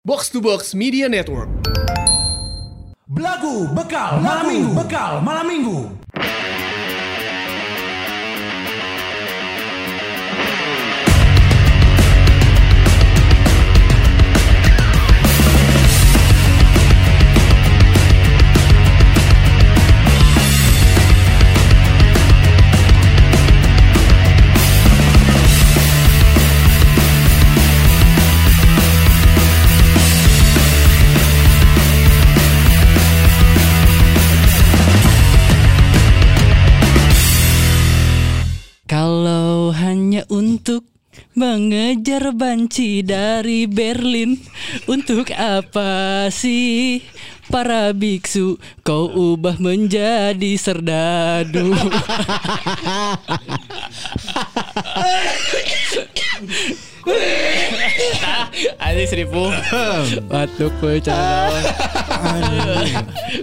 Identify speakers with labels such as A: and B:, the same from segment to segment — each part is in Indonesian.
A: Box to Box Media Network.
B: Belagu bekal malam minggu. Bekal malam minggu.
C: Mengejar banci dari Berlin. Untuk apa sih para biksu? Kau ubah menjadi serdadu Ada seribu Batuk gue cara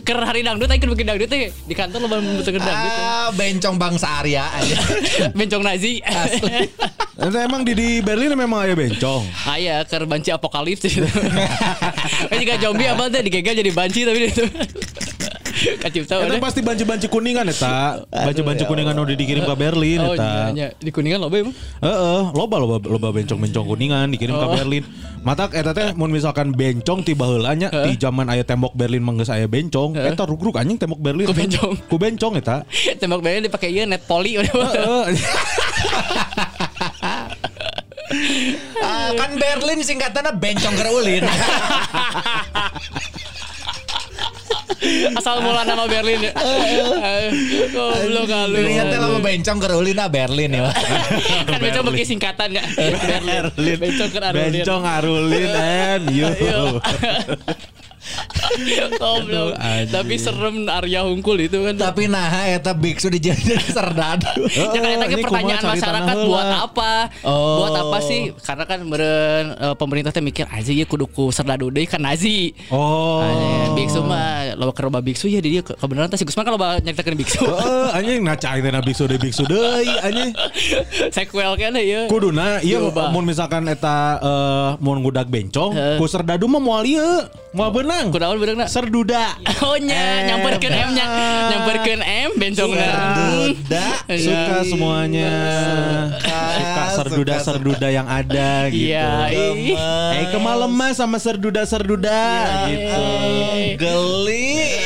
C: Ker hari dangdut ayo bikin dangdut teh Di kantor lo bikin dangdut
D: Ah, bencong bangsa Arya aja.
C: Bencong Nazi
E: Nanti emang di, di Berlin memang ada bencong.
C: Aya ker banci apokalips gitu. Kan juga zombie apa teh digegal jadi banci tapi itu. Kacip tahu
E: Itu pasti banci-banci kuningan eta. Banci-banci kuningan udah dikirim ke Berlin
C: Oh
E: eta.
C: iya, iya. di kuningan loba emang.
E: Heeh, loba loba loba bencong-bencong kuningan dikirim ke
C: Oh.
E: Berlin. Matak eta teh mun misalkan bencong tiba heula nya di zaman aya tembok Berlin manggeus aya bencong, eta rugruk anjing tembok Berlin.
C: Ku bencong.
E: Ku bencong eta.
C: Tembok bayar dipakai ieu net poli udah.
D: Ah, kan Berlin singkatannya bencong gerulin.
C: Asal mula nama Berlin ya. Goblok kalu.
D: Ternyata lama bencong gerulin ah Berlin ya.
C: Kan bencong pakai singkatan ya. Berlin. Bencong kan Arulin.
E: Bencong Arulin and you.
C: Goblok. Tapi serem Arya Hungkul itu kan.
D: Tapi nah eta biksu dijadiin serdadu.
C: Ya kan eta pertanyaan masyarakat buat apa?
D: Oh.
C: Buat apa sih? Karena kan meren eh, pemerintah teh mikir aja ya kudu ku serdadu deui kan nazi.
E: Oh.
C: Biksu mah lo ke loba biksu ya di dia ke- kebenaran teh si Gusman kalau nyeritakeun biksu.
E: Heeh, anjing naca teh na biksu deui biksu deui anjing.
C: Sequel kan ya.
E: Kuduna iya
C: Coba.
E: mun misalkan eta eh mun gudak bencong, ku serdadu mah moal ieu, moal beunang.
C: Kunaon beurangna?
E: Serduda.
C: Oh nya, nyamperkeun M nya. Nyamperkeun M bencongna.
D: Serduda.
E: Suka semuanya. Suka serduda-serduda yang ada gitu.
C: Iya, ih.
E: Eh kemalaman sama serduda-serduda gitu.
D: Geli.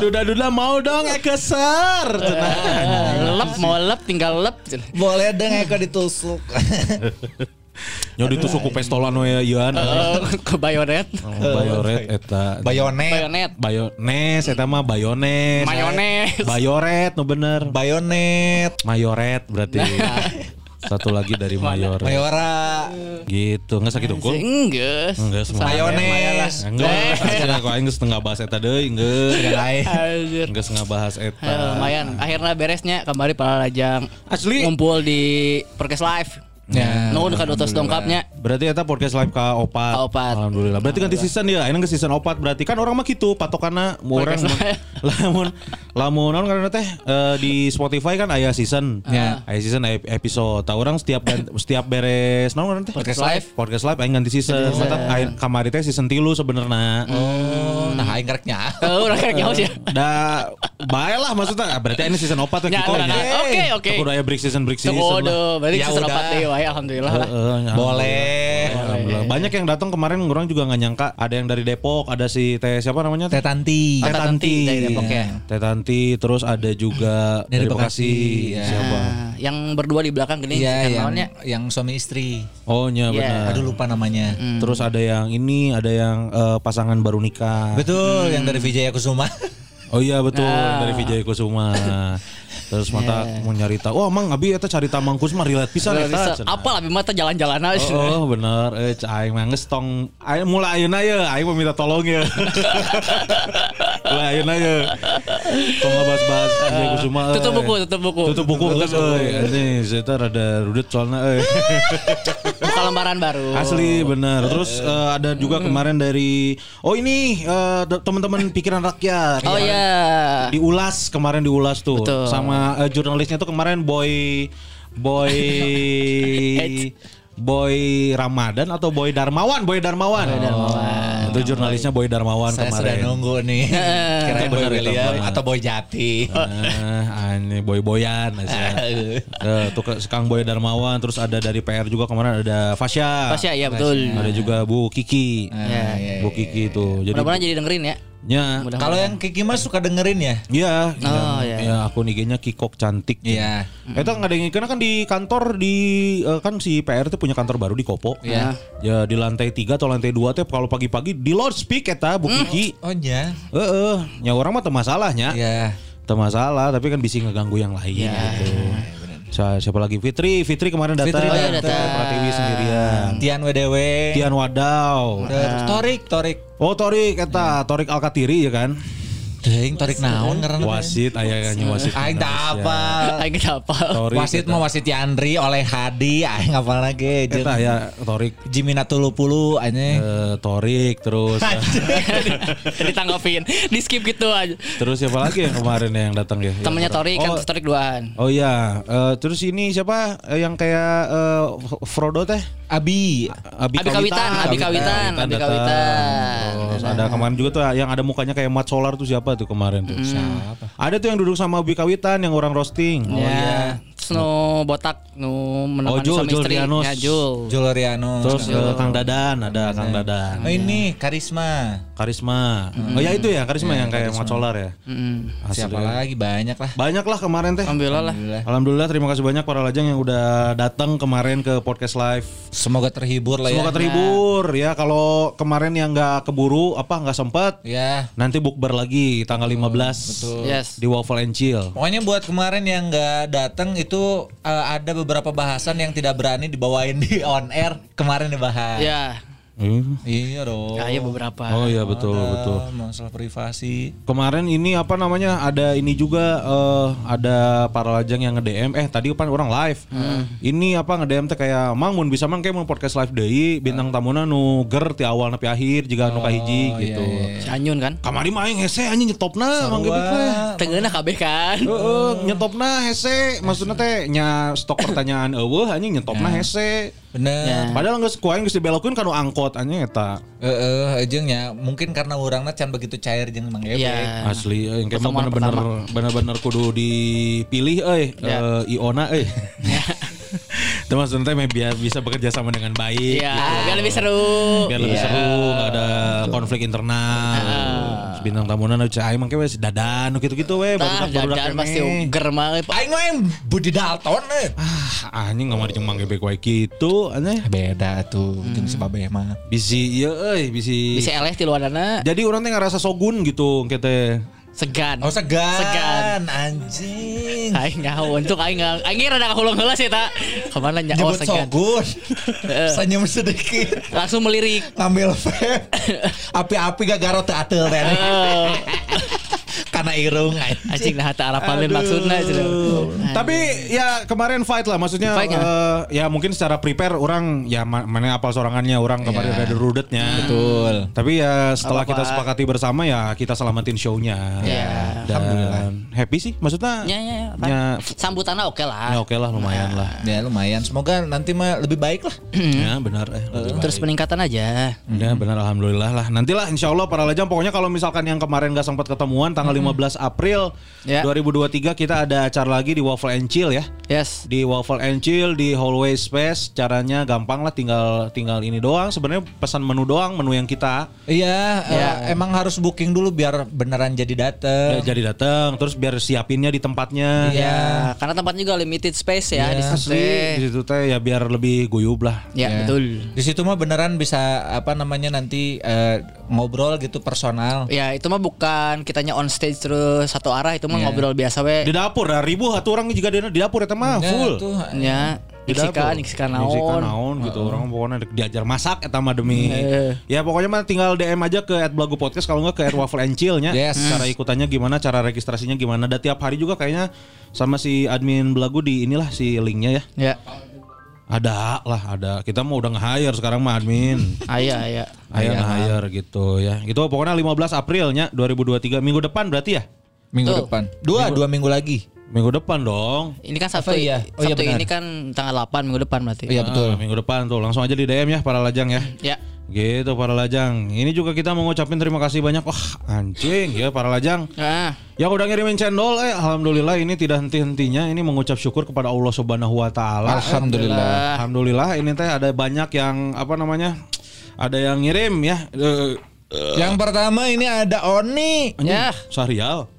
E: Duda-duda mau dong eh keser.
C: lep mau lep tinggal lep.
D: Boleh dong Eko ditusuk.
E: Nyo ditusuk ku pestolan we ieuan.
C: Eh, ke bayonet.
E: Bayoret eta.
D: Bayonet.
C: Bayonet.
E: Bayones eta mah bayones.
C: Mayones.
E: Bayoret no bener.
D: Bayonet.
E: Mayoret berarti. Satu lagi dari Mayoret.
D: Mayora.
E: Gitu. Enggak sakit dongkul?
C: Enggak.
E: Enggak semua.
D: Mayones.
E: Enggak. Akhirnya kok aing geus tengah bahas eta deui, enggak.
D: Lain.
C: Anjir.
E: Enggak setengah bahas
C: Eh,
E: eta.
C: lumayan akhirnya beresnya kembali para lajang
E: Asli.
C: ngumpul di podcast live
D: Ya,
C: Nuhun ka dotos dongkapnya
E: Berarti eta podcast live ka opat.
C: Ka opat.
E: Alhamdulillah. Berarti ganti season dia. Ayeuna geus season opat berarti kan orang mah kitu patokanna orang lamun lamun naon karena teh eh, di Spotify kan aya season.
D: Ya.
E: Aya season aya episode. Tah orang setiap setiap beres naon karena teh?
D: Podcast live.
E: Podcast live aing ganti season. Mata aing kamari teh season 3 sebenarnya.
D: Oh, nah aing gereknya.
C: Oh, udah kayak nyawa sih.
E: Da bae lah maksudnya. Ah, Berarti ini season opat
C: Ya,
E: gitu.
C: nah, Oke, oke.
E: Udah aya break season break season.
C: Waduh, berarti
D: Ya
C: season
D: udah.
C: 4 deh, wae, alhamdulillah lah.
E: Heeh, ya.
D: Boleh.
E: Alhamdulillah. Banyak yang datang kemarin orang juga nggak nyangka ada yang dari Depok, ada si Teh siapa namanya?
D: Teh Tanti.
C: Teh Tanti dari Depok ya.
E: Teh Tanti, terus ada juga
D: Dari
E: dari, Bekasi.
D: Bekasi, ya.
E: Siapa?
C: Yang berdua di belakang gini
D: Iya,
C: kan
D: yang,
C: namanya.
D: yang suami istri.
E: Oh iya
C: Iya.
E: benar.
D: Aduh lupa namanya.
E: Terus ada yang ini, ada yang eh, pasangan baru nikah.
D: Betul, yang dari Vijaya Kusuma.
E: Oh iya betul
C: Ah.
E: dari Vijay Kusuma. Terus mata mau nyarita, wah emang abi eta carita mangkus mah relate pisan
C: Bisa, apa lebih mata jalan-jalan aja.
E: Oh, oh bener, eh cai mah geus tong aing mulai ayeuna ye, aing mau minta tolong ya. mulai ayeuna ye. Tong bahas-bahas Vijay Kusuma. eh.
C: Tutup buku, tutup buku.
E: Tutup buku geus euy. Anjing, saya rada rudet soalnya euy.
C: Lembaran baru.
E: Asli bener. Terus eh, ada juga kemarin dari oh ini d- teman-teman pikiran rakyat.
C: Oh iya.
E: Diulas kemarin diulas tuh
C: Betul.
E: sama eh, jurnalisnya tuh kemarin boy boy. Boy Ramadan atau Boy Darmawan? Boy Darmawan. Boy Darmawan. Itu jurnalisnya Boy Darmawan
D: Saya sudah
E: kemarin.
D: nunggu nih. Kira Boy
E: itu
D: William atau Boy Jati.
E: Nah, ini Boy Boyan. Eh, tuh Kang Boy Darmawan, terus ada dari PR juga kemarin ada Fasya.
C: Fasya, iya, betul.
E: Ada juga Bu Kiki.
C: Ya.
E: Bu Kiki itu. Jadi
C: Mudah-mudahan jadi dengerin ya.
E: Ya.
D: Kalau yang Kiki Mas suka dengerin ya?
E: Iya,
C: Oh,
E: yang-
C: iya.
E: ya akun IG-nya Kikok cantik.
D: Iya.
E: Itu nggak ada yang karena kan di kantor di eh, kan si PR itu punya kantor baru di Kopo.
D: Iya.
E: Ya di lantai 3 atau lantai 2 teh kalau pagi-pagi di loudspeak eta Bu Kiki.
D: Oh ya.
E: Heeh, nya orang mah teu masalahnya.
D: Iya.
E: Teu masalah, tapi kan bisa ngeganggu yang lain
C: Iya.
E: gitu. Siapa lagi? Fitri, Fitri kemarin datang.
D: Fitri
E: Ke
C: datang.
E: Pratiwi sendirian.
D: Tian WDW.
E: Tian Wadaw.
D: Terus Torik, Torik.
E: Oh Torik eta, Torik Alkatiri ya kan.
D: Deng, Torik naon karena
E: Wasit ayahnya wasit.
D: Aing tak
E: Indonesia.
D: apa.
C: Aing kita apa?
E: Torik
D: Wasit mau wasit Yandri oleh Hadi, aing apa lagi?
E: Eta ya Torik
D: Jimmy Natulupulu anjing.
E: eh, Torik terus
C: Jadi tanggapin. Di skip gitu aja.
E: terus siapa lagi yang kemarin yang datang ya?
C: Temennya
E: Yang-
C: Torik kan
E: Oh,
C: Torik duaan.
E: Oh iya, Eh, terus ini siapa Eh, yang kayak eh, Frodo teh?
D: Abi.
C: Abi Kawitan, Abi Kawitan, Abi. Kawitan.
E: Terus ada kemarin juga tuh yang ada mukanya kayak Mat Solar tuh siapa tuh kemarin tuh?
D: Siapa?
E: Ada tuh yang duduk sama Abi Kawitan yang orang roasting.
C: Oh, ya. Terus nu botak nu menemani
E: Oh, Jul,
C: suami
E: Jul
C: istri.
E: Rianus.
C: Ya, Jul.
D: Juloriano.
E: Terus eh, Kang Dadan, ada Kang Dadan.
D: Oh ini Karisma.
E: Karisma. Oh ya itu ya, Karisma yang kayak Mat Solar ya.
C: Mm.
D: Siapa lagi banyak lah.
E: Banyak lah kemarin teh.
C: Alhamdulillah lah.
E: Alhamdulillah terima kasih banyak para lajang yang udah datang kemarin ke podcast live.
D: Semoga terhibur lah ya.
E: Semoga terhibur ya. Kalau kemarin yang nggak keburu apa nggak sempet,
D: Ya.
E: nanti bukber lagi tanggal 15
C: Yes.
E: di Waffle and Chill.
D: Pokoknya buat kemarin yang nggak datang itu eh, ada beberapa bahasan yang tidak berani dibawain di on air kemarin dibahas.
C: Ya.
E: Hmm.
D: Iya dong.
C: Ya, iya beberapa.
E: Oh iya betul
D: Ada
E: betul.
D: Masalah privasi.
E: Kemarin ini apa namanya ada ini juga eh, ada para lajang yang nge-DM eh tadi kan orang live. Ini apa nge-DM teh kayak mang mun bisa mang kayak mau podcast live deui bintang tamuna nu ger ti awal nepi akhir juga nu kahiji gitu.
C: Si Anyun kan.
E: Kamari mah aing hese anjing nyetopna mang gebek teh.
C: Tengeuna kabeh kan.
E: Heeh, nyetopna hese maksudnya teh nya stok pertanyaan eueuh anjing nyetopna hese.
D: Bener.
C: Ya.
E: Padahal geus ku aing geus dibelokeun kanu angkot anjing eta.
D: Eh, eh, jeung ya mungkin karena orangnya can begitu cair jeung Mang.
C: Iya.
E: Asli engke mah
C: Pertemuan
E: bener-bener bener-bener kudu dipilih euy
C: Ya.
E: eh, Iona euy. Itu maksudnya teh mah biar bisa bekerja sama dengan baik.
C: Iya,
E: gitu.
C: biar lebih seru.
E: Biar lebih
C: Iya.
E: seru, nggak ada konflik internal. Terus Bintang tamunan aja aing mah wes dadan gitu-gitu we
C: Tah,
E: barudak-barudak
C: jajan pasti uger mah.
D: Aing mah Budi Dalton eh.
E: Ah, anjing nggak mau dicemang gebek wae gitu aneh.
D: Beda tuh jeung si Babeh mah.
E: Bisi ieu euy, bisi.
C: Bisa eleh ti luarana
E: Jadi orang teh ngerasa sogun gitu kita.
C: Segan.
D: Oh segan.
C: Segan.
D: Anjing.
C: Aing ngaho untuk aing nggak aing rada kahulung heula sih ta. Ke mana nya oh segan.
D: sogun. Senyum sedikit.
C: Langsung melirik.
D: Ngambil vape. Api-api gak garot teh ateul teh. Karena irung anjing.
C: Nah teu arapalin maksudna cenah.
E: Tapi ya kemarin fight lah maksudnya
C: Fight ya?
E: eh, ya mungkin secara prepare orang ya ma- mana apal sorangannya orang kemarin
D: Iya.
E: ada rudetnya.
D: Betul.
E: Tapi ya setelah
C: Apa-apa.
E: kita sepakati bersama ya kita selamatin show-nya.
C: Ya.
E: Dan happy sih maksudnya.
C: Ya ya ya.
E: Ya,
C: Sambutannya oke
E: ya
C: lah.
E: oke lah lumayan lah.
D: Ya lumayan. Semoga nanti mah lebih baik lah.
E: ya benar eh.
C: Terus
E: baik.
C: peningkatan aja.
E: Ya benar alhamdulillah lah. Nantilah insya Allah para lajang pokoknya kalau misalkan yang kemarin gak sempat ketemuan tanggal 15 April
C: Ya.
E: 2023 kita ada acara lagi di Waffle and Chill ya.
C: Yes.
E: Di Waffle and Chill di Hallway Space caranya gampang lah tinggal tinggal ini doang sebenarnya pesan menu doang menu yang kita
D: Iya,
C: Ya.
D: eh, emang harus booking dulu biar beneran jadi dateng.
E: ya, jadi datang terus biar siapinnya di tempatnya.
D: Iya.
C: Ya, karena tempatnya juga limited space ya di situ.
E: Asli di situ teh ya biar lebih guyub lah.
C: Ya,
D: Ya.
C: betul.
D: Di situ mah beneran bisa apa namanya nanti eh, ngobrol gitu personal.
C: Ya, itu mah bukan kitanya on stage terus satu arah, itu mah
D: Iya.
C: ngobrol biasa we.
E: Di dapur dah ribu satu orang juga di di dapur eta mah
D: Ya,
E: full.
D: tuh,
C: Ya,
E: Di
C: Niksikan,
E: dapur.
C: niksikan
E: Niksikan
C: naon.
E: naon gitu orang pokoknya diajar masak eta mah demi
C: Eh.
E: ya pokoknya mah tinggal DM aja ke @blagu podcast kalau nggak ke @waffle and chill nya
D: Yes.
E: cara ikutannya gimana cara registrasinya gimana dan tiap hari juga kayaknya sama si admin belagu di inilah si linknya ya
C: Ya.
E: Ada lah ada kita mau udah nge-hire sekarang mah admin
C: Aya, aya.
E: Ayo
D: Iya,
E: nge-hire gitu ya itu pokoknya 15 Aprilnya 2023 minggu depan berarti ya
D: Minggu
C: Tuh.
D: depan. Dua, dua minggu lagi.
E: Minggu depan dong.
C: Ini kan Sabtu
D: Apa iya? Oh iya, benar.
C: ini kan tanggal 8 minggu depan berarti.
D: Iya, betul.
E: Ah, minggu depan tuh langsung aja di DM ya para lajang ya.
C: Ya.
E: Gitu para lajang. Ini juga kita mau ngucapin terima kasih banyak. Wah anjing ya para lajang.
C: Nah,
E: Yang udah ngirimin cendol eh alhamdulillah ini tidak henti-hentinya ini mengucap syukur kepada Allah Subhanahu wa taala.
D: Alhamdulillah.
E: Alhamdulillah ini teh ada banyak yang apa namanya? Ada yang ngirim ya. Eh,
D: Yang pertama ini ada Oni.
C: ya.
E: Sahrial.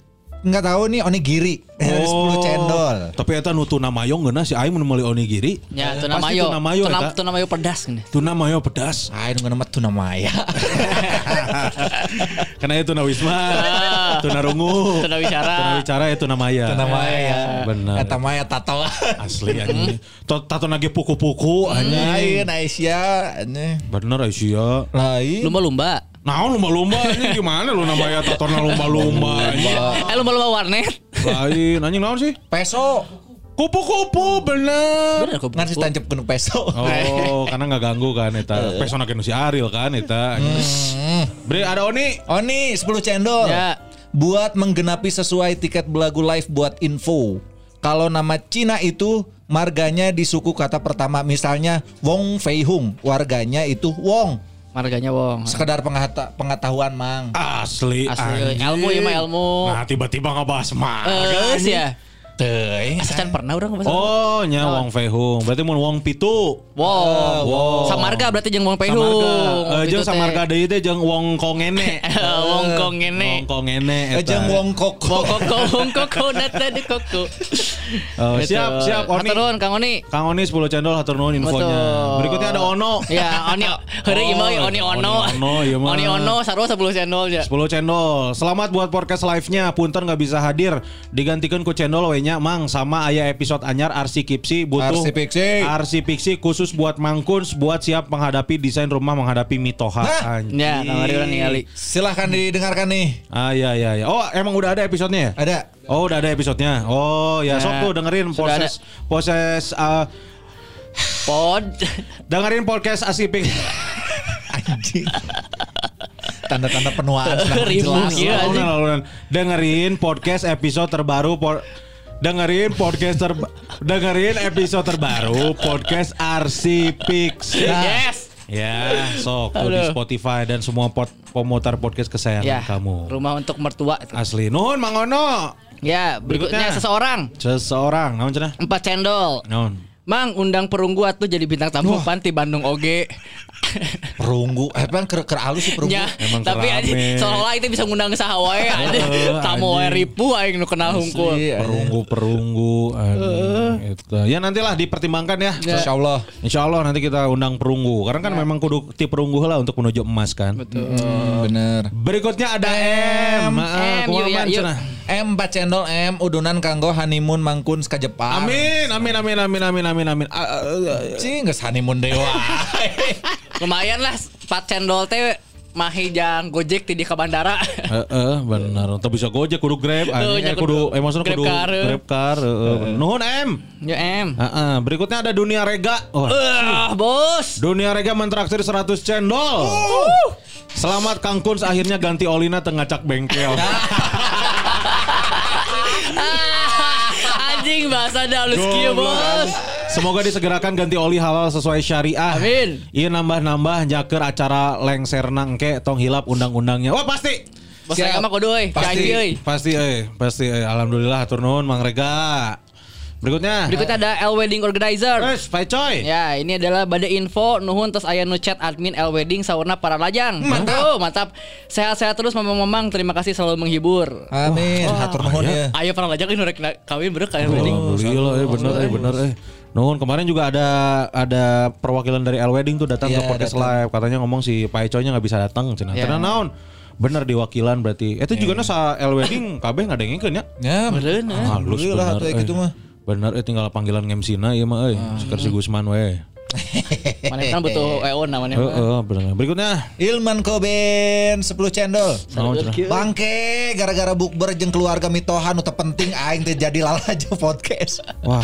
D: Nggak tahu nih onigiri.
E: Oh.
D: 10 cendol.
E: Tapi eta nu tuna mayo geuna si aing mun meuli onigiri.
C: Ya, tuna
E: Pasti
C: mayo.
E: tuna mayo
C: Tuna,
E: eta.
C: tuna mayo pedas gini.
E: Tuna mayo pedas.
D: Ah, ini nama tuna maya.
E: Karena itu tuna wisma. tuna rungu.
C: Tuna wicara.
E: Tuna wicara itu tuna maya.
D: tuna maya.
E: Benar.
D: Eta maya tato.
E: Asli anjing. Tato nage puku-puku anjing.
D: Lain Aisyah. Ini.
E: Bener Aisyah.
D: Lain.
C: Lumba-lumba.
E: Nah, lumba-lumba ini gimana lu namanya tatona lumba-lumba anjing.
C: Eh lumba-lumba warnet.
E: Lain anjing naon sih?
D: Peso.
E: Kupu-kupu bener.
C: Bener kok.
D: Ngan tancap gunung peso.
E: Oh, karena nggak ganggu kan eta. Pesona nu si Ariel kan eta. Bre ada Oni.
D: Oni 10 cendol.
C: Ya.
D: Buat menggenapi sesuai tiket belagu live buat info. Kalau nama Cina itu marganya di suku kata pertama misalnya Wong Fei Hung, warganya itu Wong.
C: Marganya wong.
D: Sekedar pengata- pengetahuan, Mang.
E: Asli,
C: Asli,
E: anjing.
C: ilmu ya mah ilmu.
E: Nah, tiba-tiba ngebahas marga. Anjing.
C: ya.
D: Teuing.
C: Asacan pernah orang ngebahas.
E: Oh, nya Wong Fei Hung. Berarti mun Wong Pitu.
C: Wow.
E: wow.
C: Samarga berarti jeung Wong Pehung.
E: Samarga. Eh, jeung
C: teh.
E: samarga deui teh jeung Wong Kongene.
C: Wong kong ini.
E: Wong Kongene eta.
D: Ejeng Wong Koko.
C: Wong koko, wong koko, nata di koko.
E: Oh,
C: Gitu.
E: siap, siap Oni.
C: Hatur Kang Oni.
E: Kang Oni 10 cendol hatur nuhun infonya. Berikutnya ada Ono.
C: Ya, Oni, hari
E: Oh,
C: ieu mah Oni Ono.
E: Oni Ono, ieu mah.
C: Oni Ono sarua 10 channel ya.
E: 10 cendol. Selamat buat podcast live-nya. Punten nggak bisa hadir. Digantikan ku cendol we nya Mang sama aya episode anyar Arsi Kipsi butuh
D: Arsi Piksi.
E: Arsi Piksi khusus buat Mangkuns buat siap menghadapi desain rumah menghadapi Mitoha. Anjing.
C: Ya, ningali.
D: Silahkan didengarkan nih.
E: Ah iya iya iya. Oh, emang udah ada episodenya ya?
D: Ada.
E: Oh, udah ada episodenya. Oh, ya sok
C: Nah,
E: tuh dengerin
C: sudah
E: proses proses uh,
C: Pod.
E: dengerin podcast Arsi Piksi.
D: Anjing. Tanda-tanda penuaan
C: iya.
E: Lalunan, lalunan. Dengerin podcast episode terbaru por- dengerin podcast ter dengerin episode terbaru podcast RC Pix.
C: Yes.
E: Ya, sok tuh di. Spotify dan semua pot pemutar podcast kesayangan
C: Ya,
E: kamu.
C: rumah untuk mertua. itu.
E: Asli. Nuhun Mang Ono.
C: Ya, berikutnya
E: Berikutnya.
C: seseorang.
E: Seseorang, naon cenah?
C: Empat cendol.
E: Naon?
C: Mang undang perunggu atuh jadi bintang tamu panti Bandung oge.
D: Perunggu. Eh, kan ker, ker halus sih perunggu.
C: Ya,
E: Emang
C: tapi seolah-olah itu bisa ngundang ke saha wae anjing.
E: Heeh,
C: Tamu wae ribu aing nu kenal hungkul.
E: Perunggu perunggu. aduh, Itu. Ya nantilah dipertimbangkan ya.
D: Insya Allah.
E: Insya Allah nanti kita undang perunggu Karena kan memang kudu ti perunggu lah untuk menuju emas kan
D: Hmm, bener.
E: Berikutnya ada M.
C: M,
E: Ah,
C: yuk,
E: kumaha
C: ya, yuk.
D: M 4 cendol M udunan kanggo honeymoon mangkun ka Jepang.
E: Amin, amin, amin, amin, amin, amin, amin. Ah, ah, ah,
D: Cing geus honeymoon dewa.
C: Lumayan lah 4 cendol teh mahi jang Gojek ti di ka bandara.
E: Eh, eh, benar. Tapi bisa gojek kudu grab,
C: nya
E: eh, kudu,
C: kudu
E: eh maksudnya kudu
C: car, eh.
E: grab car. eh. Nuhun M.
C: ya em.
E: Ah, ah. Berikutnya ada dunia rega. Oh,
C: Ah, bos.
E: dunia rega mentraktir 100 cendol. Selamat Kang Kuns akhirnya ganti Olina tengah cak bengkel.
C: Ah, anjing bahasa dah halus kieu, bos.
E: Semoga disegerakan ganti oli halal sesuai syariah.
C: Amin.
E: Iya nambah-nambah jaker acara lengser nangke tong hilap undang-undangnya. Wah pasti.
C: Bos
D: Siap.
C: saya mah kudu euy,
D: Pasti.
C: euy.
E: Pasti eh, pasti eh. Alhamdulillah hatur nuhun Mang Rega. Berikutnya.
C: Berikutnya ada L Wedding Organizer.
E: Wes, Pak Coy.
C: Ya, ini adalah bade info nuhun terus aya nu chat admin L Wedding saurna para lajang. Mantap. Oh, mantap. Sehat-sehat terus Mamang-mamang. Terima kasih selalu menghibur.
D: Amin. Hatur nuhun ya.
C: Ayo para lajang ini rek kawin bener L Wedding.
E: Alhamdulillah eh bener eh bener eh. Nuhun kemarin juga ada ada perwakilan dari L Wedding tuh datang
D: Iya,
E: ke podcast
D: datang.
E: live. Katanya ngomong si Pak Coy-nya nggak bisa datang cenah.
C: Iya.
E: Cenah naon? Bener diwakilan berarti. Itu juga na sa L Wedding kabeh ngadengkeun ya.
D: Ya,
C: Bener.
E: Halus
D: Alhamdulillah,
E: bener. eh.
D: gitu mah.
E: Bener eh tinggal panggilan ngemsina ieu mah euy. Seker si Gusman we.
C: Mana kan butuh EO namanya.
E: Heeh, bener. Berikutnya.
D: Ilman Koben 10 cendol. Bangke gara-gara bukber jeung keluarga mitohan teu penting aing teh jadi lalajo podcast.
E: Wah.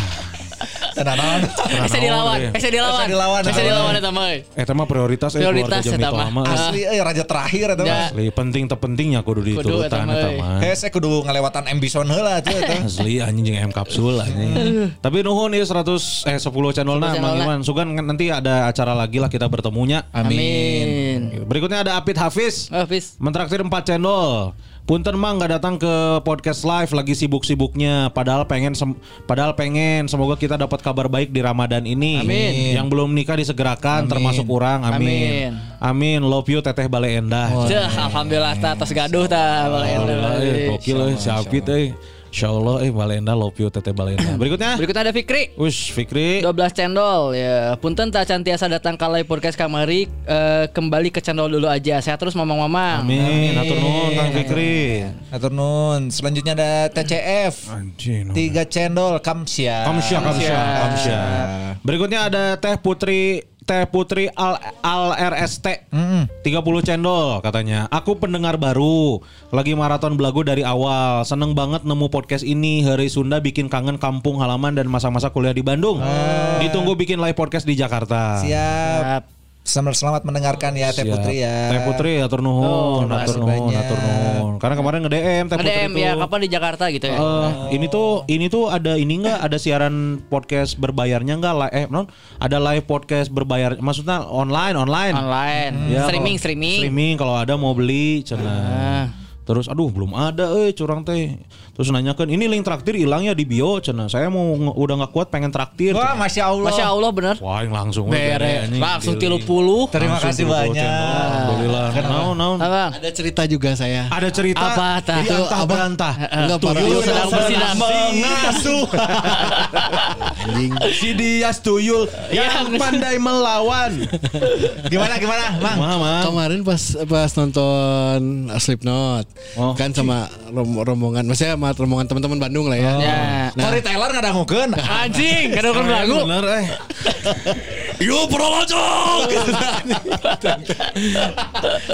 D: Tenanan.
C: Ese dilawan, ese dilawan.
D: Ese dilawan.
C: Eta mah.
E: Eh tema prioritas eh
C: Prioritas
E: Jami
C: mah.
D: Asli eh raja terakhir eta
C: Ya.
E: Asli penting terpentingnya kudu
C: eta
E: diturutan
C: mah.
D: Kayak saya kudu ngelewatan ambison heula tuh.
E: Asli anjing jeung M kapsul anjing. Tapi nuhun ya 100 eh 10 channelna
C: 10
E: Mang. Iman. Sugan nanti ada acara lagi lah kita bertemunya.
C: Amin.
E: Berikutnya ada Apit Hafiz.
C: Fis.
E: Mentraktir 4 channel. Punten mang nggak datang ke podcast live lagi sibuk-sibuknya. Padahal pengen padahal pengen semoga kita dapat kabar baik di Ramadan ini.
C: Amin.
E: Yang belum nikah disegerakan termasuk orang. Amin. Amin. Love you Teteh Bale Endah.
C: Ceh, alhamdulillah ta tos gaduh ta balen.
E: Alhamdulillah, eh, gokil eh, si Apit eh. Insya Allah eh Balenda love you Teteh Balenda. Berikutnya.
C: Berikutnya ada Fikri.
E: Ush Fikri.
C: 12 cendol ya. Punten tak cantiasa datang ke live podcast kamari eh, kembali ke cendol dulu aja. Saya terus mamang-mamang.
E: Amin. Atur nuhun Kang Fikri.
D: Atur nun. Selanjutnya ada TCF.
E: Anjing.
D: Tiga cendol Kamsia.
E: Kamsya, Kamsya, Kamsya. Berikutnya ada Teh Putri Teh Putri Al, Al RST 30 cendol katanya. Aku pendengar baru. Lagi maraton belagu dari awal. Seneng banget nemu podcast ini. Hari Sunda bikin kangen kampung halaman Dan masa-masa kuliah di Bandung. Ditunggu bikin live podcast di Jakarta.
D: Siap. Selamat selamat mendengarkan ya Teh. Putri ya.
E: Teh Putri atur nuhun, atur nuhun,
D: banyak.
E: atur nuhun. Karena kemarin nge-DM Teh Putri
C: Ada
E: tuh.
C: ya kapan di Jakarta gitu ya.
E: Eh, ini tuh ini tuh ada ini enggak ada siaran podcast berbayarnya enggak lah eh non ada live podcast berbayar maksudnya online online
C: Online.
E: Ya,
C: streaming,
E: kalau-
C: streaming.
E: streaming kalau ada mau beli
C: Ah.
E: cenah terus aduh belum ada eh curang teh terus nanyakan ini link traktir hilangnya di bio cenah saya mau nge- udah nggak kuat pengen traktir
D: Wah, masya Allah.
C: Masya Allah bener.
E: wah yang langsung
C: Bere. Langsung tilu puluh.
D: Terima
E: Langsung
D: kasih
E: 30
D: banyak.
E: channel. Alhamdulillah naon
C: Abang.
F: Ada cerita juga saya.
E: ada cerita
C: Apa, tah? Itu
F: apa?
E: berantah
F: Enggak para
C: Tuyul sedang bersinar.
E: mengasuh si Dias Tuyul yang pandai melawan
D: Gimana gimana, Mang?
E: Mama
F: Kemarin pas pas nonton Slipknot
E: Oh.
F: kan sama rom- rombongan, maksudnya sama rombongan teman-teman Bandung lah ya.
C: Ya.
F: Nah,
D: Cory Taylor nggak dangukeun.
C: Anjing, kada kan lagu.
E: bener eh
F: Yo prolojok.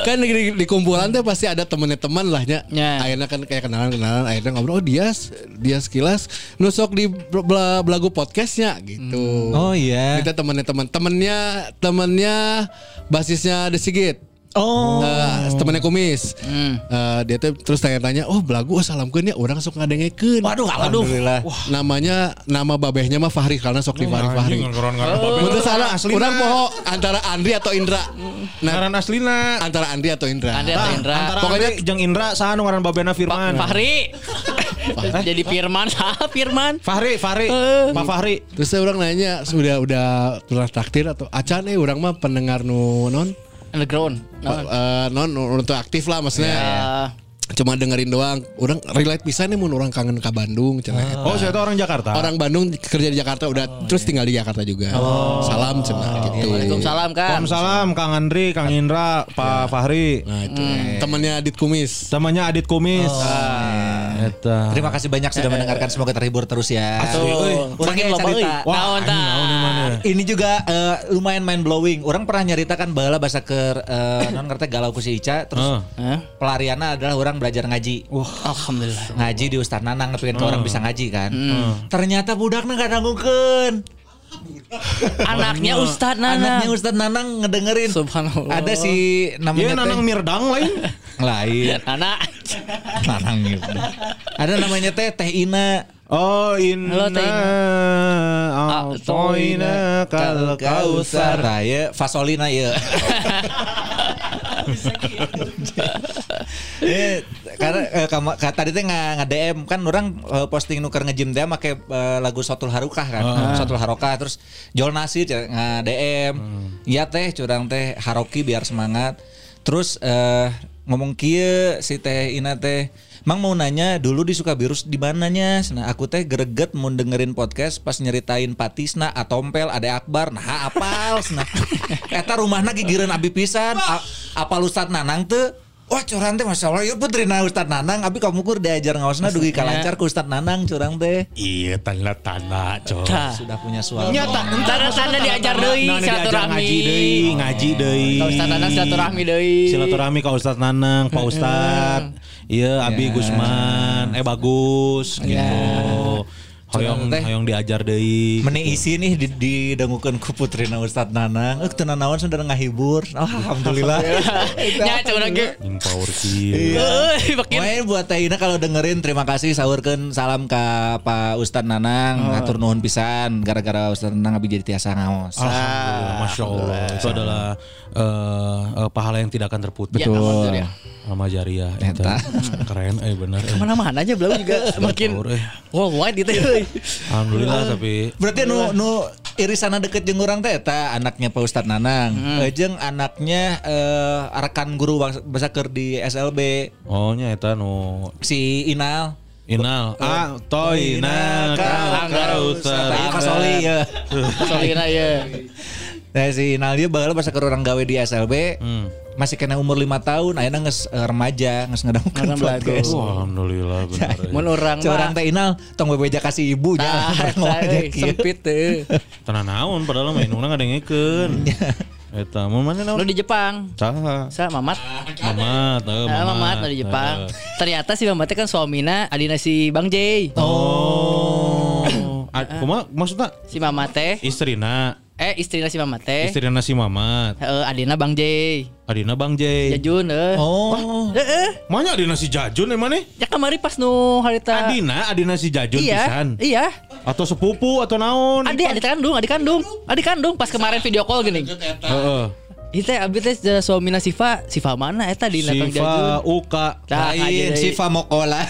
F: kan di, di- di kumpulan tuh pasti ada temennya teman lah.
C: Ya.
F: Akhirnya kan kayak kenalan-kenalan, akhirnya ngobrol oh dia dia sekilas nusuk di bela- belagu podcastnya gitu.
D: Oh iya.
F: Kita temennya teman temennya temennya basisnya The Sigit.
D: Oh.
F: Eh, temennya kumis. Eh, dia tuh terus tanya-tanya, "Oh, belagu oh, salamkeun ya, orang sok ngadengekeun."
D: Waduh, alhamdulillah.
F: Namanya nama babehnya mah Fahri karena sok di Fahri Fahri. Menurut sana orang poho antara Andri atau Indra. Nah,
E: Ngaran aslina
F: antara Andri atau Indra.
C: Andri atau Indra.
E: Antara
F: Pokoknya
E: Andri jeung Indra saha nu ngaran babena
C: Pak
E: Firman
C: Fahri. Jadi Firman, ah Firman.
E: Fahri Fahri Pak Fahri
F: terus saya orang nanya, sudah udah pernah traktir atau acan eh orang mah pendengar nu non
C: Underground.
F: eh, non untuk aktif lah maksudnya.
C: Ya.
F: Cuma dengerin doang. Orang relate bisa nih mun orang kangen ke Bandung cenah.
E: Oh saya tuh orang Jakarta
F: Orang Bandung kerja di Jakarta udah terus tinggal di Jakarta juga. Salam cenah gitu.
C: Waalaikumsalam kan.
E: Waalaikumsalam Kang Andri Kang Indra Pak Fahri
F: Nah, itu. Temannya Adit Kumis.
E: Temannya Adit Kumis Eta
D: Terima kasih banyak sudah mendengarkan. Semoga terhibur terus ya.
C: Tuh,
D: Orang
C: makin loba euy.
E: Wah,
C: Naon tah?
D: Ini juga eh, lumayan mind blowing. Orang pernah nyeritakan bahwa bahasa ke eh, non ngerti galau ku si Ica terus.
C: Hah?
D: pelariannya adalah orang belajar ngaji.
C: Alhamdulillah.
D: Ngaji di Ustaz Nanang pengen ke orang bisa ngaji kan. Ternyata budaknya gak nanggukeun.
C: Anaknya Ustadz Nana.
D: Anaknya Ustaz Nanang ngedengerin.
C: Subhanallah.
D: Ada si
E: Iya
D: namanya
E: nanang
D: teh
E: mirdang lain
D: lain.
C: Nana.
D: Nanang gitu. Ada namanya teh Teh Ina.
E: Oh inna
C: Teh Ah,
E: A'toina kal kausar
D: Raya fasolina ya. Eh, karena eh, kamu ka- tadi teh nggak DM kan orang eh, posting nuker ngejim dia make eh, lagu Sotul Harukah kan. Sotul Harokah terus Jol Nasir nggak DM. Iya teh curang teh Haroki biar semangat. Terus eh, ngomong kia si teh Ina teh Mang mau nanya dulu di Sukabirus di mananya? Nah aku teh greget mau dengerin podcast pas nyeritain Patisna, Atompel, Ade Akbar. Nah apal nah. Eta rumahna gigireun abi pisan. Apal Nanang teu? Wah curang teh Masya Allah Yuk putrina Ustad Nanang Abi kamu kur diajar ngaosna Dugi kalancar ku Ustad Nanang curang teh
E: Iya tanda-tanda coy
C: Tah.
D: Sudah punya suara
C: Tanda-tanda diajar deui
E: Nah, diajar
C: silaturahmi.
E: ngaji deui, ngaji deui.
C: Ka Ustadz Nana silaturahmi deui.
E: Silaturahmi ka Ustaz Nanang, Pak Ustad. Iya, Abi
D: Ya.
E: Gusman, eh bagus gitu. Hoyong
D: teh.
E: hoyong diajar deui.
D: Meni isi nih di, didangukeun ku putrina Ustad Nanang. Eh teu nanaon sudah ngahibur. Oh, alhamdulillah.
C: Nya cenah ge.
E: Yang power kill.
C: Euy, makin
D: Main buat Tehina kalau dengerin terima kasih sahurkeun salam ke Pak Ustad Nanang ngatur nuhun pisan gara-gara Ustad Nanang abi jadi tiasa ngaos.
E: Alhamdulillah, masya Allah. Itu adalah eh, eh, pahala yang tidak akan terputus.
C: Ya, alhamdulillah.
E: Sama jariah.
D: Eta.
E: Keren, eh bener. eh.
C: Mana-mana aja belum juga makin
E: eh.
C: worldwide gitu. euy.
E: Alhamdulillah tapi
D: Berarti nu nu irisana deket jeung urang teh eta anaknya Pak Ustad Nanang. Eh, jeung anaknya eh, rekan guru bahasa keur di SLB
E: oh nya eta nu
D: si Inal.
E: Inal ah toy na kau
D: Nah, Pak Soli ya.
C: Solina ya.
D: Nah si Inal dia bakal bahasa keur urang gawe di SLB.
E: Hmm.
D: Masih kena umur 5 tahun, ayeuna geus eh, remaja,
C: Ngadang belagu.
D: podcast.
E: Wah, alhamdulillah bener. eh.
C: Mun urang mah
D: teh Inal tong bebeja kasih ibunya.
C: tah tah, sempit teh.
E: Tenan naon padahal main urang ngadengkeun. Eta mun mana
C: Lu
E: naon?
C: di Jepang.
E: Saha?
C: Sa Mamat.
E: Mamat, eh,
C: Ah,
E: Mamat.
C: Mamat lu di Jepang.
E: Eh.
C: Ternyata si Mamat teh kan suamina adina si Bang J.
E: Oh. Ah, Kumaha maksudnya
C: Si Mamat teh
E: istrina,
C: eh istrina si Mamat teh.
E: istrina si Mamat,
C: Heeh, adina Bang J.
E: adina Bang J.
C: Jajun eh.
D: Oh.
C: Heeh.
E: Mana adina si Jajun emang nih?
C: Ya kemari pas nu harita
E: Adina, adina si Jajun
C: Iya.
E: pisan.
C: Iya.
E: Atau sepupu atau naon?
C: Adik, adik kandung, adik kandung, adik kandung. Pas kemarin video call gini.
E: Heeh.
C: Itu abis teh jadi suamina Siva, Siva mana eta di Kang Jajun.
E: Siva Uka.
D: Lain
C: ngaji
D: si
C: deui.
D: Famokola.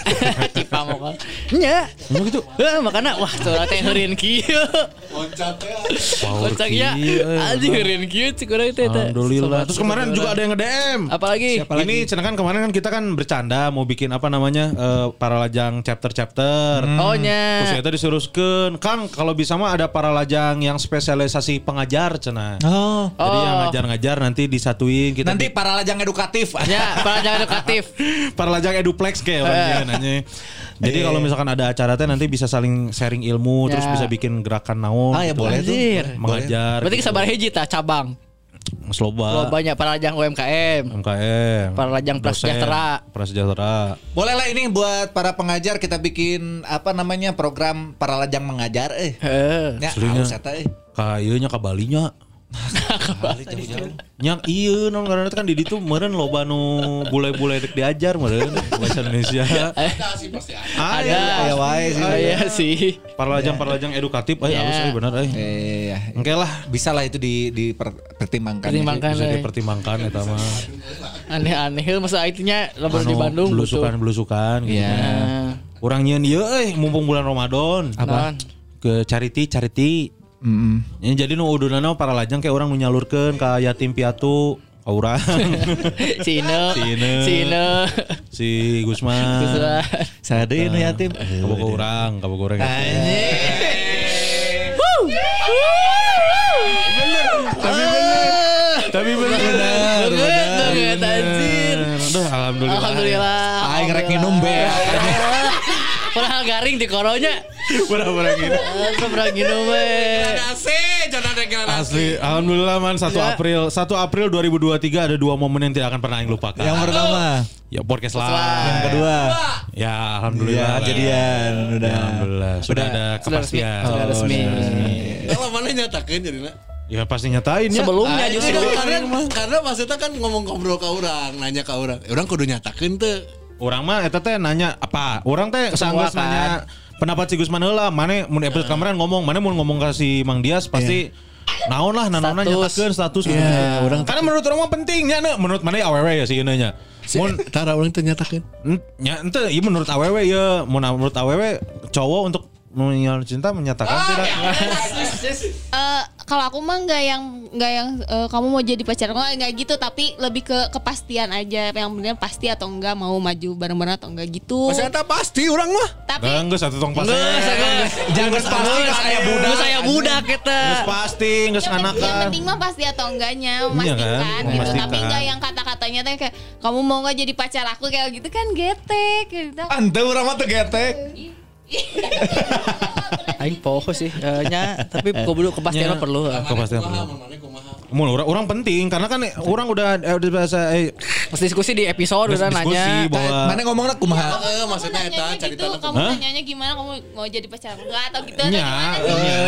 C: Siva mau call. Nya.
E: Emang gitu.
C: Heh, makanya wah tuh teh heureun kieu.
E: Power
C: Kocak ya.
E: kieu, eh,
C: Anjing heureun kieu cik urang teh eta.
E: Alhamdulillah. Terus kemarin juga ada yang nge-DM.
C: Apalagi?
E: Ini cenah kan kemarin kan kita kan bercanda mau bikin apa namanya eh, para lajang chapter-chapter.
C: Oh
E: Terus
C: nya.
E: kita disuruhkan kan kalau bisa mah ada para lajang yang spesialisasi pengajar cenah.
D: Oh.
E: Jadi yang
C: Oh.
E: Ngajar-ngajar nanti disatuin kita
D: Nanti para lajang edukatif.
C: Ya, para jangan edukatif.
E: para lajang eduplex kayak orangnya nanya. Jadi kalau misalkan ada acara teh nanti bisa saling sharing ilmu terus
C: Ya.
E: bisa bikin gerakan naon.
D: Ah ya
E: gitu.
D: boleh tuh.
C: Anjir.
E: Mengajar.
C: Berarti sabar hiji tah cabang.
E: Sloba.
C: Lo banyak para lajang UMKM.
E: MKM.
C: Para lajang prasejahtera.
E: Prasejahtera.
D: Boleh lah ini buat para pengajar kita bikin apa namanya program para lajang mengajar eh.
C: Heeh.
D: Ya, haus eta eh.
E: Ka ieu nya ka Balinya. Yang iya non karena kan di ditu meureun loba nu bule-bule dek diajar meureun bahasa Indonesia.
C: Ada.
D: Ya wae sih.
C: Oh, iya sih.
E: Para lajang para lajang edukatif eh
C: Ya.
E: halus eh bener eh.
D: Eh, ya.
E: Engke lah
D: Bisa lah itu di dipertimbangkan.
C: Pertimbangkan.
E: bisa
C: eh.
E: dipertimbangkan eta mah.
C: Aneh-aneh heuh masa itunya di
E: Anu,
C: Bandung
E: belusukan-belusukan gitu.
D: Iya.
E: Urang nyieun ieu euy mumpung bulan Ramadan.
C: Apa?
E: Ke charity charity.
D: Mm-mm.
E: Ya, jadi nu udunana para lajang kayak orang nu nyalurkeun ka yatim piatu ka urang.
C: si Ine,
E: Si Ine.
C: si Ine,
E: si Gusman.
C: Terus, ah,
D: Sada nu yatim.
E: Kabogo urang, kabogo urang. Tapi bener.
C: banget, banget, anjir.
E: Aduh, alhamdulillah.
C: Alhamdulillah.
D: Aing rek nginum be.
C: Padahal garing di koronya.
E: Bener-bener gitu.
C: Aku pernah minum we.
E: Asli, alhamdulillah man 1
C: Ya.
E: April 1 April 2023 ada dua momen yang tidak akan pernah Aing lupakan.
D: Yang pertama,
E: ya podcast lah.
D: yang kedua,
E: Ya
D: ya
E: alhamdulillah.
D: jadian udah.
E: Ya, alhamdulillah sudah ada
C: Sudah resmi.
E: kepastian.
C: Sudah resmi.
F: Kalau mana nyatakeun jadi
E: Ya pasti nyatain ya.
C: Sebelumnya
F: Ah,
C: justru.
F: itu karena karena maksudnya kan ngomong ngobrol ke orang, nanya ke orang. Eh, Orang kudu nyatakeun teu.
E: Orang mah eta teh nanya apa? Orang teh sanggeus
C: kan.
E: nanya pendapat si Gusman heula, mana mun episode kemarin ngomong, mana mun ngomong ke si Mang Dias pasti naon lah nanona
C: Status.
E: nyatakeun status gitu.
F: Iya, orang-
E: Karena menurut orang mah pentingnya nya menurut mana awewe ya si ieu nya. Mun
F: Tara orang teu nyatakeun.
E: nya ente ieu menurut awewe ya, mun menurut awewe cowok untuk menyatakan cinta menyatakan tidak.
G: Eh, kalau aku mah nggak yang nggak yang eh, kamu mau jadi pacar nggak nggak gitu tapi lebih ke kepastian aja yang benar pasti atau enggak mau maju bareng-bareng atau enggak gitu
F: Masih pasti orang mah.
G: tapi
E: Enggak, satu tong pas.
C: Geus, geus.
D: Jangan pasti saya budak.
C: saya budak kita.
E: Geus pasti, geus
G: yang, penting, yang
E: anakan.
G: penting mah pasti atau enggaknya
E: kan?
G: memastikan gitu
E: Memastikan.
G: tapi enggak yang kata-katanya tuh kayak kamu mau nggak jadi pacar aku kayak gitu kan getek gitu
D: Ante urang mah getek.
C: Aing poho sih eh, nya, tapi kudu kepastian
E: Nya.
C: mah perlu. eh.
E: Kepastian.
F: Kumaha.
E: Mun orang, orang penting karena kan orang udah eh, udah bahasa eh,
C: Pas diskusi di episode udah
E: diskusi
C: nanya.
E: bahwa
D: Mana ngomongnya kumaha?
F: Eh, maksudnya eta cerita
G: gitu, kamu nanyanya gimana kamu mau jadi pacar enggak atau gitu atau gimana
E: iya.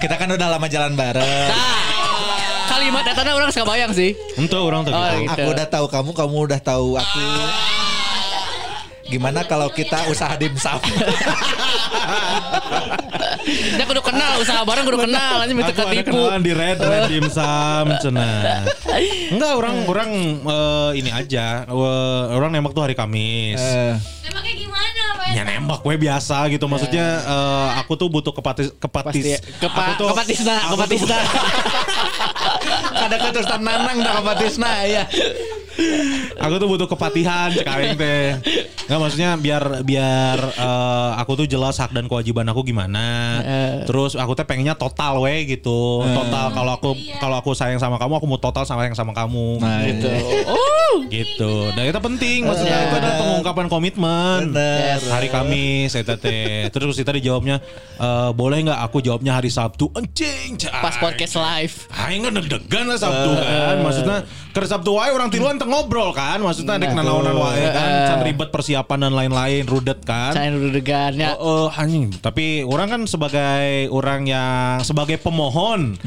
D: Kita kan udah lama jalan bareng.
C: Kalimat datanya orang suka bayang sih.
E: Untuk orang tuh
C: Oh,
E: gitu.
C: gitu.
D: Aku udah tahu kamu, kamu udah tahu aku. Gimana kalau kita usaha dimsum?
C: Dia kudu kenal usaha bareng kudu kenal anjing minta
E: Aku
C: ketipu.
E: kenalan di Red Red Dimsum cenah. Enggak orang orang eh, ini aja. Eh, orang nembak tuh hari Kamis.
D: Eh,
G: Nembaknya gimana?
E: Ya nembak gue biasa gitu maksudnya eh, aku tuh butuh kepatis kepatis
C: Pasti kepa
E: aku tuh
C: kepatisna,
E: aku tuh-
C: kepatisna.
D: Ada keturunan nanang dah kepatisna ya.
E: aku tuh butuh kepatihan cek aing teh. Nggak maksudnya biar biar eh, aku tuh jelas hak dan kewajiban aku gimana. Terus aku teh pengennya total we gitu. Total kalau aku kalau aku sayang sama kamu aku mau total sama yang sama kamu.
D: Nah,
E: gitu.
C: Oh.
E: gitu. Dan itu penting maksudnya itu ada pengungkapan komitmen.
D: Bener.
E: Hari Kamis eta teh. Terus kita dijawabnya eh, boleh nggak aku jawabnya hari Sabtu. Anjing.
C: Pas podcast live.
E: Aing kan deg-degan lah Sabtu kan. Maksudnya ke Sabtu wae orang tiluan teu ngobrol kan. Maksudnya ada kenanaonan wae kan. Can ribet persiapan dan lain-lain, rudet kan.
C: Saya dulu degannya.
E: Oh, anjing. Tapi orang kan sebagai orang yang sebagai pemohon,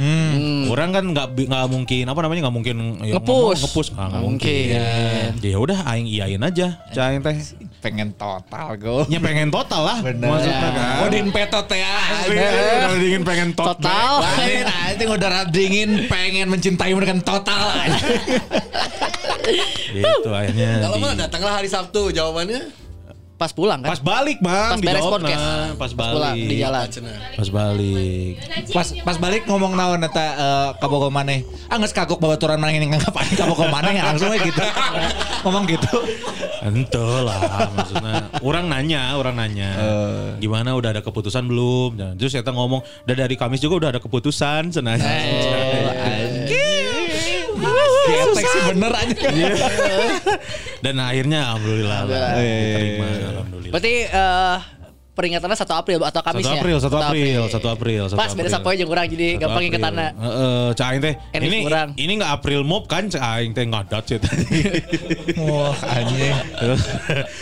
E: orang kan nggak nggak mungkin apa namanya nggak mungkin ya,
C: Nge-push.
E: ngomong nge-push. Ah, nggak
C: Nggak
E: mungkin. Ya udah, aing iyain aja. Cain teh.
D: Pengen total go.
E: Ya pengen total lah.
D: Bener.
E: Maksudnya kan.
D: Oh din petot ya.
E: Udah dingin pengen tot-
C: Total.
D: Lain anjing udara dingin pengen mencintaimu dengan total.
E: Gitu akhirnya.
F: Kalau mah datanglah hari Sabtu jawabannya.
C: Pas pulang kan.
E: Pas balik bang,
C: Pas beres podcast.
E: nah. Pas
C: pulang
E: balik.
C: di jalan.
E: Pas balik.
D: Pas pas balik ngomong naon eta uh, kabogo maneh. Ah geus kagok babaturan maneh ini nganggap aing kabogo maneh langsung we gitu. ngomong gitu.
E: Ente lah maksudnya Orang nanya Orang nanya Gimana udah ada keputusan belum Nah, Terus saya ngomong Udah dari Kamis juga udah ada keputusan Cenah
D: Ketek sih bener aja.
E: Dan akhirnya Alhamdulillah lah Diterima Alhamdulillah.
C: Berarti eh peringatannya 1 April atau
E: 1
C: Kamis ya?
E: April, 1 April, 1 April, 1
C: Pas beda
E: April.
C: sapoe jeung urang jadi
E: 1
C: gampang
E: April.
C: ingetanna.
E: Heeh, Cak Aing teh.
C: Enis
E: Ini
C: kurang.
E: ini enggak April Mop kan Aing teh ngadat sih tadi.
D: Wah anjing.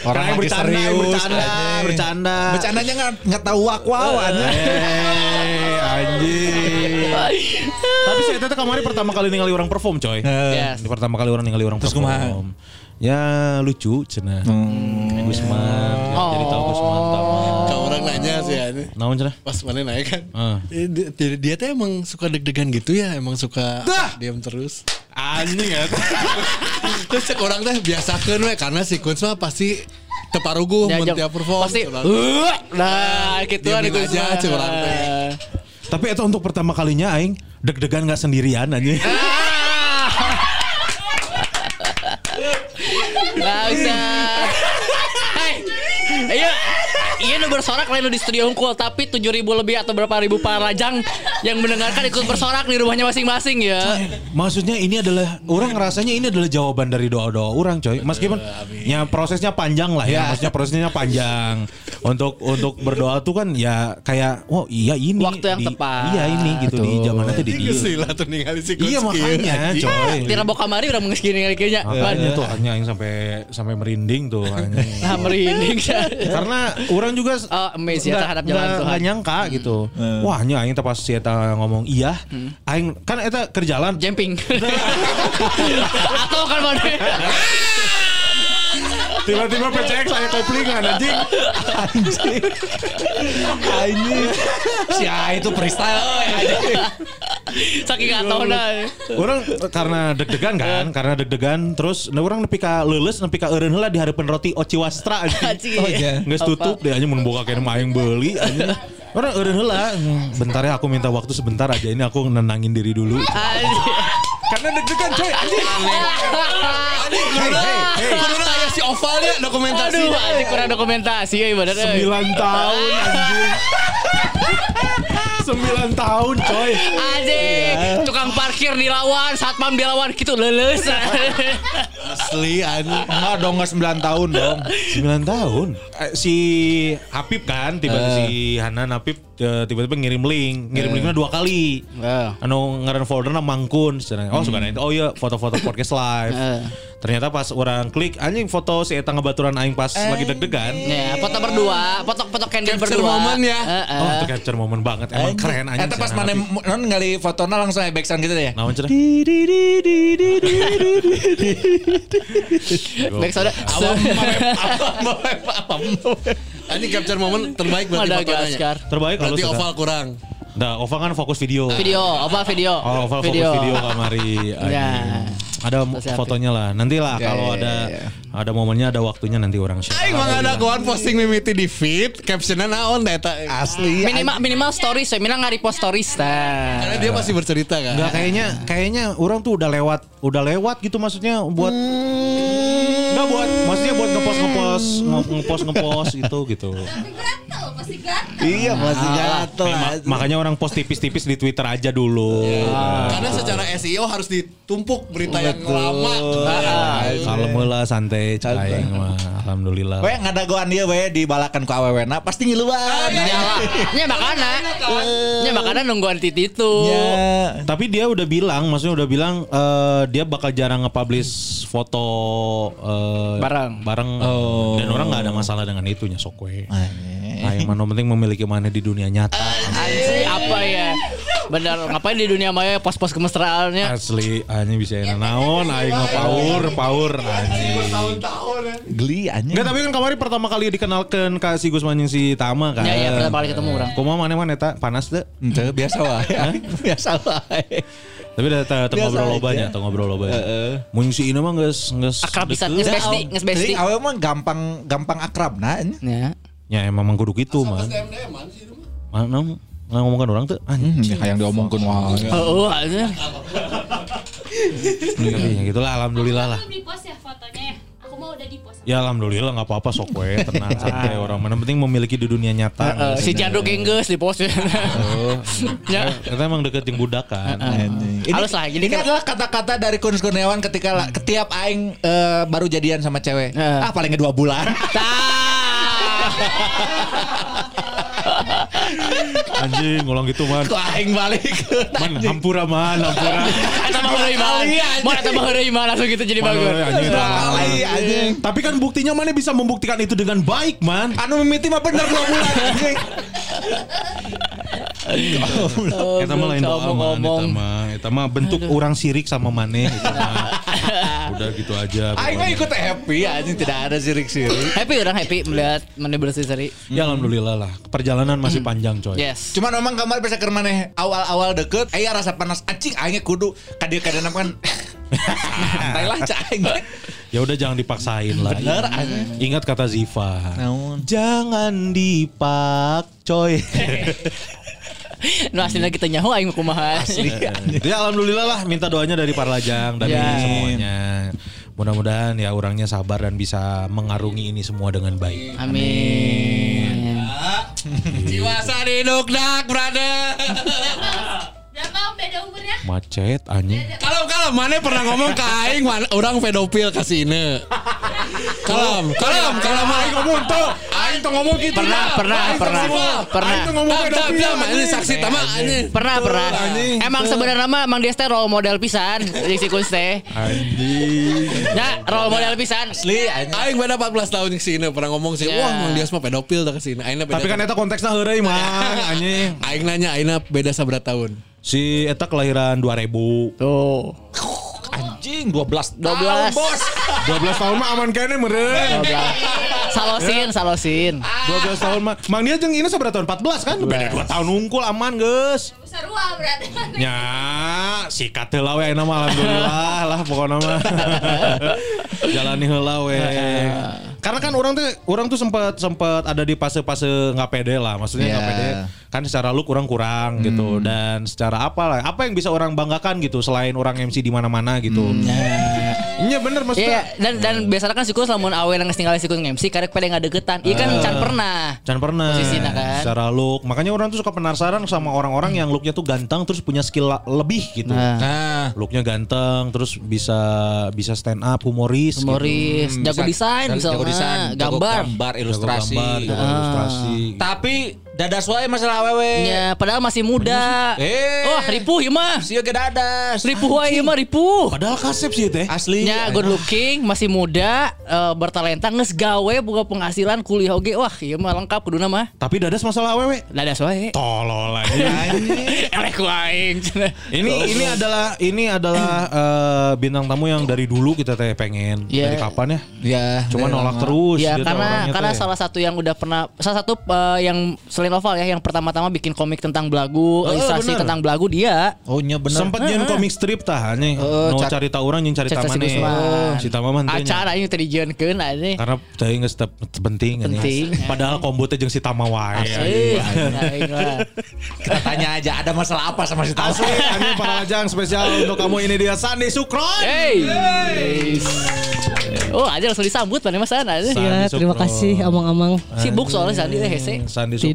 E: Orang
D: lagi
E: bercanda,
D: serius,
E: bercanda,
D: anjing.
E: bercanda.
D: Bercandanya nggak nggak tahu aku awan.
E: Eh, anjing. Tapi saya teh kemarin pertama kali ningali orang perform coy.
C: Yes.
E: Ini pertama kali orang ningali orang
D: Terus kumaha?
E: perform. Ya lucu cenah. Gusman. Jadi tahu Gusman tahu.
F: Nanya sih ya ini.
E: Naon cenah?
F: Pas mana naik kan.
E: Ah.
F: Eh, Dia, tuh emang suka deg-degan gitu ya, emang suka diam terus.
E: Anjing ya.
F: Terus cek orang teh biasakeun we karena si Kunz mah pasti teparugu mun tiap perform.
C: Pasti. "Uh," Nah, gitu
F: Diamin
C: ada
F: aja, cek orang teh.
E: Tapi itu untuk pertama kalinya aing deg-degan nggak sendirian anjing.
C: Nggak bisa. Hei, iya, iya nu bersorak lain nu di studio unggul tapi 7 ribu lebih atau berapa ribu para lajang yang mendengarkan ikut bersorak di rumahnya masing-masing ya.
E: Maksudnya ini adalah orang rasanya ini adalah jawaban dari doa-doa orang coy. Meskipun ya prosesnya panjang lah ya. Maksudnya prosesnya panjang. Untuk untuk berdoa tuh kan ya kayak oh iya ini
C: Waktu yang tepat.
E: Iya ini gitu di
C: Tuh.
E: zaman itu di dia.
F: Gila tuh ningali si Kunz.
E: Iya makanya coy.
C: Tira bawa kamari udah mengesini kali kayaknya.
E: Makanya tuh hanya yang sampai sampai merinding tuh.
C: Nah merinding
E: Karena orang juga
C: Oh, amazed ya terhadap jalan Tuhan.
E: nggak nyangka gitu. Wah, nya aing teh pas si eta ngomong iya, aing kan eta kerjalan
C: Jumping. Atau kan mana?
E: tiba-tiba PCX saya koplingan anjing.
D: Anjing. Anjing. Si A itu freestyle. anjing.
C: Saking gak tau dah.
E: Orang karena deg-degan kan, karena deg-degan terus nah orang nepi ka leuleus nepi ka eureun heula di harapan roti Oci Wastra anjing.
C: Anjing.
D: Oh, iya.
E: Geus tutup deh anjing mun boga kene mah aing beuli anjing. Orang eureun heula, bentar ya aku minta waktu sebentar aja ini aku nenangin diri dulu.
C: Anjing.
E: Karena deg-degan coy anjing.
F: Kudu aya si ovalnya dokumentasi.
C: Aduh, anjing kurang dokumentasi ya ibaratnya.
E: 9 tahun anjing. 9 tahun coy.
C: Anjing, tukang parkir dilawan, satpam dilawan gitu leles.
F: Asli anjing.
D: Enggak dong, enggak 9 tahun dong.
E: 9 tahun. Eh, si Habib kan tiba si Hanan Habib eh, tiba-tiba ngirim link, ngirim linknya dua kali. Anu ngaran foldernya mangkun. Cenah. Oh suka itu. Oh iya foto-foto podcast live. Ternyata pas orang klik anjing foto si eta ngebaturan aing pas lagi deg-degan.
C: Ya, foto berdua, foto-foto candle
F: Capture
C: berdua.
F: momen ya.
C: Heeh.
E: Oh, itu capture momen banget. Emang keren anjing.
D: Eta pas mana non ngali fotona langsung aya backsound gitu ya.
E: Naon cenah?
C: Baik saudara.
F: Anjing capture momen terbaik berarti fotonya.
C: Madagaskar.
E: Terbaik kalau
F: Berarti oval kurang.
E: Nah, Ova kan fokus video.
C: Video, apa video?
E: Oh, Oval fokus video kamari.
C: Ya.
E: Ada
C: Terus
E: fotonya lah. Nanti lah
D: Ya,
E: kalau
D: ya,
E: ada
D: ya.
E: ada momennya ada waktunya nanti orang share.
F: Aing mah ada kawan posting mimiti di feed, captionnya naon eta.
D: Asli.
C: Minimal minimal stories, saya bilang nggak repost stories ta.
F: Karena dia masih bercerita kan.
E: Enggak kayaknya kayaknya orang tuh udah lewat udah lewat gitu maksudnya buat Enggak buat maksudnya buat ngepost ngepost nge- ngepost ngepost itu gitu.
G: Gatel, pasti.
D: Iya, masih gatel.
E: Eh, ma- makanya orang post tipis-tipis di Twitter aja dulu.
F: Karena secara SEO harus ditumpuk berita yang lama.
E: Kalem lah santai cai mah. Alhamdulillah.
D: We ngadagoan dia we dibalakan ku awewena pasti ngiluan.
C: Ya, nya makana. Nya makana nungguan titit itu.
D: Ya.
E: Tapi dia udah bilang, maksudnya udah bilang eh, dia bakal jarang nge-publish foto eh,
C: Bareng.
E: bareng. Dan orang nggak ada masalah dengan itunya sok we. Nah, yang mana penting memiliki mana di dunia nyata.
C: Anjing apa ya? Bener, ngapain di dunia maya pos-pos kemesraannya?
E: Asli, hanya bisa enak naon, aing mah power, power anjing.
D: Geli anjing.
E: Enggak, tapi kan kemarin pertama kali dikenalkan ke si Gusman yang si Tama kan.
C: Ya, ya, pertama kali ketemu orang.
E: Kumaha mana mana eta panas deh.
D: Ente biasa wae. biasa wae.
E: Tapi udah
D: Biasa
E: ngobrol
D: aja.
E: lobanya, teu ngobrol lobanya. Mun si Ina mah geus geus
C: Akrab bisa,
E: deket.
C: geus besti, geus besti.
D: Jadi awe mah gampang gampang akrab nah. ini.
C: Ya.
E: Ya emang mang kudu gitu man. Mana ngomongkan orang tuh anjing.
D: yang diomongkeun wae.
C: Oh, aja.
E: Ya gitulah alhamdulillah lah.
G: Belum di post ya fotonya ya. Aku mau udah di post.
E: Ya alhamdulillah nggak apa-apa sok we tenang santai orang mana penting memiliki di dunia nyata.
C: Si Cianduk geus di post. Ya.
E: Kita emang deket yang budak kan.
D: Ini,
C: Halus lah, jadi
D: ini
C: kan-
D: adalah kata-kata dari Kun Kurniawan ketika ketiap aing eh, baru jadian sama cewek.
C: Eh.
D: Ah paling dua bulan.
E: Anjing ngulang gitu man.
D: Kok aing balik.
E: Man hampura man hampura.
C: Eta mah heureuy. Mau eta mah heureuy mah langsung gitu jadi
E: Man,
C: bagus.
E: anjing,
D: anjing.
E: Tapi kan buktinya mana bisa membuktikan itu dengan baik man.
D: Anu mimiti mah bener dua bulan anjing.
E: Kita mah lain doa man.
C: ngomong.
E: Eta mah, eta mah bentuk orang sirik sama maneh. Eta mah. Udah gitu aja.
D: Aing mah ikut happy anjing tidak ada sirik-sirik.
C: Happy orang happy melihat mana bersih seri.
E: Ya alhamdulillah lah. Perjalanan masih panjang coy.
C: Yes.
D: Cuman memang kamar bisa ke maneh awal-awal deket aya rasa panas anjing aingnya kudu kadir kadang kan santai lah cah aing.
E: Ya udah jangan dipaksain lah.
D: Bener anjing.
E: Ingat kata Ziva. Jangan dipak coy.
C: Nu aslinya kita nyaho aing kumaha.
E: ya alhamdulillah lah minta doanya dari Parlajang dari
C: Ya.
E: semuanya. Mudah-mudahan ya orangnya sabar dan bisa mengarungi ini semua dengan baik.
C: Amin.
F: Jiwa sadinuk dak, brother.
G: Berapa beda umurnya?
E: Macet anjing.
F: Kalau kalau mana pernah ngomong ke aing mana orang pedofil kasih ini. Kalam, kalam, kalam aing ngomong tuh. Aing tuh ngomong gitu.
C: Pernah, pernah, pernah. Pernah.
F: Aing tuh ngomong pedofil. Ini saksi tama anjing.
C: Pernah, pernah. Emang sebenarnya mah Mang Dia teh role model pisan di si Kun teh.
E: Anjing.
C: Ya, role model pisan.
D: Asli anjing.
F: Aing beda 14 tahun ke sini pernah ngomong sih,
C: Ya.
F: wah Mang Dias mah pedofil dah ke sini. Aing.
E: Tapi kan eta konteksnya heureuy mang anjing.
F: Aing nanya Aina beda saberat tahun.
E: Si eta kelahiran 2000.
C: Tuh.
D: Anjing 12
C: 12.
D: tahun, bos.
E: 12 tahun mah aman kene meureun.
C: Salosin, salosin.
E: 12 tahun mah. Mang dia jeung ini seberapa tahun? 14 kan? Beda 2 tahun unggul aman, geus.
G: Sarua berarti.
E: Ya, sikat heula we ayeuna mah alhamdulillah lah pokoknya mah. Jalani heula we. Karena kan orang tuh orang tuh sempat sempat ada di fase-fase nggak pede lah, maksudnya nggak
D: Iya.
E: pede. Kan secara look orang kurang gitu dan secara apa lah, apa yang bisa orang banggakan gitu selain orang MC di mana-mana gitu. Iya bener maksudnya.
C: Iya, dan dan biasanya kan sikus lamun awe nang tinggal sikus MC karek pada deketan. Iya kan can pernah.
E: Can pernah
C: Posisinya kan.
E: Secara look Makanya orang tuh suka penasaran sama orang-orang yang looknya tuh ganteng Terus punya skill lebih gitu
C: Nah,
D: Nah,
E: Looknya ganteng Terus bisa bisa stand up humoris gitu.
C: humoris,
D: Hmm,
C: jago desain, bisa
D: jago desain, jago
C: gambar.
D: gambar,
E: Jago
D: ilustrasi.
E: gambar, jago ilustrasi
D: Tapi dadas wae masalah awewe.
C: Ya, padahal masih muda.
D: Eh.
C: Wah, ripuh ieu mah.
D: Sia ge dadas.
C: Ripuh wae ieu mah ripuh.
E: Padahal kasep sih teh
D: Asli.
C: Nya good looking, masih muda, eh, bertalenta, nges gawe, buka penghasilan, kuliah oge. Wah, ieu mah lengkap kuduna mah.
E: Tapi dadas masalah awewe
C: Dadas wae.
E: Tolol aja
C: Elek wae.
E: Ini ini adalah ini adalah eh, bintang tamu yang dari dulu kita teh pengen
C: Iya.
E: dari kapan ya?
D: Ya.
E: Cuma nolak terus.
C: Ya
E: teh
C: karena karena
E: teh.
C: salah satu yang udah pernah salah satu eh, yang selain novel ya yang pertama-tama bikin komik tentang belagu, ilustrasi
E: bener.
C: tentang belagu dia.
D: Oh nya bener.
E: sempat jeung komik strip tah nih.
D: Eh,
E: no
D: car-
E: cari tahu orang jeung cari
C: Cerita
E: taman
C: si Gusman.
E: Si Tama mah henteu nya.
C: Acara ini tadi dijieunkeun aja.
E: Karena tadi nggak step penting. ini.
C: Penting.
E: Padahal kombo teh jeung si Tama wae.
D: Kita tanya aja ada masalah apa sama si Tama?
E: Asli, ini para lajang spesial untuk kamu ini dia Sandi Sukron.
C: Hey. Oh, aja langsung disambut pada Mas Ana.
E: Sandi
H: Ya, terima kasih amang-amang.
C: Sibuk soalnya Sandi teh hese.
E: Sandi Sukron.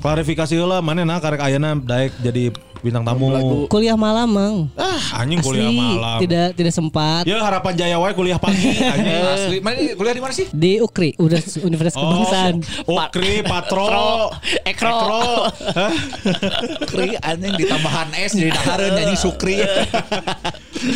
E: Klarifikasi lah mana nah karek ayana daek jadi bintang tamu.
H: Kuliah malam, Mang.
E: Ah, anjing
H: Asli,
E: kuliah malam.
H: tidak tidak sempat.
E: Ya harapan Jaya wae kuliah pagi anjing.
D: Asli. Mana kuliah di mana sih?
H: Di UKRI, udah Universitas Kebangsaan.
E: Oh, Okri, Patro,
C: Ekro.
E: Hah?
D: Kri anjing ditambahan S jadi dahareun nyanyi Sukri.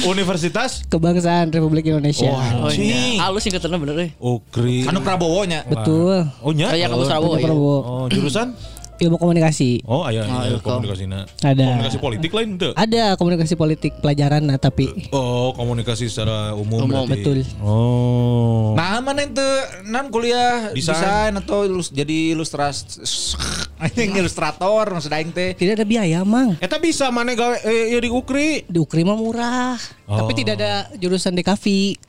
E: Universitas
H: Kebangsaan Republik Indonesia.
E: Oh, anjing.
C: Halus sing ketemu bener euy.
E: Okri.
D: Anu Prabowo nya.
H: Betul.
E: Oh nya?
C: Kayak kamu Prabowo ya.
H: Prabowo.
E: Oh, jurusan?
H: Ilmu komunikasi.
E: Oh, aya
C: Oh,
E: iya,
C: ilkom.
E: komunikasinya.
H: Ada.
E: Komunikasi politik lain tuh.
H: Ada komunikasi politik pelajaran nah tapi
E: Oh, komunikasi secara umum,
C: Umum,
E: berarti.
H: betul.
E: Oh.
D: Nah, mana itu nan kuliah
E: Desain.
D: desain, atau ilus, jadi ilustras anjing ilustrator maksud aing teh.
H: tidak ada biaya, Mang.
E: Eta bisa mana gawe eh, ya di Ukri.
H: Di UKRI mah murah.
E: Oh.
H: Tapi tidak ada jurusan DKV.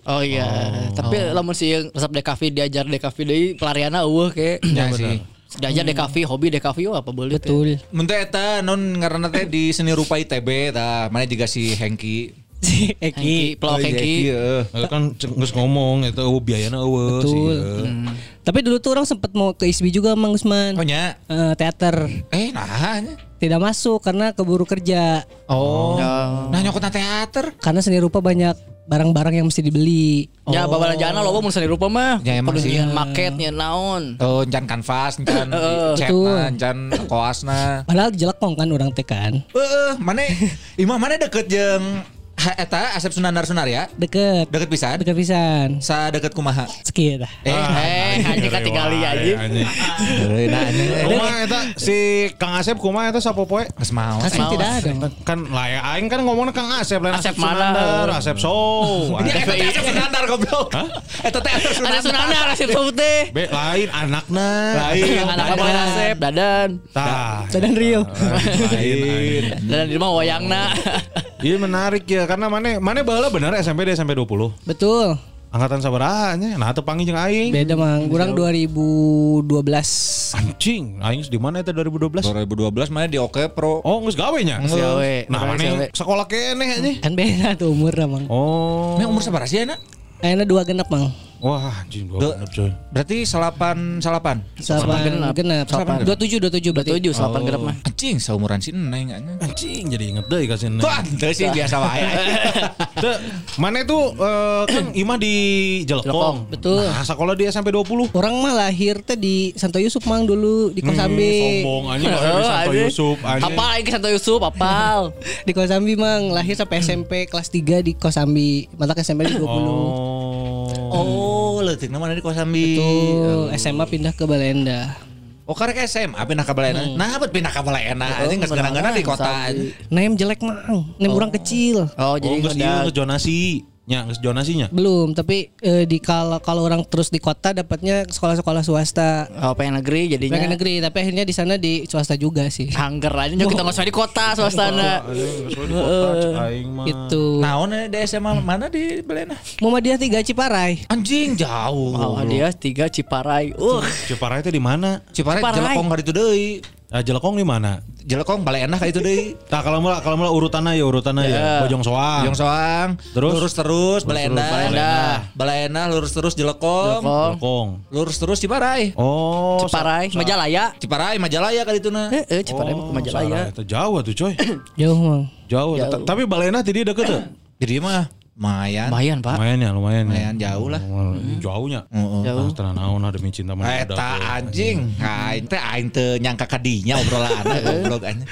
C: Oh iya, tapi lamun si yang resep DKV diajar DKV deui pelariana eueuh ke.
D: Ya sih.
C: Diajar DKV, hobi DKV wah apa boleh
H: Betul.
D: Mun teh eta non ngaranna teh di seni rupa ITB tah. Mana juga si Hengki.
H: Si
C: Hengki,
H: Eki.
C: pelok Hengki.
D: heeh.
E: Eh, kan cek- geus ngomong eta eueuh biayana eueuh sih.
H: Betul.
E: eh.
H: Tapi dulu tuh orang sempat mau ke ISBI juga, Mang Usman.
D: Oh nya.
H: Eh, teater.
D: Eh nah. nya.
H: Tidak masuk karena keburu kerja.
D: Oh. Nah nyokotna teater.
H: Karena seni rupa banyak barang-barang yang mesti dibeli.
C: Ya bawa jana loba mun seni rupa mah.
D: Ya, emang sih.
C: nyian marketnya naon.
D: Oh, encan kanvas, encan catna,
H: Betul.
D: encan koasna.
H: Padahal jelekong kan orang teh kan.
D: Heeh, mana imah mana deket jeung ha, eta Asep Sunandar Sunar ya?
H: Deket.
D: Deket pisan.
H: Deket pisan.
D: Sa deket kumaha? Eh,
C: Eh, anjing kan tinggali aja.
D: Heeh, nah, nah,
E: Kumaha eta si Kang Asep kumaha eta sapopoe?
D: Geus mau.
H: Kan
C: mau.
H: tidak ada.
E: Kan layak aing kan ngomongnya Kang Asep lain
C: Asep
E: Asep
C: mana?
E: Sunandar, Asep Sow.
D: Ini eta teh Asep Sunandar goblok. Eta teh Asep
C: Ada
D: Sunandar.
C: sunana Asep teh.
E: Be lain anakna.
C: Anak apa Asep dadan.
E: Tah.
H: Dan Rio.
E: Lain.
C: Dadan di rumah wayangna.
E: Iya menarik ya karena mana mana baheula bener SMP di SMP 20.
H: Betul.
E: Angkatan sabaraha nya? Nah, teu panggil jeung aing.
H: Beda mang. Kurang 2012.
E: Anjing, aing di mana eta 2012?
D: 2012 mana di Oke Pro.
E: Oh, geus gawe nya.
C: Gawe.
E: Nah, mana sekolah kene anjing.
H: Kan beda tuh umur mang.
E: Oh.
D: Ini umur sabaraha sih anak?
H: Akhirnya dua genap mang.
E: Wah, anjing dua bener coy.
D: Berarti salapan salapan.
H: Salapan
C: genap.
H: genap.
D: Salapan
H: Dua tujuh dua tujuh berarti.
C: Tujuh salapan genep mah.
D: Anjing seumuran si Neng anjing.
E: Anjing jadi inget deui kasih
D: Tuh, teu sih biasa wae.
E: Teu, mana itu eh, kan Imah di
C: Jelekong.
E: Jelekong.
H: Betul.
E: Nah, sekolah di SMP 20.
H: Orang mah lahir teh di Santo Yusuf mang dulu di Kosambi.
E: Sombong anjing lahir di Santo. Yusuf anjing.
C: Apal lagi Santo Yusuf, apal.
H: Di Kosambi mang lahir sampai SMP kelas 3 di Kosambi. Matak SMP di 20.
E: Oh.
D: Oh, leutik mana di Kosambi.
H: Tuh, SMA pindah ke Balenda.
D: Oh, karek SMA pindah ke Balena. Nah, bet pindah ke Balena. Anjing geus geuna-geuna di kota. anjing.
H: Nem jelek mang. Nem orang kecil.
C: Oh,
E: Jadi ieu geus zonasi. Nya, geus zonasinya.
H: Belum, tapi eh, di kalau kalau orang terus di kota dapatnya sekolah-sekolah swasta.
C: Oh, pengen negeri jadinya.
H: Pengen negeri, tapi akhirnya di sana di swasta juga sih.
C: Angger aja nyok kita nggak usah di kota
E: di aing mah.
H: Itu.
D: Naon eh, di SMA mana di Balena?
H: Muhammadiyah 3 Ciparai.
D: Anjing jauh.
C: Oh, dia tiga Ciparai. Uh,
E: Ciparai itu di mana?
D: Ciparai
C: Ciparai.
D: jelekong ka ditu deui.
E: Ah, jelekong di mana?
D: Jelekong balik enak kayak itu deh.
E: Nah kalau mula kalau mula urutannya ya urutannya ya. Bojong soang.
D: Yang soang,
E: Terus?
D: lurus terus, balenda,
C: Balenda.
D: balenda, lurus terus jelekong,
C: Jelekong.
E: Jelekong.
D: lurus terus Ciparai,
E: Oh.
C: Ciparai, Majalaya.
D: Ciparai, Majalaya kali itu nah.
C: Eh, eh Ciparai
E: Oh,
C: Majalaya.
E: Itu jauh tuh coy.
H: Jauh mang.
E: Jauh.
C: Jauh.
E: Ta- Tapi Balena tadi deket tuh.
D: Jadi mah lumayan,
C: Lumayan, Pak.
E: Lumayan ya, lumayan. ya.
D: lumayan jauh lah.
E: Jauhnya.
D: Heeh.
C: Jauh.
E: Ah, tenang naon ada cinta mana
D: Eta anjing, aing teh aing teu nyangka kadinya obrolan goblok anjing.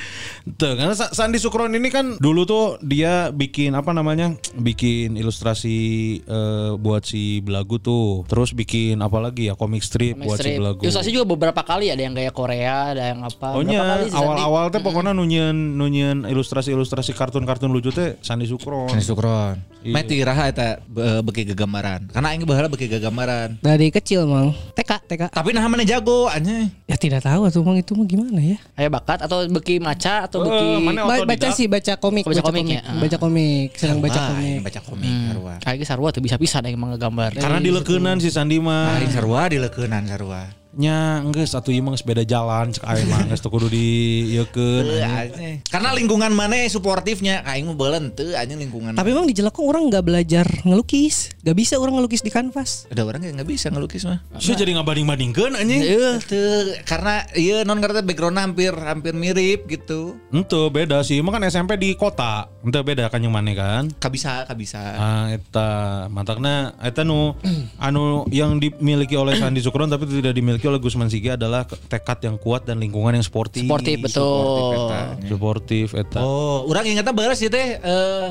E: Tuh, karena Sa- Sandi Sukron ini kan dulu tuh dia bikin apa namanya? Bikin ilustrasi eh, buat si Belagu tuh. Terus bikin apa lagi ya? Komik strip buat si. Belagu.
C: Ilustrasi juga beberapa kali ada yang gaya Korea, ada yang apa.
E: Oh
C: Sandi?
E: awal-awal teh pokoknya nunyian nunyian ilustrasi-ilustrasi kartun-kartun lucu teh Sandi Sukron.
D: Sani Sukron.
E: Iya.
D: Mati iraha eta be- beki gegambaran. Karena aing baheula beki gegambaran.
H: Dari kecil mang. TK TK.
D: Tapi nah mana jago anjing.
H: Ya tidak tahu tuh mang itu mah gimana ya.
C: Kayak bakat atau beki maca atau
E: Eh,
C: beki
E: mana
H: Ba- baca sih baca komik,
C: Baca komik ya?
H: Baca komik, senang baca
D: Wah,
H: komik.
D: baca komik sarua.
C: Kayak sarua tuh bisa-bisa ada yang menggambar.
E: Karena dileukeunnan si Sandi mah.
D: Aing sarua dileukeunnan sarua.
E: Nya geus atuh ieu mah geus beda jalan cek aing mah geus teu kudu dieukeun.
D: Anjing. Karena lingkungan mana suportifnya aing mah beuleun teu anjing lingkungan.
H: Tapi emang di Jelekong orang nggak belajar ngelukis, nggak bisa orang ngelukis di kanvas.
D: ada orang yang nggak bisa ngelukis mah.
E: Saya jadi ngabanding-bandingkeun anjing.
D: Teu, karena iya non karena background hampir hampir mirip gitu.
E: Ente beda sih, emang kan SMP di kota. Ente beda kan yang mana kan?
D: Kabisa kabisa.
E: Ah, eta mantakna eta nu anu yang dimiliki oleh Sandi Sukron tapi tidak dimiliki oleh Gusman Sigi adalah tekad yang kuat dan lingkungan yang sportif.
C: Sportif betul.
E: Sportif eta.
D: Oh, orang ingatnya balas ya teh eh,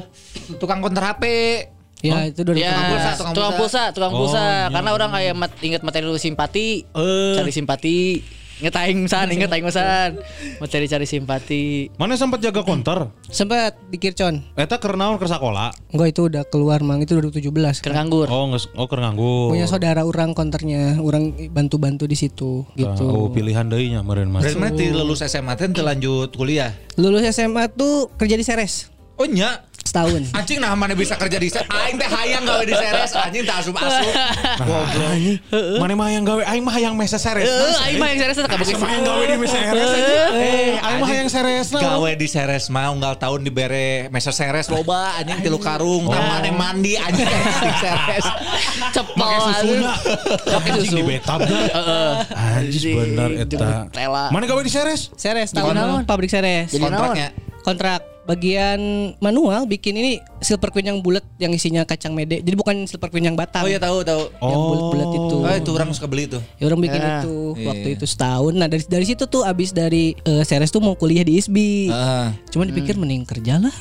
D: tukang konter HP.
H: Ya itu dari
C: Ya,
D: Tukang pulsa, tukang
C: tukang
D: pulsa.
C: pulsa, tukang
E: Oh,
C: pulsa.
E: iya.
C: Karena orang kayak mat, ingat materi lu simpati,
D: Eh.
C: cari simpati. Ingat aing san, ingat aing san. Materi cari simpati.
E: Mana sempat jaga konter?
H: sempat di Kircon.
E: Eta keur naon keur sakola?
H: Enggak itu udah keluar mang itu 2017
C: Kena
H: kan.
C: nganggur.
E: Oh, nges, oh keur nganggur.
H: Punya saudara orang konternya, orang bantu-bantu di situ gitu.
E: Oh, pilihan deui nya meureun mah.
D: Berarti lulus SMA teh lanjut kuliah.
H: Lulus SMA tuh kerja di Ceres
D: Oh nya.
H: Setahun.
D: Anjing nah mana bisa kerja di se- aing teh hayang gawe di seres anjing tak asup-asup. Goblok.
E: Mana mah yang gawe aing mah yang mesa seres.
C: Eh, aing mah yang serius tak bagi
E: Mah yang gawe di mesa seres. Eh, aing mah yang seres
D: Gawe di seres mah unggal tahun dibere mesa seres loba anjing tilu karung tamane mandi anjing di seres.
C: cepol.
E: Make susuna.
C: Pakai susu.
E: di betap dah. Anjing bener eta. Mana gawe di seres?
H: Ceres
C: Jadi
H: tahun
C: naon?
H: pabrik.
C: Jadi
D: Kontraknya
H: Kontrak bagian manual bikin ini silver queen yang bulat yang isinya kacang mede. Jadi bukan silver queen yang batang.
D: Oh iya tahu tahu.
H: Yang bulat-bulat itu.
D: Oh itu orang suka beli tuh.
H: Ya orang bikin
C: Ya.
H: itu
D: Iya.
H: waktu itu setahun. Nah dari dari situ tuh abis dari eh, Ceres tuh mau kuliah di ISBI.
D: Heeh.
H: Cuma dipikir mending kerja lah.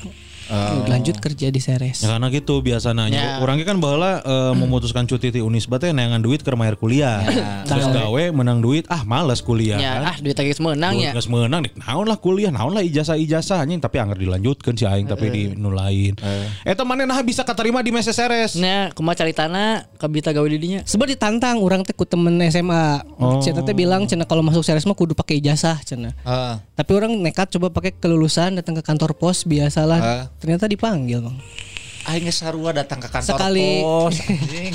H: Lanjut kerja di Ceres.
E: Ya karena gitu biasa nanya.
C: Ya.
E: Orangnya kan baheula eh, memutuskan cuti ti Unisba teh neangan duit keur mayar kuliah. Terus gawe menang duit, ah males kuliah
C: Ya,
E: kan.
C: ah duit lagi menang ya.
E: Geus menang dik naon lah kuliah, naon lah ijazah-ijazah anjing tapi anggar dilanjutkeun si aing tapi di nu lain. Eta maneh nah bisa keterima di Mese Seres.
C: Nah, kumaha cari tanah kabita gawe di dinya.
H: Sebenarnya ditantang orang teh ku temen SMA.
E: Oh.
H: Cina teh bilang cina kalau masuk Ceres mah kudu pakai ijazah cina.
D: Heeh.
H: Tapi orang nekat coba pakai kelulusan datang ke kantor pos biasalah.
D: Ah.
H: Ternyata dipanggil bang.
D: Aing geus sarua datang ke kantor
H: Sekali.
D: pos anjing.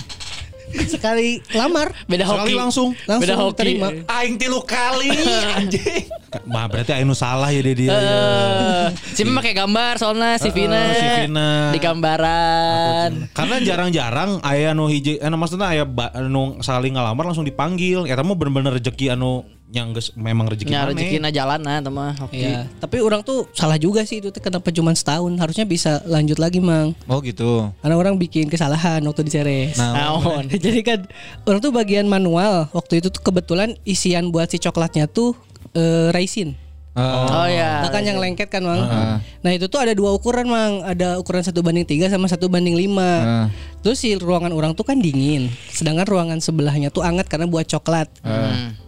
H: Sekali lamar
C: Beda
E: Sekali
C: hoki.
E: langsung.
H: langsung
C: Beda hoki.
H: diterima.
D: Aing tilu kali anjing.
E: Mah berarti aing nu salah ya dia dia.
C: Eh, si pakai gambar soalnya si Vina.
E: si Vina.
C: Di gambaran.
E: Karena jarang-jarang aya nu hiji eh maksudnya aya ba- nu saling ngalamar langsung dipanggil. Eta mah bener-bener rezeki anu yang memang rezeki
C: Nya
E: maneh.
C: rezeki na jalan nah teh mah hoki.
H: Iya. Tapi orang tuh salah juga sih itu teh kenapa cuma setahun. Harusnya bisa lanjut lagi mang.
D: Oh gitu.
H: Karena orang bikin kesalahan waktu di Ceres.
C: Naon?
H: Jadi kan orang tuh bagian manual waktu itu tuh kebetulan isian buat si coklatnya tuh eh, raisin.
C: Oh ya.
H: Nah, kan yang lengket kan mang. Nah itu tuh ada dua ukuran mang. Ada ukuran satu banding tiga sama satu banding lima. Terus si ruangan orang tuh kan dingin. Sedangkan ruangan sebelahnya tuh hangat karena buat coklat.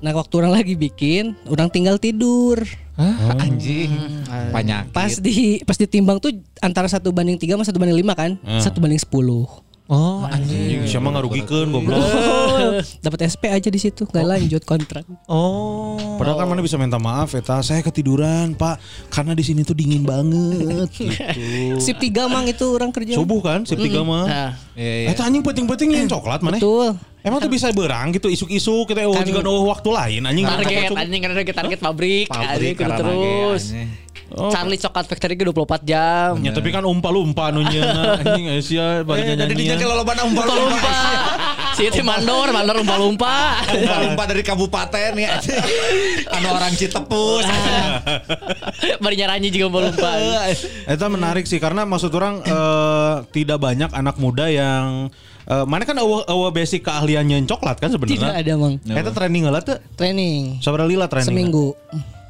H: Nah waktu orang lagi bikin, orang tinggal tidur.
D: Hah? Anjing. Banyak.
H: Pas di pas ditimbang tuh antara satu banding tiga sama satu banding lima kan. Satu banding sepuluh.
D: Oh, anjing.
E: Anjing siapa ngarugikeun goblok.
H: Dapat SP aja di situ, nggak lanjut kontrak.
D: Oh.
E: Padahal kan mana bisa minta maaf eta saya ketiduran pak karena di sini tuh dingin banget gitu.
H: Sip 3 mang itu orang kerja.
E: Subuh kan sip tiga mah.
C: Nah,
D: Iya, iya.
E: Eta anjing penting-penting yang coklat mana?
H: Betul.
E: Emang tuh bisa berang gitu isuk-isuk kita oh juga oh, waktu lain anjing.
C: target anjing kan target target pabrik, anjing kudu
D: karena
C: terus.
D: anjing.
E: Oh.
C: Charlie Coklat Factory ke 24 jam.
E: Ya, tapi kan umpa-lumpa nunya anjing Asia
D: Eh, Jadi dia
E: nyanyi.
D: kalau lomba
C: Lumpa lumpa. Si itu mandor, mandor lumpa lumpa.
D: Lumpa dari kabupaten ya. anu orang Citepus.
C: Bari nyaranyi juga lumpa lumpa.
E: Eta menarik sih karena maksud orang eh, tidak banyak anak muda yang eh, mana kan awa, awa basic keahliannya yang coklat kan
H: Tidak
E: sebenarnya.
H: ada mang.
E: Eta training lah tuh.
H: Training
E: Sabar lila training.
H: seminggu.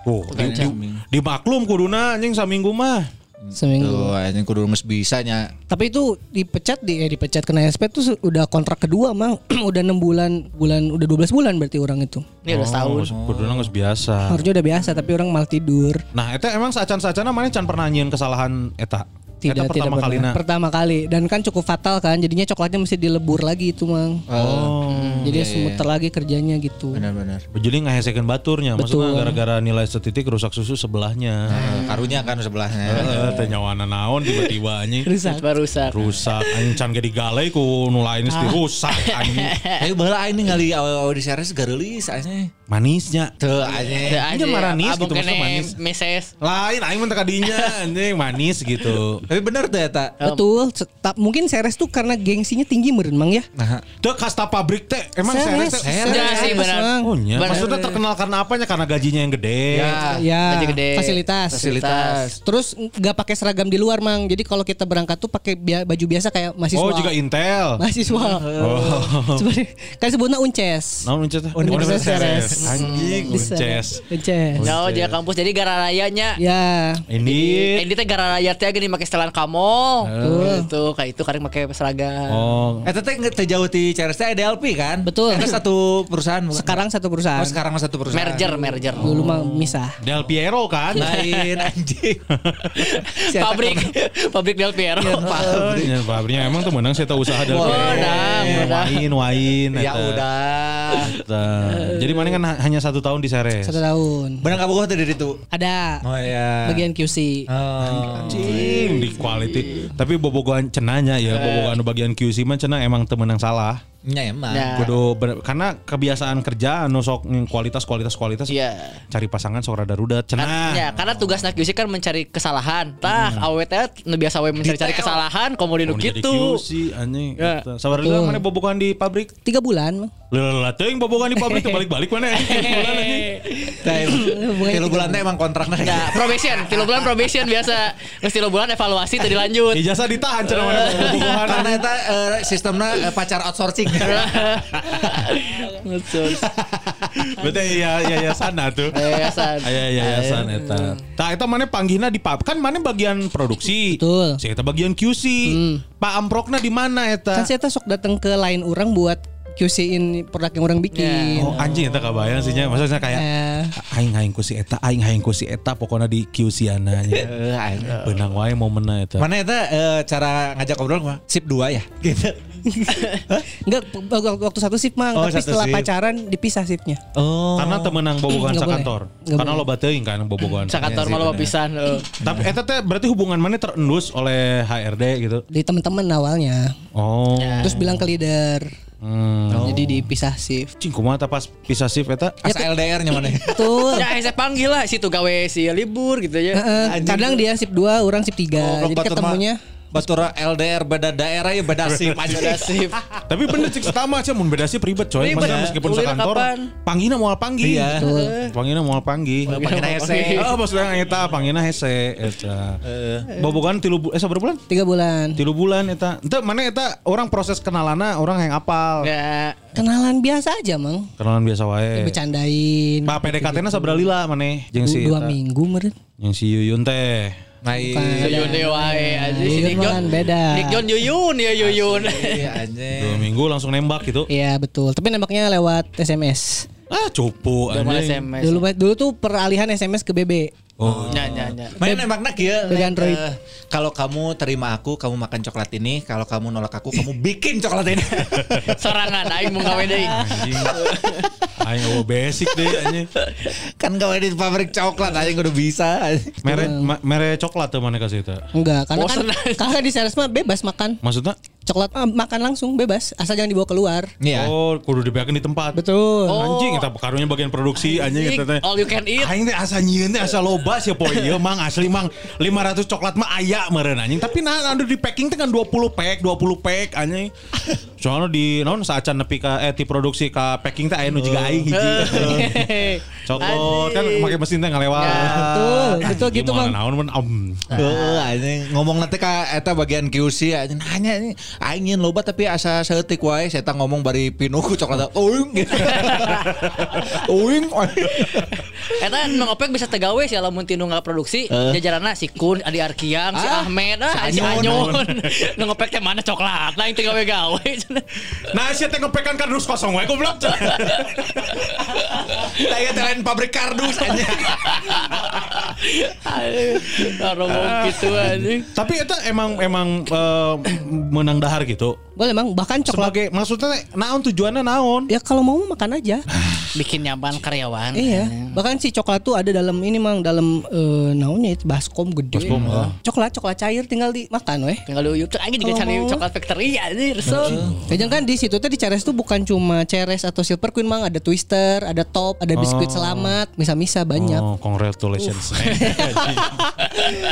E: Oh, di, di, di maklum kuduna anjing saminggu mah.
H: Seminggu.
D: Tuh, anjing kudu geus bisa nya.
H: Tapi itu dipecat di eh, dipecat kena SP tuh udah kontrak kedua mang. udah 6 bulan bulan udah 12 bulan berarti orang itu.
C: Ini udah setahun.
E: Oh, kuduna geus biasa.
H: Harusnya udah biasa tapi orang malah tidur.
E: Nah, eta emang sacan-sacana mana can pernah nyieun kesalahan eta.
H: Tidak
E: eta
H: tidak
E: pertama
H: pernah.
E: kalina.
H: Pertama kali dan kan cukup fatal kan. Jadinya coklatnya mesti dilebur lagi itu mang.
E: Oh.
H: Jadi semuter lagi kerjanya gitu.
D: Benar-benar.
E: Jadi ngahesekeun baturnya, maksudnya
H: Betul.
E: gara-gara nilai setitik rusak susu sebelahnya.
D: Eh, Karunya kan sebelahnya.
E: Heeh, teh nyawana naon tiba-tiba anjing.
H: Rusak.
C: Rusak.
E: Rusak anjing can ge digalai ku nu lain geus dirusak anjing.
D: Ayo baheula aing ningali awal-awal di series geulis anjing.
E: Manisnya.
D: Tuh anjing.
C: Aja,
E: Ini manis gitu, maksudnya manis.
C: Meses.
E: Lain aing teu kadinya anjing manis gitu.
D: Tapi bener tuh ya tak.
H: Betul. Se- ta- mungkin Ceres tuh karena gengsinya tinggi meren mang ya.
D: Nah,
E: Teu kasta pabrik teh emang.
H: Ceres
E: teh
C: Ceres. Ya sih, benar.
E: Oh nya,
C: Benar.
E: maksudnya terkenal karena apanya? Karena gajinya yang gede.
D: ya.
H: Ya,
C: Gaji gede.
H: fasilitas.
D: Fasilitas.
H: Terus nggak pakai seragam di luar mang. Jadi kalau kita berangkat tuh pakai bia- baju biasa kayak mahasiswa.
E: Oh juga Intel.
H: mahasiswa. Sebenarnya kan sebutnya unces.
E: Naon uncet teh?
H: Universitas Ceres.
E: Anjing unces.
H: Unces.
C: Jauh dia kampus jadi gara rayanya.
H: Ya.
E: Ini
C: Ini teh gara raya teh gini make setelan kamol.
H: Betul.
C: Gitu, kayak itu karek make seragam.
E: Oh,
D: Eta teh nggak jauh di Ceres teh DLP kan?
H: Betul.
D: Eta satu perusahaan bukan?
H: Sekarang satu perusahaan.
D: Oh, sekarang satu perusahaan.
C: Merger, merger.
H: Dulu mah misah.
E: Del Piero kan?
D: Lain anjing.
C: Pabrik, pabrik Del Piero.
E: Ya, pabriknya emang tuh menang saya tahu usaha Del Piero.
C: Menang, menang.
E: Wain, wain.
D: Ya udah.
E: Jadi mana kan hanya satu tahun di Ceres.
H: Satu tahun.
D: Benar kabogoh teh dari itu.
H: Ada
D: Oh ya.
H: bagian QC.
D: Oh.
E: Anjing di quality. Tapi bobogohan cenanya ya, bobogohan bagian QC mah cenah emang temenang salah.
D: Nya emang.
C: Ya.
E: Kudu bener- karena kebiasaan kerja anu sok kualitas kualitas kualitas
C: Iya.
E: cari pasangan sok rada rudat cenah.
C: Kan, ya, karena tugas nak QC kan mencari kesalahan. Tah, awet teh nu biasa we mencari-cari kesalahan, kemudian
E: Mau jadi
C: gitu.
E: QC anjing.
C: Ya.
E: Eta. Sabar dulu mana bobogohan di pabrik?
H: Tiga bulan. Mang.
E: Lelah teuing bobogohan di pabrik balik-balik mana? Bulan anjing.
D: Tilu bulan teh emang kontraknya.
C: Ya, probation, tilu bulan probation biasa. Terus tilu bulan evaluasi tadi lanjut.
E: Ijazah ditahan cenah mana.
D: Karena eta eh, sistemnya eh, pacar outsourcing.
C: Betul.
E: Berarti ya yayasan tuh.
C: Yayasan.
E: Aya yayasan eta. Tah eta mana panggihna di kan mana bagian produksi.
H: Betul.
E: Si eta bagian QC. Pak Amprokna di mana eta?
H: Kan saya tuh sok datang ke lain orang buat QC-in produk yang orang bikin.
E: Oh anjing eta kabayang sih nya. Maksudnya kayak
H: Eh,
E: aing hayang ku si eta, aing hayang ku si eta pokoknya di QC ana nya. Beunang wae momenna eta.
D: Mana eta eh, cara ngajak ngobrol mah? Sip 2 ya? Gitu.
H: Enggak waktu, waktu satu shift mang,
D: Oh,
H: tapi setelah
D: shift.
H: pacaran dipisah shiftnya.
D: Oh.
E: Karena temenang bobogohan
H: boleh.
E: sakantor. Karena lo bateuing kan bobogohan.
C: Sakantor malah pisan. eh.
E: Tapi eta teh berarti hubungan mana terendus oleh HRD gitu.
H: Di teman-teman awalnya.
E: Oh.
H: Terus bilang ke leader.
E: Hmm.
H: Jadi dipisah shift.
E: Cing kumaha pas pisah shift eta?
D: Asa LDR-nya mana?
H: Betul.
C: Ya, saya panggil lah situ gawe si libur gitu ya.
H: Kadang dia shift 2, orang shift 3.
D: Goblok,
H: Jadi ketemunya
D: Batura LDR beda daerah ya beda sip aja.
C: Udah sip.
E: Tapi bener cik sama aja mun beda sih ribet coy.
C: Ribet.
E: Maksudnya meskipun sekantor, panggina moal panggih.
D: Iya.
E: Panggina moal panggih.
D: Panggina hese.
E: Oh, maksudnya eta panggina hese eta. Bobogan tilu eh sabar bulan?
H: 3 bulan.
E: Tilu bulan eta. Ente mana eta orang proses kenalana orang yang apal.
C: Ya,
H: Kenalan biasa aja, Mang.
E: Kenalan biasa wae.
H: Bercandain.
E: Pak PDKT-na sabra lila maneh jeung si
H: Du- dua minggu meren.
E: Yang si Yuyun teh.
D: Main.
C: Yuyun wae aja si Nick John.
H: beda.
C: Nick John Yuyun ya Yuyun.
D: Iya anjing.
E: Dua minggu langsung nembak gitu.
H: Iya betul. Tapi nembaknya lewat SMS.
E: Ah cupu anjing.
C: SMS.
H: Dulu dulu tuh peralihan SMS ke BB.
E: Oh.
C: Nya nya nya.
D: Main kieu.
H: Bebek Android.
D: eh, Kalau kamu terima aku, kamu makan coklat ini. Kalau kamu nolak aku, kamu bikin coklat ini.
C: Sorangan aing mau gawe.
E: Anjing. Aing oh basic deh anjing.
D: kan gawe di pabrik coklat aja udah bisa.
E: Mere ma- mere coklat tuh mana kasih itu.
H: Enggak, karena kan
C: Bosen aja.
H: kakak di sales mah bebas makan.
E: Maksudnya?
H: Coklat mah makan langsung bebas, asal jangan dibawa keluar.
D: Iya.
E: Oh, kudu dibiarkan di tempat.
H: Betul.
E: Anjing kita karunya bagian produksi anjing kita teh.
C: All you can eat.
E: Aing teh asa nyieun teh asa loba sia poe ieu mang asli mang 500 coklat mah aya meureun anjing tapi nah anu di packing teh kan 20 pack 20 pack anjing. Soalnya di naon saacan nepi ka eh ti produksi ka packing teh aya nu jiga aing hiji. Coklat kan make mesin teh ngalewat.
H: Betul, betul gitu mang.
E: naon mun om.
D: Heeh, anjing ngomong nanti ka eta bagian QC anjing hanya ini aing nyeun loba tapi asa saeutik wae saya ngomong bari pinuku coklat uing. Uing.
C: Eta nu ngopek bisa tegawe sih lamun tinu nggak produksi jajaranna si Kun, Adi Arkiang, si
D: Ah,
C: Ahmed, ah,
D: si
C: si
D: Anyun.
C: Anyun. Nu ngopek teh mana coklat, nah teu gawe-gawe.
E: Nah, sia teh ngepekan kardus kosong wae goblok.
D: Saya lain pabrik kardus anjing.
C: Karo gitu anjing.
E: Tapi eta emang emang eh, menang dahar gitu.
H: Boleh mang, bahkan coklat.
E: Sebagai maksudnya naon tujuannya naon?
H: Ya kalau mau makan aja.
C: Bikin nyaman karyawan.
H: iya. Bahkan si coklat tuh ada dalam ini mang dalam eh, naonnya itu baskom gede.
E: Baskom, ah.
H: Coklat coklat cair tinggal dimakan weh.
C: Tinggal diuyup tuh anjing juga cari
H: mau.
C: coklat factory anjir. So.
H: Kayaknya kan di situ tuh di Ceres tuh bukan cuma Ceres atau Silver Queen mang ada Twister, ada Top, ada biskuit selamat, misa-misa banyak.
E: Oh, congratulations.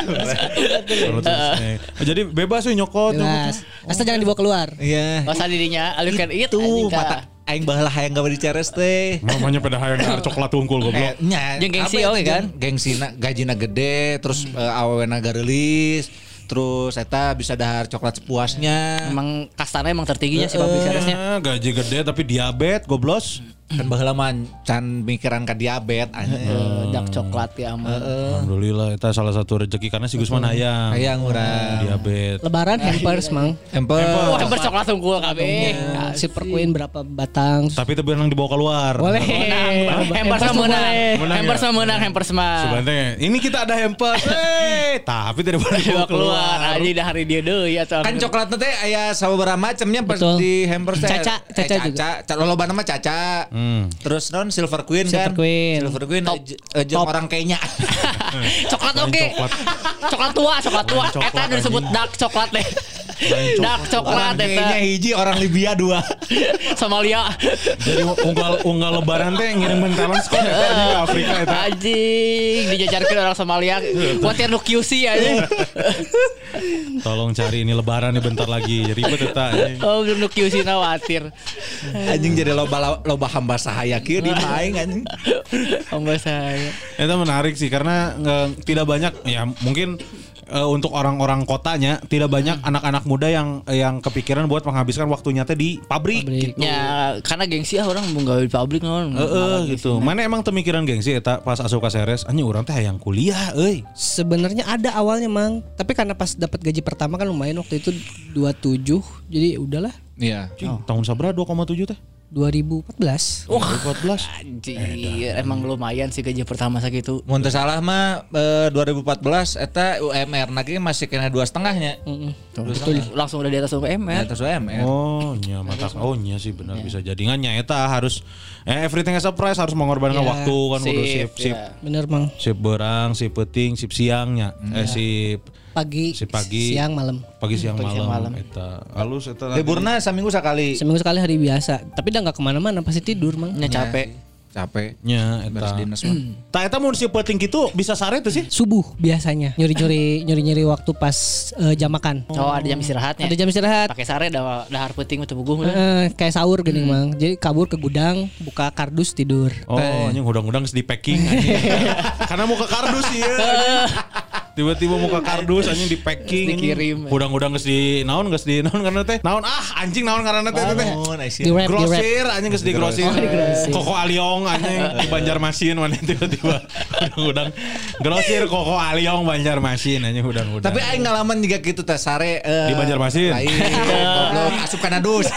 E: Congratulations. Oh, Jadi bebas sih nyokot.
H: Jelas. Asal jangan dibawa keluar.
D: Iya.
C: Masa dirinya can eat
D: Itu mata aing baheula hayang gawe di Ceres teh.
E: Mamanya pada hayang dar coklat unggul
D: Eh,
E: goblok.
D: nya,
C: Jeung gengsi
D: ya,
C: oge kan?
D: jeung Gengsina gajina gede, terus eh, awewena garelis, terus eta bisa dahar coklat sepuasnya.
C: Emang kastana emang tertingginya sih seriesnya.
E: Eh, gaji gede tapi diabetes goblos.
D: Kan baheula mah can mikiran ka diabetes anjing.
C: Dak coklat ya aman.
E: Alhamdulillah itu salah satu rezeki karena si Gusman hayang.
D: Hayang urang.
E: Diabetes.
H: Lebaran hampers mang.
D: Emper.
C: Wah, hampir coklat unggul kabeh.
H: Silver Queen berapa batang?
E: Tapi itu benang dibawa keluar.
H: Boleh.
C: Hampers mah menang. Hampers
E: ya?
C: mah menang, hampers mah.
E: Sebenarnya ini kita ada hampers. Eh, tapi tidak boleh
C: Dibawa keluar.
E: keluar.
C: Anjing dah hari dia deui atuh.
D: Kan coklatnya teh aya sabaraha macamnya di hampers teh.
H: Caca,
D: Eh,
H: caca juga.
D: caca. Caca lolobana mah caca.
E: Hmm.
D: Terus non Silver Queen
H: Silver
D: kan.
H: Queen.
D: Silver Queen
C: Top.
D: eh, jeung orang kayaknya.
C: coklat oke.
E: coklat.
C: Coklat tua, coklat tua. Eta disebut dark coklat deh. Dark coklat
D: orang
C: eta.
D: kayaknya hiji orang Libya dua.
C: Somalia.
E: Jadi unggal unggal lebaran teh ngirim talent squad eta di Afrika eta.
C: Anjing dijajarkan orang Somalia. Kuatir nu QC anjing.
E: Tolong cari ini lebaran nih bentar lagi. Ribet eta. anjing.
C: Oh, nu QC nawatir.
D: Anjing jadi loba loba hamba sahaya kieu di maing anjing.
C: Hamba saya.
E: Itu menarik sih karena tidak banyak ya mungkin eh, untuk orang-orang kotanya tidak banyak anak-anak muda yang yang kepikiran buat menghabiskan waktunya teh di pabrik.
H: Pabrik.
E: gitu.
C: Ya, karena gengsi ah orang mau gawe di pabrik non.
E: Heeh gitu. Mana emang temikiran gengsi eta pas asup ka seres anjing urang teh hayang kuliah euy.
H: Sebenarnya ada awalnya mang, tapi karena pas dapat gaji pertama kan lumayan waktu itu 27, jadi udahlah
D: Iya.
E: Cing, tahun sabra 2,7 teh.
H: 2014.
C: Wah,
E: 2014.
C: anjir, emang lumayan sih gaji pertama segitu.
D: Mun teu salah mah eh, 2014 eta UMR lagi masih kena dua setengahnya.
C: Betul. Langsung udah di atas
D: Ya,
C: UMR.
D: atas UMR.
E: Oh, nya mata oh nya sih benar bisa jadi ngan eta harus eh, everything as a price harus mengorbankan
H: Ya,
E: waktu kan
C: sip,
E: sip sip
C: ya.
H: Bener mang.
E: sip berang, sip peting, sip siangnya. Eh sip
H: Pagi,
E: Si pagi.
H: siang, malam.
E: pagi siang
C: Pagi, siang,
E: malam,
C: malam.
E: eta. Halus eta nanti-
D: Liburna seminggu sekali.
H: Seminggu sekali hari biasa, tapi udah nggak ke mana-mana pasti tidur mang.
C: Nya capek.
D: Capek.
E: nya
D: Beres
E: eta.
D: dinas mah.
E: Tah eta mun si peting gitu bisa sare tuh sih.
H: Subuh biasanya nyuri-nyuri nyuri-nyuri waktu pas eh, jam makan.
C: Oh, ada jam istirahatnya.
H: Ada jam istirahat.
C: Pakai sare dah dahar peuting untuk buguh.
H: Eh, kayak sahur gini mang. Jadi kabur ke gudang, buka kardus tidur.
E: Oh, anjing udang-udang geus di packing anjing. Karena mau ke kardus iya. Tiba-tiba mau ke kardus anjing di packing.
C: Dikirim.
E: Udang-udang geus di naon geus di naon karena teh. Naon ah anjing naon karena teh teh. Grosir anjing geus di grosir.
H: Oh.
E: Koko Aliong anjing di Banjarmasin mana tiba-tiba udang-udang grosir Koko Aliong Banjarmasin anjing udang-udang.
D: Tapi aing ngalaman juga gitu teh sare eh,
E: Di Banjarmasin?
D: Asup kana dus.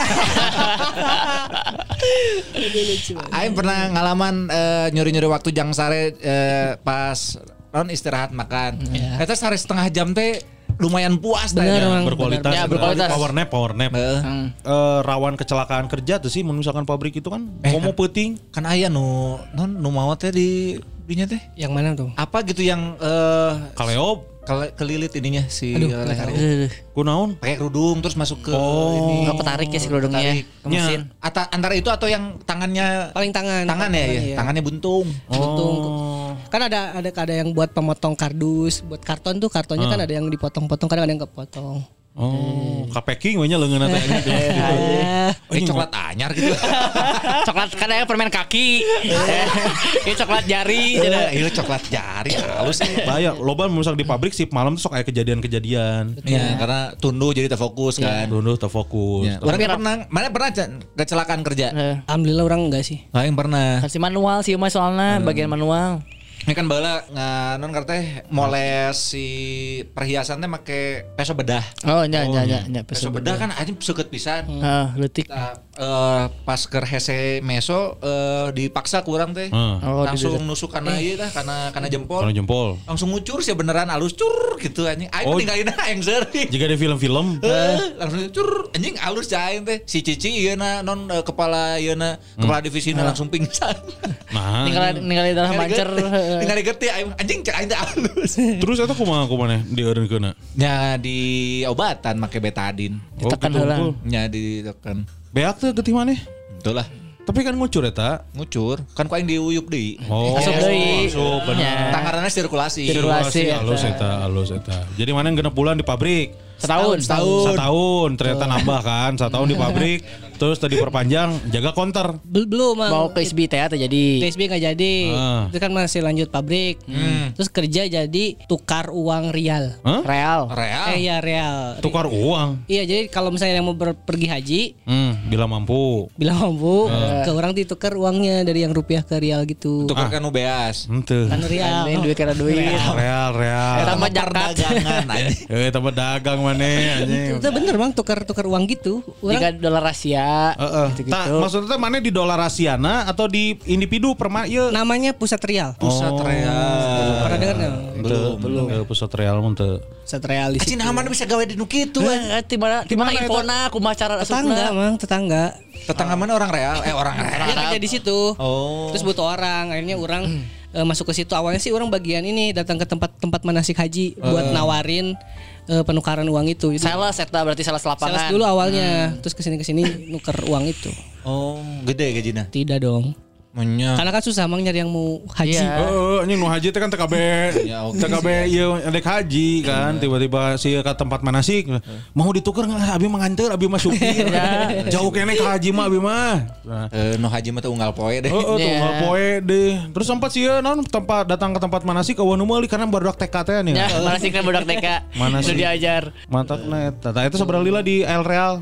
D: Aing pernah ngalaman eh, nyuri-nyuri waktu jang sare eh, pas non istirahat makan. Eta sehari setengah jam teh lumayan puas.
H: Bener,
D: nya.
H: Mang.
E: berkualitas,
C: Ya, berkualitas.
E: power nap, power nap.
D: Heeh.
E: Eh, rawan kecelakaan kerja tuh sih misalkan pabrik itu kan komo peuting.
D: Kan aya nu non nu mau teh di dinya teh.
H: Yang mana tuh?
D: Apa gitu yang eh
E: Kaleop
D: kelilit ininya si
H: Aduh.
C: Eh,
E: kunaon?
D: pakai kerudung terus masuk ke
E: Oh.
D: ini.
C: Nggak ketarik ya si kerudungnya ke mesin.
D: Ata- antara itu atau yang tangannya
H: Paling tangan.
D: tangan ya, ya?
H: iya.
D: tangannya buntung.
H: Buntung.
E: Oh.
H: Kan ada ada ada yang buat pemotong kardus, buat karton tuh kartonnya kan ada yang dipotong-potong, kadang ada yang kepotong.
E: Oh, kapeking we nya leungeun teh ini.
H: Ah,
D: Kayak coklat anyar gitu.
C: coklat kan ada permen kaki. Ini coklat jari.
D: Iya, iya coklat jari halus.
E: Bahaya, loba misal di pabrik sip malam tuh sok aya kejadian-kejadian.
D: Iya, karena tunduh jadi terfokus kan.
E: Dulu terfokus.
D: Orang yang pernah, mana pernah kecelakaan kerja?
C: Eh,
H: Alhamdulillah orang enggak sih.
D: Ah, yang pernah.
C: Kasih manual sih mas soalnya bagian manual.
D: Ini kan bala nggak non moles si perhiasan teh make peso bedah.
C: Oh iya iya iya. iya,
D: Peso bedah kan aja seukeut pisan.
C: Ah, letik.
D: Nah, eh, pas ke hese meso eh, dipaksa kurang teh.
E: Heeh.
C: Oh,
D: langsung nusuk karena ieu tah karena karena jempol.
E: Karena jempol.
D: Langsung ngucur sih beneran alus cur gitu anjing. Aing
E: Oh.
D: ninggalin aing seueur.
E: Jika di film-film
D: Eh, langsung cur anjing alus cain teh si Cici ieu na non eh, kepala ieu na kepala divisina langsung pingsan.
E: Nah,
C: Ninggalin ninggalin dalam bancer.
D: Ningali geuti aing anjing cek aing teh alus.
E: terus itu kumaha kumaha dieureunkeun
D: Nya di obatan make betadin.
C: Ditekan heula.
D: Nya ditekan.
E: Beak tuh getih maneh.
D: Betul lah.
E: Tapi kan ngucur eta.
D: Ngucur, kan ku aing diuyup deui.
E: Oh,
C: Asup deui.
E: asup, bener.
C: Ya.
D: Tangaranna sirkulasi.
C: Sirkulasi.
E: Sirkulasi halus eta, halus eta. Jadi mana genep bulan di pabrik?
C: Setahun.
D: Setahun.
E: Setahun ternyata nambah kan, setahun di pabrik. Terus tadi perpanjang jaga counter.
H: Bel- Belum.
C: Mau ke SB teh atau jadi.
H: TSB nggak jadi.
E: Ah.
H: Itu kan masih lanjut pabrik. Terus kerja jadi tukar uang rial.
E: Hah?
C: Real.
D: Real.
H: Eh iya real.
E: Tukar uang.
H: Iya jadi kalau misalnya yang mau ber- pergi haji
E: Hmm, bila mampu.
H: bilang mampu ke orang ditukar uangnya dari yang rupiah ke rial gitu.
D: Tukarkan UBS.
E: Ente.
H: Kan rial.
C: Anjing duit kira duit.
E: Real, real.
C: Tambah jakat.
D: Perdagangan anjing.
E: Eh, tambah dagang mana anjing.
H: Itu bener bang tukar tukar uang gitu.
C: Jika
H: Orang
C: dolar Asia.
E: Heeh.
C: Gitu-gitu.
E: Tah, maksudnya teh mana di dolar Asiana atau di individu perma ieu?
H: namanya pusat rial.
D: Pusat real.
H: Pernah dengar nggak?
E: belum, belum. pusat real mun teu.
H: Pusat real di situ.
D: nama bisa gawe di nu kitu.
C: Eh, di mana di mana
E: Gimana itu?
C: infona kumaha cara
H: Tetangga mang tetangga.
D: Tetangga mana orang real? Eh orang real.
H: Dia kerja di situ.
D: Oh.
H: Terus butuh orang, akhirnya orang eh, masuk ke situ. Awalnya sih orang bagian ini datang ke tempat-tempat manasik haji buat nawarin eh, penukaran uang itu. Itu
C: Sales eta berarti sales
H: sales
C: lapangan.
H: dulu awalnya, terus ke sini ke sini nuker uang itu.
D: Oh, gede gajina.
H: Tidak dong.
D: Munya.
H: Karena kan susah mang nyari yang mau haji.
C: Iya.
E: Heeh, anjing nu haji teh kan TKB.
D: Ya.
E: TKB ieu adek haji kan tiba-tiba si ke tempat manasik mau ditukar nggak abi mah nganter abi mah supir. Jauh kene ke haji mah abi mah. Nah,
D: Eh, no haji mah teh unggal poe deh.
E: Oh, oh tuh
C: Iya.
E: nggak poe deh. Terus sempat sih ya, non tempat datang ke tempat manasik kawan meuli karena baru TK teh nih.
C: Ya, mana sih kan budak TK.
E: Mana sih?
C: diajar.
E: Mantap net. Tata itu seberapa lila di El Real.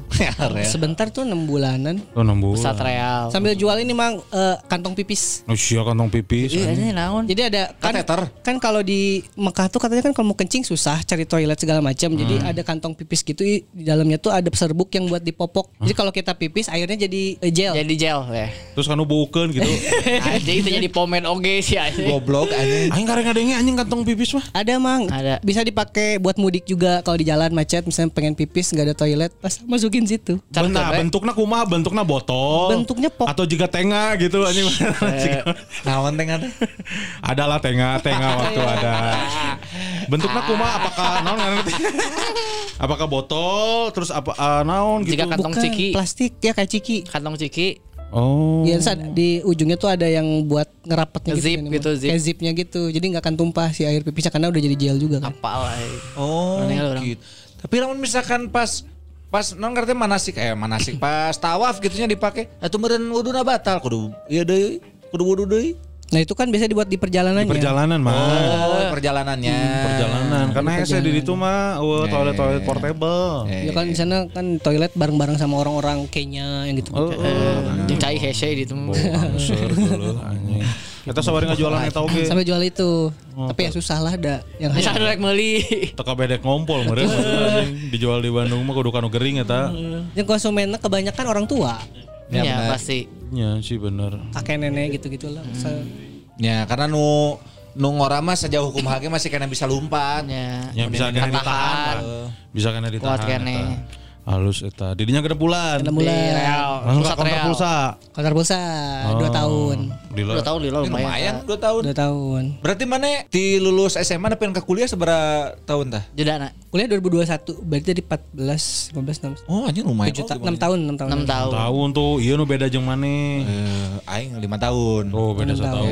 H: Sebentar tuh enam bulanan.
E: Oh nembus.
C: Pusat real.
H: Sambil jual ini mang eh, kantong pipis.
E: Oh sia kantong pipis.
C: Iya, ini naon?
H: Jadi ada kan
D: Kateter.
H: kan kalau di Mekah tuh katanya kan kalau mau kencing susah cari toilet segala macam. Jadi ada kantong pipis gitu di dalamnya tuh ada serbuk yang buat dipopok. Jadi kalau kita pipis airnya jadi eh, gel.
C: Jadi gel ya.
E: Terus kan baukeun gitu.
C: Jadi itu jadi pomen oge sih anjing.
D: Goblok anjing.
E: Aing kareng ngadenge anjing kantong pipis mah.
H: Ada mang.
C: Ada.
H: Bisa dipakai buat mudik juga kalau di jalan macet misalnya pengen pipis nggak ada toilet pas masukin situ.
E: Nah, bentuknya kumaha? Bentuknya botol.
H: Bentuknya pop.
E: Atau juga tenga gitu anjing.
D: Naon teh ngana?
E: Adalah tenga, tenga waktu ada. Bentuknya kumaha apakah naon ngerti? Apakah botol terus apa ah, naon gitu?
C: Jika kantong
H: Bukan
C: ciki.
H: plastik ya kayak ciki.
C: Kantong ciki.
E: Oh.
H: Iya, ada- di ujungnya tuh ada yang buat ngerapetnya
C: Zip
H: gitu.
C: gitu, zip.
H: Kayak zipnya gitu. Jadi nggak akan tumpah si air pipisnya karena udah jadi gel juga kan.
C: Apa lah.
D: Oh, gitu. Tapi namun misalkan pas pas non ngerti manasik. Eh manasik. Pas tawaf gitunya dipakai. Atuh meureun wuduna batal. Kudu ieu deui kudu wudu deui
H: Nah itu kan biasa dibuat di perjalanannya.
E: Di perjalanan mah.
D: oh perjalanannya.
E: Perjalanan. Karena saya di itu mah oh, toilet toilet portable.
H: Ya kan di sana kan toilet bareng-bareng sama orang-orang Kenya yang gitu.
E: Oh,
C: Jeung cai hese gitu.
E: Ser dulu anjing. Kita sabari ngajualan eta oge.
H: Sampai jual itu. Tapi ya susah lah ada yang
C: Bisa rek meuli.
E: Teka bedek ngompol meureun. Dijual di Bandung mah kudu kanu gering eta.
H: yang konsumennya kebanyakan orang tua,
D: Ya,
C: Iya
D: benar.
C: pasti.
E: Ya sih bener.
H: kakek nenek gitu-gitu lah. Se-
D: ya karena nu nu ngora mah sejauh hukum hakim masih kena bisa lumpat.
C: Ya.
E: Ya bisa kena
C: Tahan.
E: ditahan. Bisa kena ditahan.
C: Kuat kene.
E: Halus eta. Didinya gede bulan.
C: Di
H: bulan.
C: real.
E: Langsung ke konter
C: real.
E: pulsa.
H: Konter pulsa dua
E: Oh.
H: tahun.
E: Dila.
C: Dua tahun lila lumayan.
D: lumayan 2 tahun.
H: Dua tahun.
D: Berarti mana di lulus SMA tapi ke kuliah seberapa tahun tah?
C: Jeda nak.
H: Kuliah 2021 berarti jadi 14 15 16
D: Oh, anjing lumayan.
H: 7
D: Oh,
H: ta- 6 tahun 6 tahun.
C: 6 tahun.
E: Tahun tuh, iya nu beda jeung maneh.
D: Eh, aing 5 tahun.
E: Oh, beda
H: Enam
E: setahun.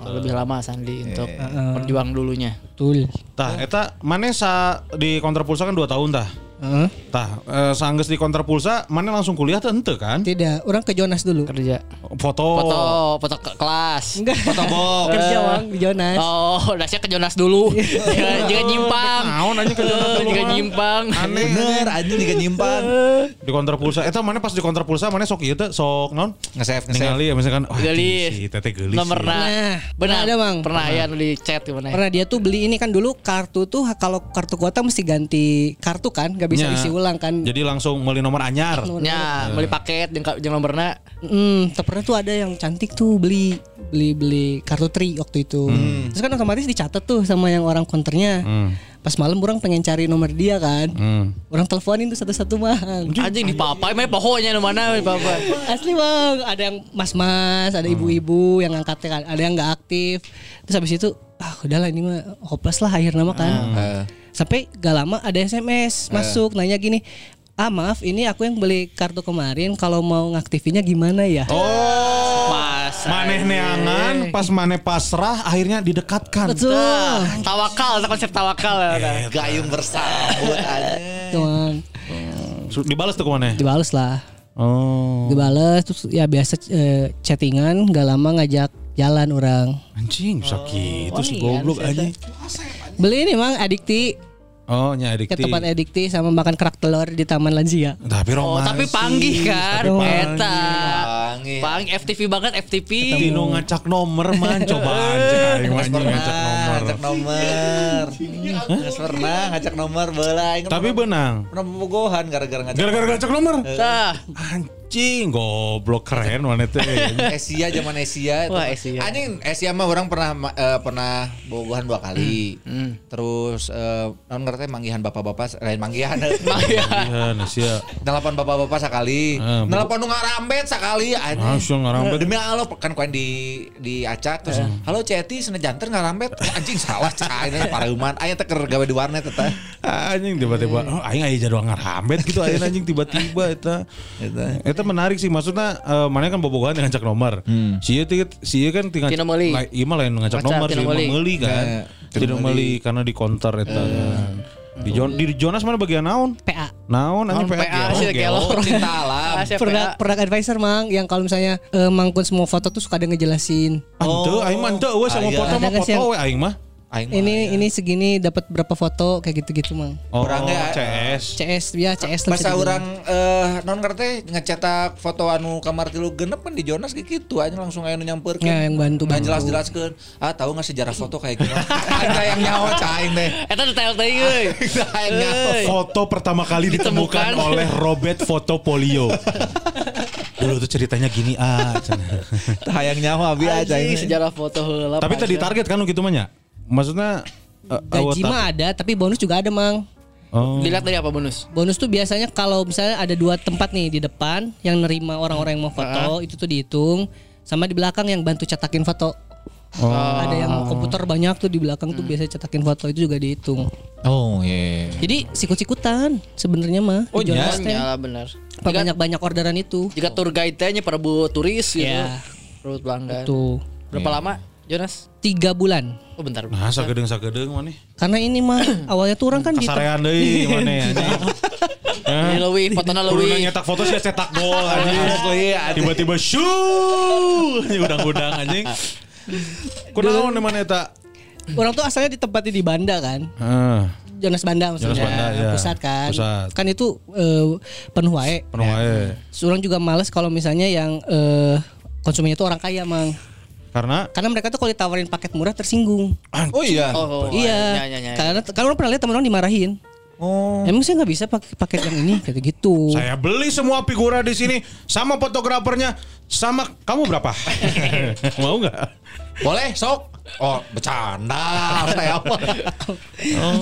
C: Oh, lebih lama Sandi untuk berjuang dulunya.
H: Betul.
E: Tah, eta maneh sa di konter pulsa kan 2 tahun tah.
H: Heeh.
E: Tah, eh, sanggeus di konter pulsa, mana langsung kuliah tuh ente kan?
H: Tidak, orang ke Jonas dulu.
C: Kerja.
E: Foto.
C: Foto, foto ke kelas.
H: Enggak.
D: Foto box.
H: Kerja Bang di Jonas.
C: Oh, dasnya ke Jonas dulu. Jangan nyimpang.
E: Naon aja ke Jonas dulu,
C: Jangan nyimpang.
E: Aneh.
D: Bener, anjing juga nyimpang.
E: Di konter pulsa. Eta mana pas di konter pulsa mana sok ieu teh sok naon?
D: Nge-save, nge-save.
E: Ningali ya misalkan wah,
C: Gelis.
E: Si teteh gelis.
C: Nomor nah.
H: Nah,
C: Benar.
H: ada, Bang.
C: Pernah ya di chat gimana?
H: Pernah dia tuh beli ini kan dulu kartu tuh kalau kartu kuota mesti ganti kartu kan, nggak bisa
E: Nya.
H: isi ulang kan.
E: Jadi langsung beli nomor anyar.
C: Ya, beli paket jeung jeung nomorna.
H: Hmm, tak pernah tuh ada yang cantik tuh beli beli beli kartu tri waktu itu. Terus kan otomatis dicatat tuh sama yang orang konternya.
E: Hmm.
H: Pas malam orang pengen cari nomor dia kan.
E: Hmm.
H: Orang teleponin tuh satu-satu mah.
C: Anjing di papai mah pokoknya nu mana di papai.
H: Asli bang, ada yang mas-mas, ada ibu-ibu yang angkatnya kan, ada yang nggak aktif. Terus habis itu, ah udahlah ini mah hopeless lah akhirnya mah kan.
D: Eh,
H: Sampai gak lama ada SMS masuk nanya gini, ah maaf ini aku yang beli kartu kemarin, kalau mau ngaktifinnya gimana ya?
E: Oh.
C: Mas.
E: Maneh neangan, pas maneh pasrah akhirnya didekatkan.
H: Betul.
C: Tawakal, itu konsep tawakal ya. kan?
D: Gayung bersambut aja.
H: Tuang,
E: Su- Dibales tuh ke maneh.
H: dibales lah,
E: Oh.
H: dibales terus ya biasa eh, chattingan, gak lama ngajak jalan orang.
E: Anjing bisa gitu si
H: iya,
E: goblok
H: harus
E: aja.
H: Beli ini mang adikti
E: Oh, nya
H: ke
E: adikti.
H: tempat adikti sama makan kerak telur di Taman Lansia.
E: Tapi
C: Oh,
E: romantis.
C: tapi panggih kan.
E: Tapi panggih.
C: Eta.
D: Panggih.
C: Panggih FTV banget FTV.
E: Tino ngacak nomor man coba aja aing mah anjing ngacak nomor.
D: Ngajak nomor. Nggak pernah ngajak nomor
E: Tapi benang.
D: pernah bobogohan gara-gara ngajak
E: Gara-gara ngacak nomor.
C: Tah.
E: Anjing goblok keren mana teh.
D: Asia zaman Asia itu.
C: Wah, Asia.
D: Anjing Asia mah orang pernah eh, pernah bobogohan dua kali. Terus eh non ngerti manggihan bapak-bapak lain manggihan.
E: Iya, Nasia.
D: Nelpon bapak-bapak sekali.
E: Eh, bu-
D: Nelpon nu ngarambet sekali anjing.
E: Langsung ngarambet.
D: Demi Allah kan koin di di acak terus halo Ceti sana janter ngarambet anjing salah cek aing pareuman aya teh keur gawe di warnet eta.
E: Anjing tiba-tiba oh aing aya jadwal ngarambet gitu ayeuna anjing tiba-tiba eta. Eta menarik sih maksudnya eh, mana kan bobogohan dengan ngacak nomor. Si ieu si kan tinggal
C: Tina meuli.
E: Iya mah lain ngacak
C: Ngacak,
E: nomor
C: tina
E: si
C: meuli.
E: meuli kan. Tidak meuli karena di counter eta. kan. Di, Jon- di Jonas mana bagian naon?
H: PA.
E: Naon anjing
C: Naon PA sih,
E: Gelo.
C: Gelo.
D: Cinta alam.
H: Produk produk advisor mang yang kalau misalnya eh, mangkun semua foto tuh suka ada ngejelasin.
E: Ante aing mah ente eueuh foto mah foto
H: yang-
E: we aing mah.
D: Aing
H: Ini
D: aya.
H: ini segini dapat berapa foto kayak gitu-gitu mang.
E: Oh,
D: Orangnya-
E: CS.
H: CS ya CS lah
D: Masa
H: dibilang.
D: orang eh non ngerti ngecetak foto anu kamar tilu genep kan di Jonas kayak gitu aja langsung aya nu nyamperkeun.
H: Ya, yang bantu- bantu.
D: jelas-jelaskeun. Ah tahu nggak sejarah foto kayak gimana? Ada yang nyawa caing deh.
C: Eta detail teuing euy.
D: Yang nyawa.
E: Foto pertama kali ditemukan oleh Robert Fotopolio. Dulu tuh ceritanya gini ah. cenah.
D: Hayang nyawa abi aja ini.
C: sejarah foto heula.
E: Tapi tadi target kan gitu mah? Maksudnya eh,
H: gaji mah ada tapi bonus juga ada mang.
E: Oh.
C: Dilihat dari apa bonus?
H: Bonus tuh biasanya kalau misalnya ada dua tempat nih di depan yang nerima orang-orang yang mau foto itu tuh dihitung sama di belakang yang bantu cetakin foto. Ada yang komputer banyak tuh di belakang tuh biasa cetakin foto itu juga dihitung.
D: Oh iya.
H: Jadi sikut-sikutan sebenarnya mah.
D: Oh,
C: Oh,
H: teh.
C: nyala benar.
H: Banyak-banyak orderan itu.
C: Jika tour guide teh nya para bu turis gitu.
H: Iya.
C: Perlu pelanggan.
H: Tuh
C: Berapa lama, Jonas?
H: tiga bulan.
C: Oh bentar.
E: Nah, sagedeng sagedeng mana?
H: Karena ini mah awalnya tuh orang kan di
E: Kasarean deui mana ya?
C: Ini leuwih, fotona
E: Kudu
C: leuwih.
E: nyetak foto sih cetak gol anjing. Tiba-tiba shoo, udang-udang anjing. Kunaon mana eta?
H: orang tuh asalnya ditempati di Banda kan.
E: Heeh.
H: Jonas Banda maksudnya.
E: Jonas Banda, ya.
H: Pusat kan.
E: Pusat.
H: Kan itu eh, penuh wae.
E: Penuh wae.
H: Orang juga males kalau misalnya yang eh, konsumennya tuh orang kaya, Mang.
E: Karena
H: Karena mereka tuh kalau ditawarin paket murah tersinggung.
D: Oh iya.
C: Oh, oh,
H: iya.
C: ya, ya, ya.
H: Karena karena orang pernah lihat teman orang dimarahin.
D: Oh.
H: Emang saya nggak bisa pakai paket yang ini kayak gitu.
E: saya beli semua figura di sini sama fotografernya sama kamu berapa? Mau nggak?
D: Boleh sok. Oh, bercanda. Apa?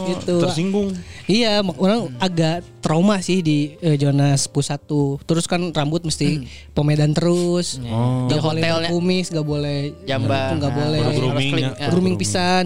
H: gitu.
E: Tersinggung.
H: Iya, orang agak trauma sih di eh, Jonas Pusat tuh. Terus kan rambut mesti pemedan terus.
C: Di
H: Gak boleh
C: hotelnya.
H: kumis, gak boleh
C: Jambang.
H: Gak boleh
E: Harus grooming ya.
C: ya.
H: grooming pisan.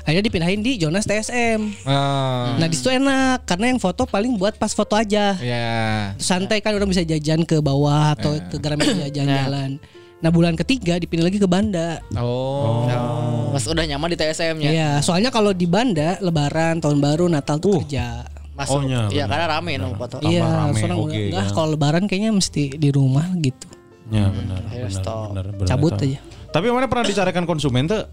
H: Akhirnya dipindahin di Jonas TSM.
D: Ah,
H: Nah di situ enak karena yang foto paling buat pas foto aja.
D: ya.
H: Santai kan orang bisa jajan ke bawah atau ke Gramedia jalan-jalan. Nah bulan ketiga dipindah lagi ke Banda.
D: Oh.
C: Oh, Mas udah nyaman di TSM-nya.
H: Iya, soalnya kalau di Banda Lebaran, Tahun Baru, Natal tuh kerja.
C: Masuk.
E: Oh, iya,
C: Iya,
E: benar.
C: karena rame no foto.
H: Iya, seorang
E: oke,
H: enggak
E: kan.
H: kalau Lebaran kayaknya mesti di rumah gitu.
E: Ya benar,
C: Ayo,
E: benar,
C: stop.
E: benar, benar.
H: Cabut aja.
E: Tapi mana pernah dicarikan konsumen tuh?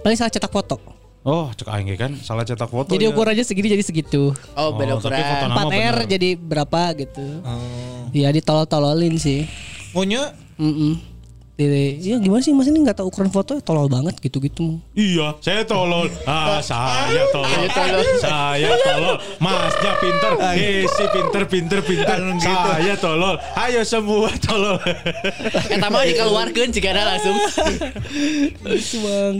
H: Paling salah cetak foto.
E: Oh, cek aing ge kan salah cetak foto.
H: jadi
E: ya.
H: ukurannya segini jadi segitu.
C: Oh, beda
E: Oh, tapi
C: ukuran.
E: foto nama
H: 4 R jadi berapa gitu.
D: Oh.
H: Iya ditolol-tololin sih.
D: Punya
H: Mm Jadi, ya gimana sih mas ini nggak tahu ukuran foto tolol banget gitu-gitu.
E: Iya, saya tolol. Ah, saya tolol. saya tolol. Masnya pinter. Eh, si pinter, pinter, pinter. Saya tolol. Ayo semua tolol.
C: Eta mah dikeluarkeun jika ada langsung.
H: Itu bang.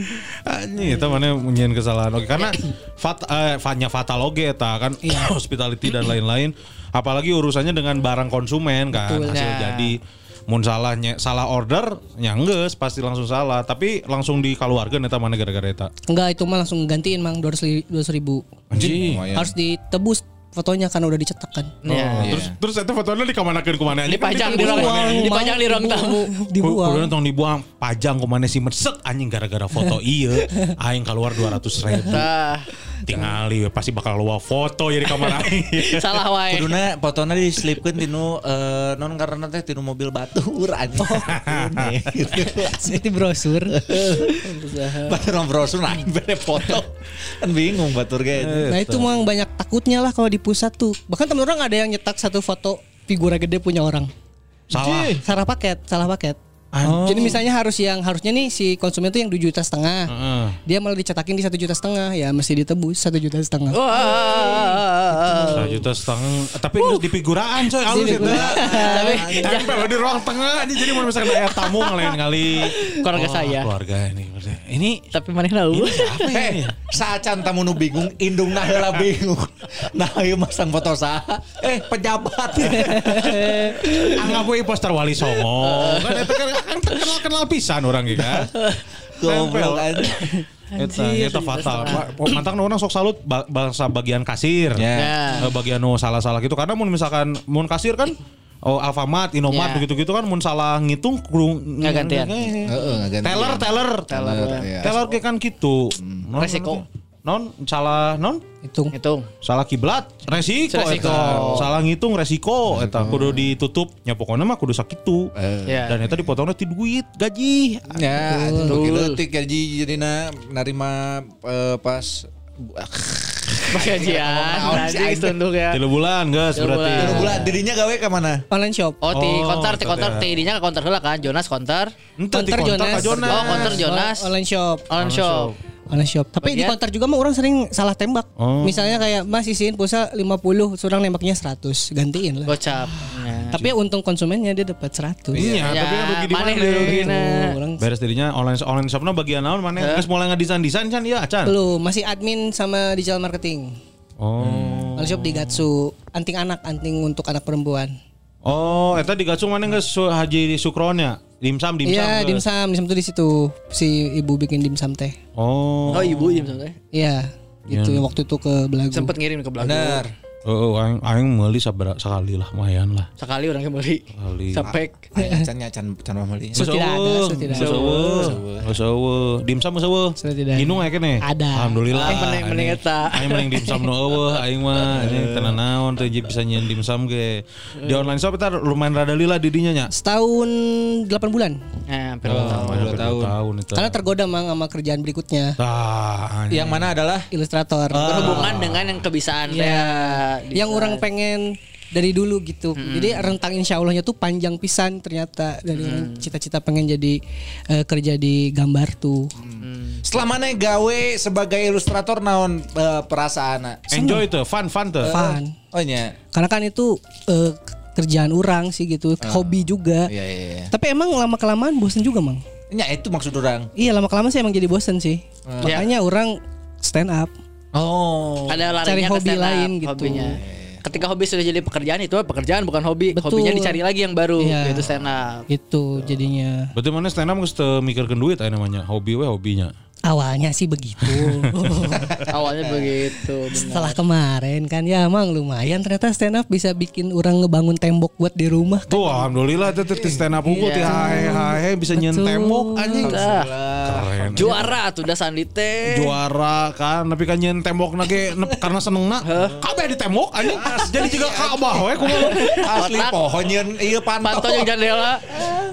E: Anjing eta mana nyian kesalahan. Oke, karena fat eh, fatnya fatal eta kan hospitality dan lain-lain. Apalagi urusannya dengan barang konsumen kan
H: Betul.
E: hasil
C: Nah.
E: jadi mun salahnya salah order ya geus pasti langsung salah tapi langsung dikeluarkan eta mana gara-gara eta
H: Enggak itu mah langsung gantiin mang dua ribu.
E: anjing
D: lumayan.
H: Harus ditebus fotonya kan udah dicetak kan.
C: Iya.
E: terus terus eta fotonya dikemanakeun ku mana
C: Dipajang di ruang dipajang di ruang tamu.
H: Dibuang.
E: Kudu tong dibuang pajang ku mana si meset anjing gara-gara foto ieu aing keluar 200 ribu tingali we, pasti bakal luar foto ya di kamar aing
C: salah wae.
D: Kuduna fotona diselipkeun tinu eh, non karena teh tinu mobil batur anjing.
H: Seperti brosur.
D: Batur brosur nah bere foto. Kan bingung batur ge.
H: Nah itu mang banyak takutnya lah kalau di pusat tuh. Bahkan temen orang ada yang nyetak satu foto figura gede punya orang.
E: salah
H: Salah paket, salah paket.
E: Anjing.
H: Jadi misalnya harus yang harusnya nih si konsumen tuh yang 2 juta setengah.
E: Heeh.
H: Dia malah dicetakin di satu juta setengah ya mesti ditebus satu juta setengah.
C: Wah.
E: Satu juta setengah tapi uh. di figuraan coy halus itu
C: Tapi
E: tapi kalau di ruang tengah aja jadi mau misalkan ada tamu ngelain kali
C: Keluarga
E: Oh,
C: saya.
E: keluarga ini ini
C: tapi mana tahu.
E: apa ya ini?
D: Eh, saacan tamu nu bingung, indung nah heula bingung. Nah, ieu masang foto saha? Eh, pejabat.
E: anggap we poster wali songo kan itu kan kan kenal kenal pisan orang gitu kan
D: Goblok.
E: Eta eta fatal. Mantang orang sok salut ba- bangsa bagian kasir.
D: Ya.
E: Eh, Bagian nu salah-salah gitu karena mun misalkan mun kasir kan Oh Alfamart, Indomart
C: Ya.
E: gitu-gitu kan mun salah ngitung kurung
C: Nggak gantian.
D: Heeh, ngaganti.
E: Teller, teller,
D: Teller, ya.
E: teller kayak kan gitu. Non,
C: Resiko.
E: Non, salah non,
H: Hitung.
C: Hitung.
E: salah kiblat, resiko,
C: Resiko.
E: eta. Salah ngitung resiko, eta kudu ditutup. Ya pokoknya mah kudu sakitu.
C: Ya.
E: Dan eta dipotongnya ti duit, gaji.
D: Ya, itu leutik gaji jadina narima eh, pas
C: Gajian. Anjing tunduk ya.
E: Tilu bulan, guys, berarti.
C: bulan.
D: Tiga bulan dirinya gawe ke mana?
H: Online shop.
C: Oh, ti
E: Oh,
C: konter, ti konter,
E: konter.
C: ti dinya ke konter heula kan. Jonas konter.
E: Di
H: Konter Jonas.
C: Oh, konter Jonas.
H: On- Online shop.
C: On shop.
H: Online shop. Tapi di
C: Bagian-
H: konter juga mah orang sering salah tembak.
E: Oh.
H: Misalnya kayak Mas isiin pulsa 50, surang nembaknya 100, gantiin lah.
C: Gocap. Nah.
H: Tapi untung konsumennya dia dapat 100.
E: Iya, tapi kan rugi di mana?
H: Tuh, orang
E: Beres dirinya online online shopnya bagian naon mana? Geus mulai ngedesain desain kan ya, Acan.
H: belum masih admin sama digital marketing.
E: Oh.
H: Online shop di Gatsu, anting anak, anting untuk anak perempuan.
E: Oh, eta digacung mana geus Haji Sukronnya? Dimsum, dimsum.
H: Iya, dimsum, dimsum tuh di situ. Si ibu bikin dimsum teh.
E: Oh.
C: Oh, ibu ya misalnya.
H: Iya, gitu
E: Iya.
H: waktu itu ke Belagu.
C: Sempet ngirim ke belakang.
D: Benar.
E: Oh, oh, aing aing meuli sekali lah, lumayan lah.
C: Sekali orang kembali.
E: Sekali.
C: Sapek.
D: Aya can nya can can mameli.
H: Sudah tidak ada, sudah ada.
E: Geus eueuh. Dimsum geus eueuh.
H: Sudah.
E: Ginung aya keneh.
H: Ada.
E: Alhamdulillah.
C: Aing mending- mending eta.
E: Aing mending dimsum nu eueuh aing mah ini tenan naon teh bisa nyeun dimsum ge. Di online shop eta lumayan rada lila didinya nya.
H: Setahun 8 bulan.
C: Nah, hampir dua tahun.
E: Dua tahun. tahun itu.
H: Karena tergoda mang sama kerjaan berikutnya.
E: Tah,
D: Yang mana adalah
H: Ilustrator.
C: Berhubungan dengan yang kebisaan teh.
H: Yang orang pengen dari dulu gitu. Jadi rentang insya Allahnya tuh panjang pisan ternyata dari orang cita-cita pengen jadi eh, kerja di gambar tuh.
D: setelah mana gawe sebagai ilustrator naon eh, perasaan
E: enjoy tuh, fun fun tuh.
H: Fun.
D: Oh nya.
H: Karena kan itu eh, kerjaan orang sih gitu, hobi juga.
D: Iya iya iya.
H: Tapi emang lama kelamaan bosen juga mang.
D: nya itu maksud orang.
H: Iya lama kelamaan sih emang jadi bosen sih. Makanya orang stand up.
D: Oh.
C: Ada larinya
H: Cari
C: ke
H: hobi
C: up,
H: lain gitu.
C: hobinya. Ketika hobi sudah jadi pekerjaan itu pekerjaan bukan hobi.
H: Betul.
C: Hobinya dicari lagi yang baru
H: Iya.
C: yaitu stand up.
H: Gitu jadinya.
E: Berarti mana stand up geus teu mikirkeun duit aya namanya. Hobi we hobinya.
H: Awalnya sih begitu.
C: Awalnya begitu. benar.
H: Setelah kemarin kan ya emang lumayan ternyata stand up bisa bikin orang ngebangun tembok buat di rumah.
E: Tuh alhamdulillah itu stand up unggul hae hae bisa nyen tembok anjing. Keren.
C: Juara tuh udah sandi teh.
E: juara kan tapi kan nyen tembok nage karena seneng nak kabeh di tembok anjing jadi juga Ka'bah we kumaha
D: Asli pohon nyeun ieu pantau.
C: Pantau yang jendela.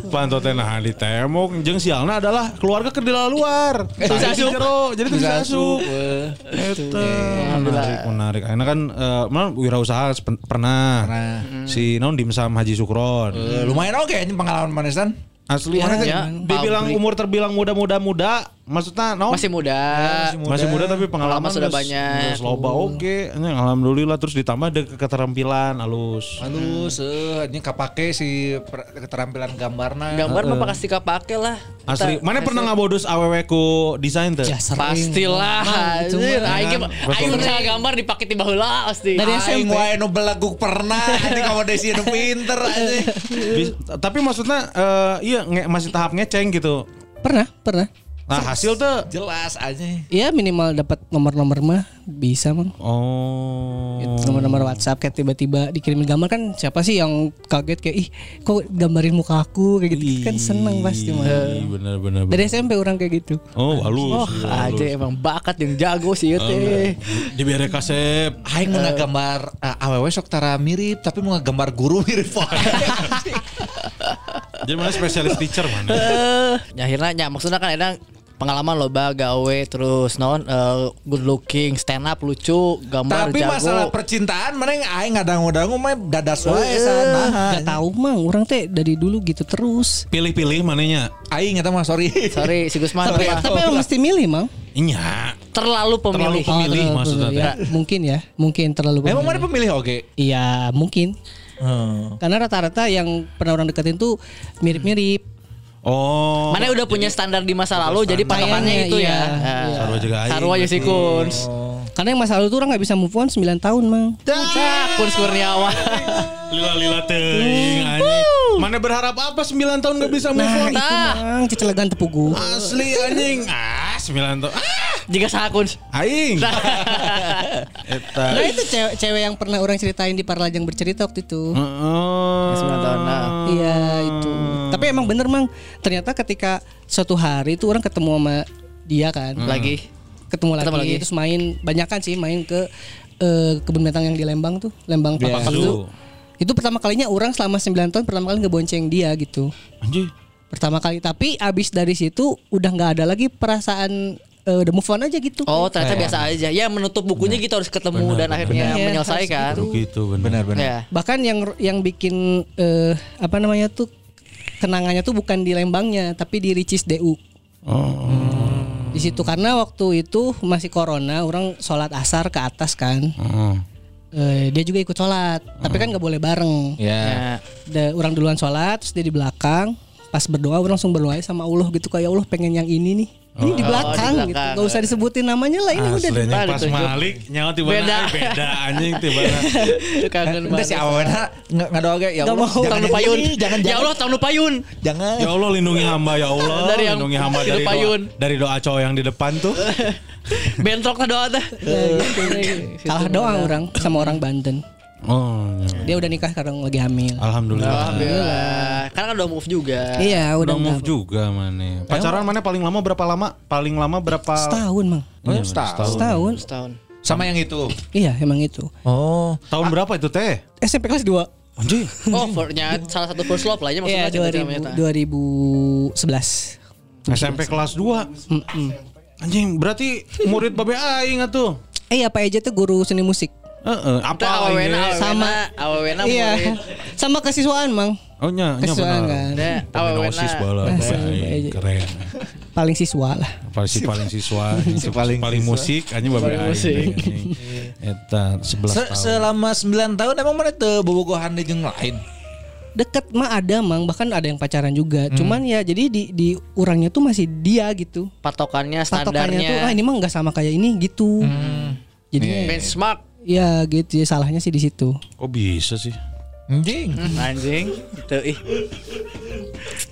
E: Panto teh nah di tembok jeung sialna adalah keluarga ke luar. Tadi di jero, jadi bisa asup. Eta menarik menarik. Akhirnya kan eh mana wirausaha pernah. Si non dimsum Haji Sukron.
D: Eh, lumayan oke ini pengalaman manesan.
E: Asli
C: ya,
E: dibilang umur terbilang muda-muda muda, maksudnya non
C: Masih muda.
E: masih muda tapi pengalaman
C: Pengalaman sudah
E: geus-
C: banyak.
E: loba oke. Anjing, alhamdulillah terus ditambah ada keterampilan halus.
D: Halus eh ini kapake si keterampilan gambarna.
C: Gambar mah pasti kapake lah.
E: Asli, mana pernah ngabodos awewe ku desain teh?
H: Ya.
C: Pastilah. Anjir, aing aing misalnya gambar dipakai di baheula pasti.
H: Dari SMP.
D: wae nu belaguk pernah anjing akomodasi nu pinter anjing.
E: Tapi maksudnya eh, iya nge- masih tahap ngeceng gitu.
H: Pernah, pernah.
E: Nah hasil tuh
D: Jelas anjing.
H: Ya minimal dapat nomor-nomor mah bisa mang.
E: oh
H: Nomor-nomor WhatsApp kayak tiba-tiba dikirimin gambar kan siapa sih yang kaget kayak ih kok gambarin muka aku kayak gitu kan seneng pasti mah.
E: Bener bener.
H: Dari. SMP orang kayak gitu.
E: Oh halus.
C: Oh,
E: iya, halus.
C: aja emang bakat yang jago sih teh.
E: Di bere kasep.
D: Aing mau ngagambar uh, awewe sok tara mirip tapi mau ngagambar guru mirip.
E: Jadi mana spesialis teacher mana?
C: Eh, ya akhirnya nya maksudnya kan ada pengalaman loba gawe terus non eh, good looking stand up lucu gambar
D: tapi
C: jago
D: masalah percintaan mana yang aing ngadang-ngadang mah dadas wae sana.
H: Gak tahu mang orang teh dari dulu gitu terus.
E: Pilih-pilih mananya?
D: Aing eta mah sorry.
C: sorry si Gusman
H: Tapi,
C: apa?
H: tapi emang mesti milih mang.
E: Iya.
C: terlalu pemilih
E: Terlalu Pemilih
H: terlalu
E: maksudnya
H: pemilih. Ya, mungkin ya, mungkin terlalu
D: Emang
H: pemilih.
D: mana pemilih oke?
H: Iya mungkin. Karena rata-rata yang pernah orang deketin tuh mirip-mirip.
E: Oh.
C: mana udah punya standar di masa lalu jadi patokannya itu
H: iya.
C: ya
H: Iya.
E: Sarua juga aing.
C: Sarua aja si Kuns
H: Karena yang masa lalu tuh orang nggak bisa move on 9 tahun mang.
C: Cak, Kuns Kurniawan
E: Lila-lila teuing anjing. Mana berharap apa 9 tahun gak bisa move
H: Nah
E: on?
H: itu mang cecelegan tepugu.
E: Asli anjing. Ah, 9 tahun. Ah,
C: jika saha Kuns
E: aing. Eta.
H: Nah itu cewek, cewek yang pernah orang ceritain di Parlajang bercerita waktu itu.
E: Heeh.
C: 9 tahun nah.
H: Iya itu. Tapi emang bener mang. Ternyata ketika suatu hari itu orang ketemu sama dia kan.
C: lagi
H: Ketemu lagi,
C: Ketemu lagi.
H: terus main banyakan sih main ke eh, kebun binatang yang di Lembang tuh, Lembang Papak itu. Itu pertama kalinya orang selama 9 tahun pertama kali ngebonceng dia gitu.
E: Anjing.
H: Pertama kali tapi abis dari situ udah nggak ada lagi perasaan eh, udah move on aja gitu.
C: Oh ternyata biasa aja Ya menutup bukunya gitu harus ketemu Dan akhirnya
H: benar.
C: menyelesaikan
H: Harus
E: Gitu benar.
D: Benar
C: Ya
H: Bahkan yang yang bikin eh, apa namanya tuh kenangannya tuh bukan di Lembangnya tapi di Ricis DU. Di situ karena waktu itu masih corona, orang sholat asar ke atas kan.
E: Heeh.
H: Eh, dia juga ikut sholat, tapi kan nggak boleh bareng.
D: Ya.
C: Ya.
H: Orang duluan sholat, terus dia di belakang. Pas berdoa, orang langsung berdoa sama Allah gitu kayak Allah pengen yang ini nih. Ini di belakang,
C: di
H: gitu.
C: belakang.
H: Gak usah disebutin namanya lah ini udah. di-
E: Aslinya
C: Ah,
E: pas. Malik nyawa tiba
C: Beda.
E: beda. anjing tiba
C: Itu kangen
D: Udah si
C: banget
D: awalnya nggak nggak doa ya
H: Nggak
D: Allah.
H: mau.
D: Jangan
C: payun
D: ini, jangan
C: Ya
D: jangan.
C: Allah tahun payun
D: Jangan.
E: Ya Allah lindungi hamba ya Allah.
C: Dari yang
E: lindungi hamba dari doa,
C: payun.
E: dari doa cowok yang di depan tuh.
C: Bentrok lah doa teh
H: Kalah doang orang sama orang Banten.
E: Oh, ya.
H: Dia udah nikah sekarang lagi hamil.
E: alhamdulillah.
C: Alhamdulillah Karena kan udah move juga
H: Iya,
E: Udah
H: udah
E: move juga mana. Pacaran mana paling lama berapa lama? Paling lama berapa?
H: Setahun, Mang.
E: Iya,
D: setahun.
H: Setahun.
C: Setahun
D: Sama yang itu.
H: Iya, emang itu.
D: Oh.
E: Tahun berapa itu teh?
H: SMP kelas 2.
E: Anjing.
C: Oh for-nya salah satu first love lah ya maksudnya
H: Iya,
C: cinta
H: 2000,
C: namanya,
H: 2011.
E: SMP kelas 2. Anjing, berarti murid babe aing atuh.
H: Eh, apa aja tuh guru seni musik?
E: Heeh, apa
C: awewena,
H: Sama.
C: awewena
H: iya. Sama kesiswaan, Mang.
E: Oh nya, nya
H: Kesiswaan
E: benar.
H: kan.
E: Bala bae,
H: aja.
E: keren.
H: Paling siswa lah.
E: Paling si paling siswa, si
D: paling
E: paling
D: siswa.
E: musik
C: Paling
E: aing.
C: musik.
E: anjing. Eta 11
D: Se-
E: tahun.
D: selama 9 tahun emang mana teu bobogohan di jeung lain.
H: deket mah ada mang bahkan ada yang pacaran juga
C: Hmm.
H: cuman ya jadi di di orangnya tuh masih dia gitu
C: Patokannya,
H: patokannya tuh
C: standarnya.
H: ah ini mah nggak sama kayak ini gitu jadi
C: benchmark
H: ya gitu ya salahnya sih di situ
E: Kok bisa sih?
D: Anjing.
C: anjing gitu ih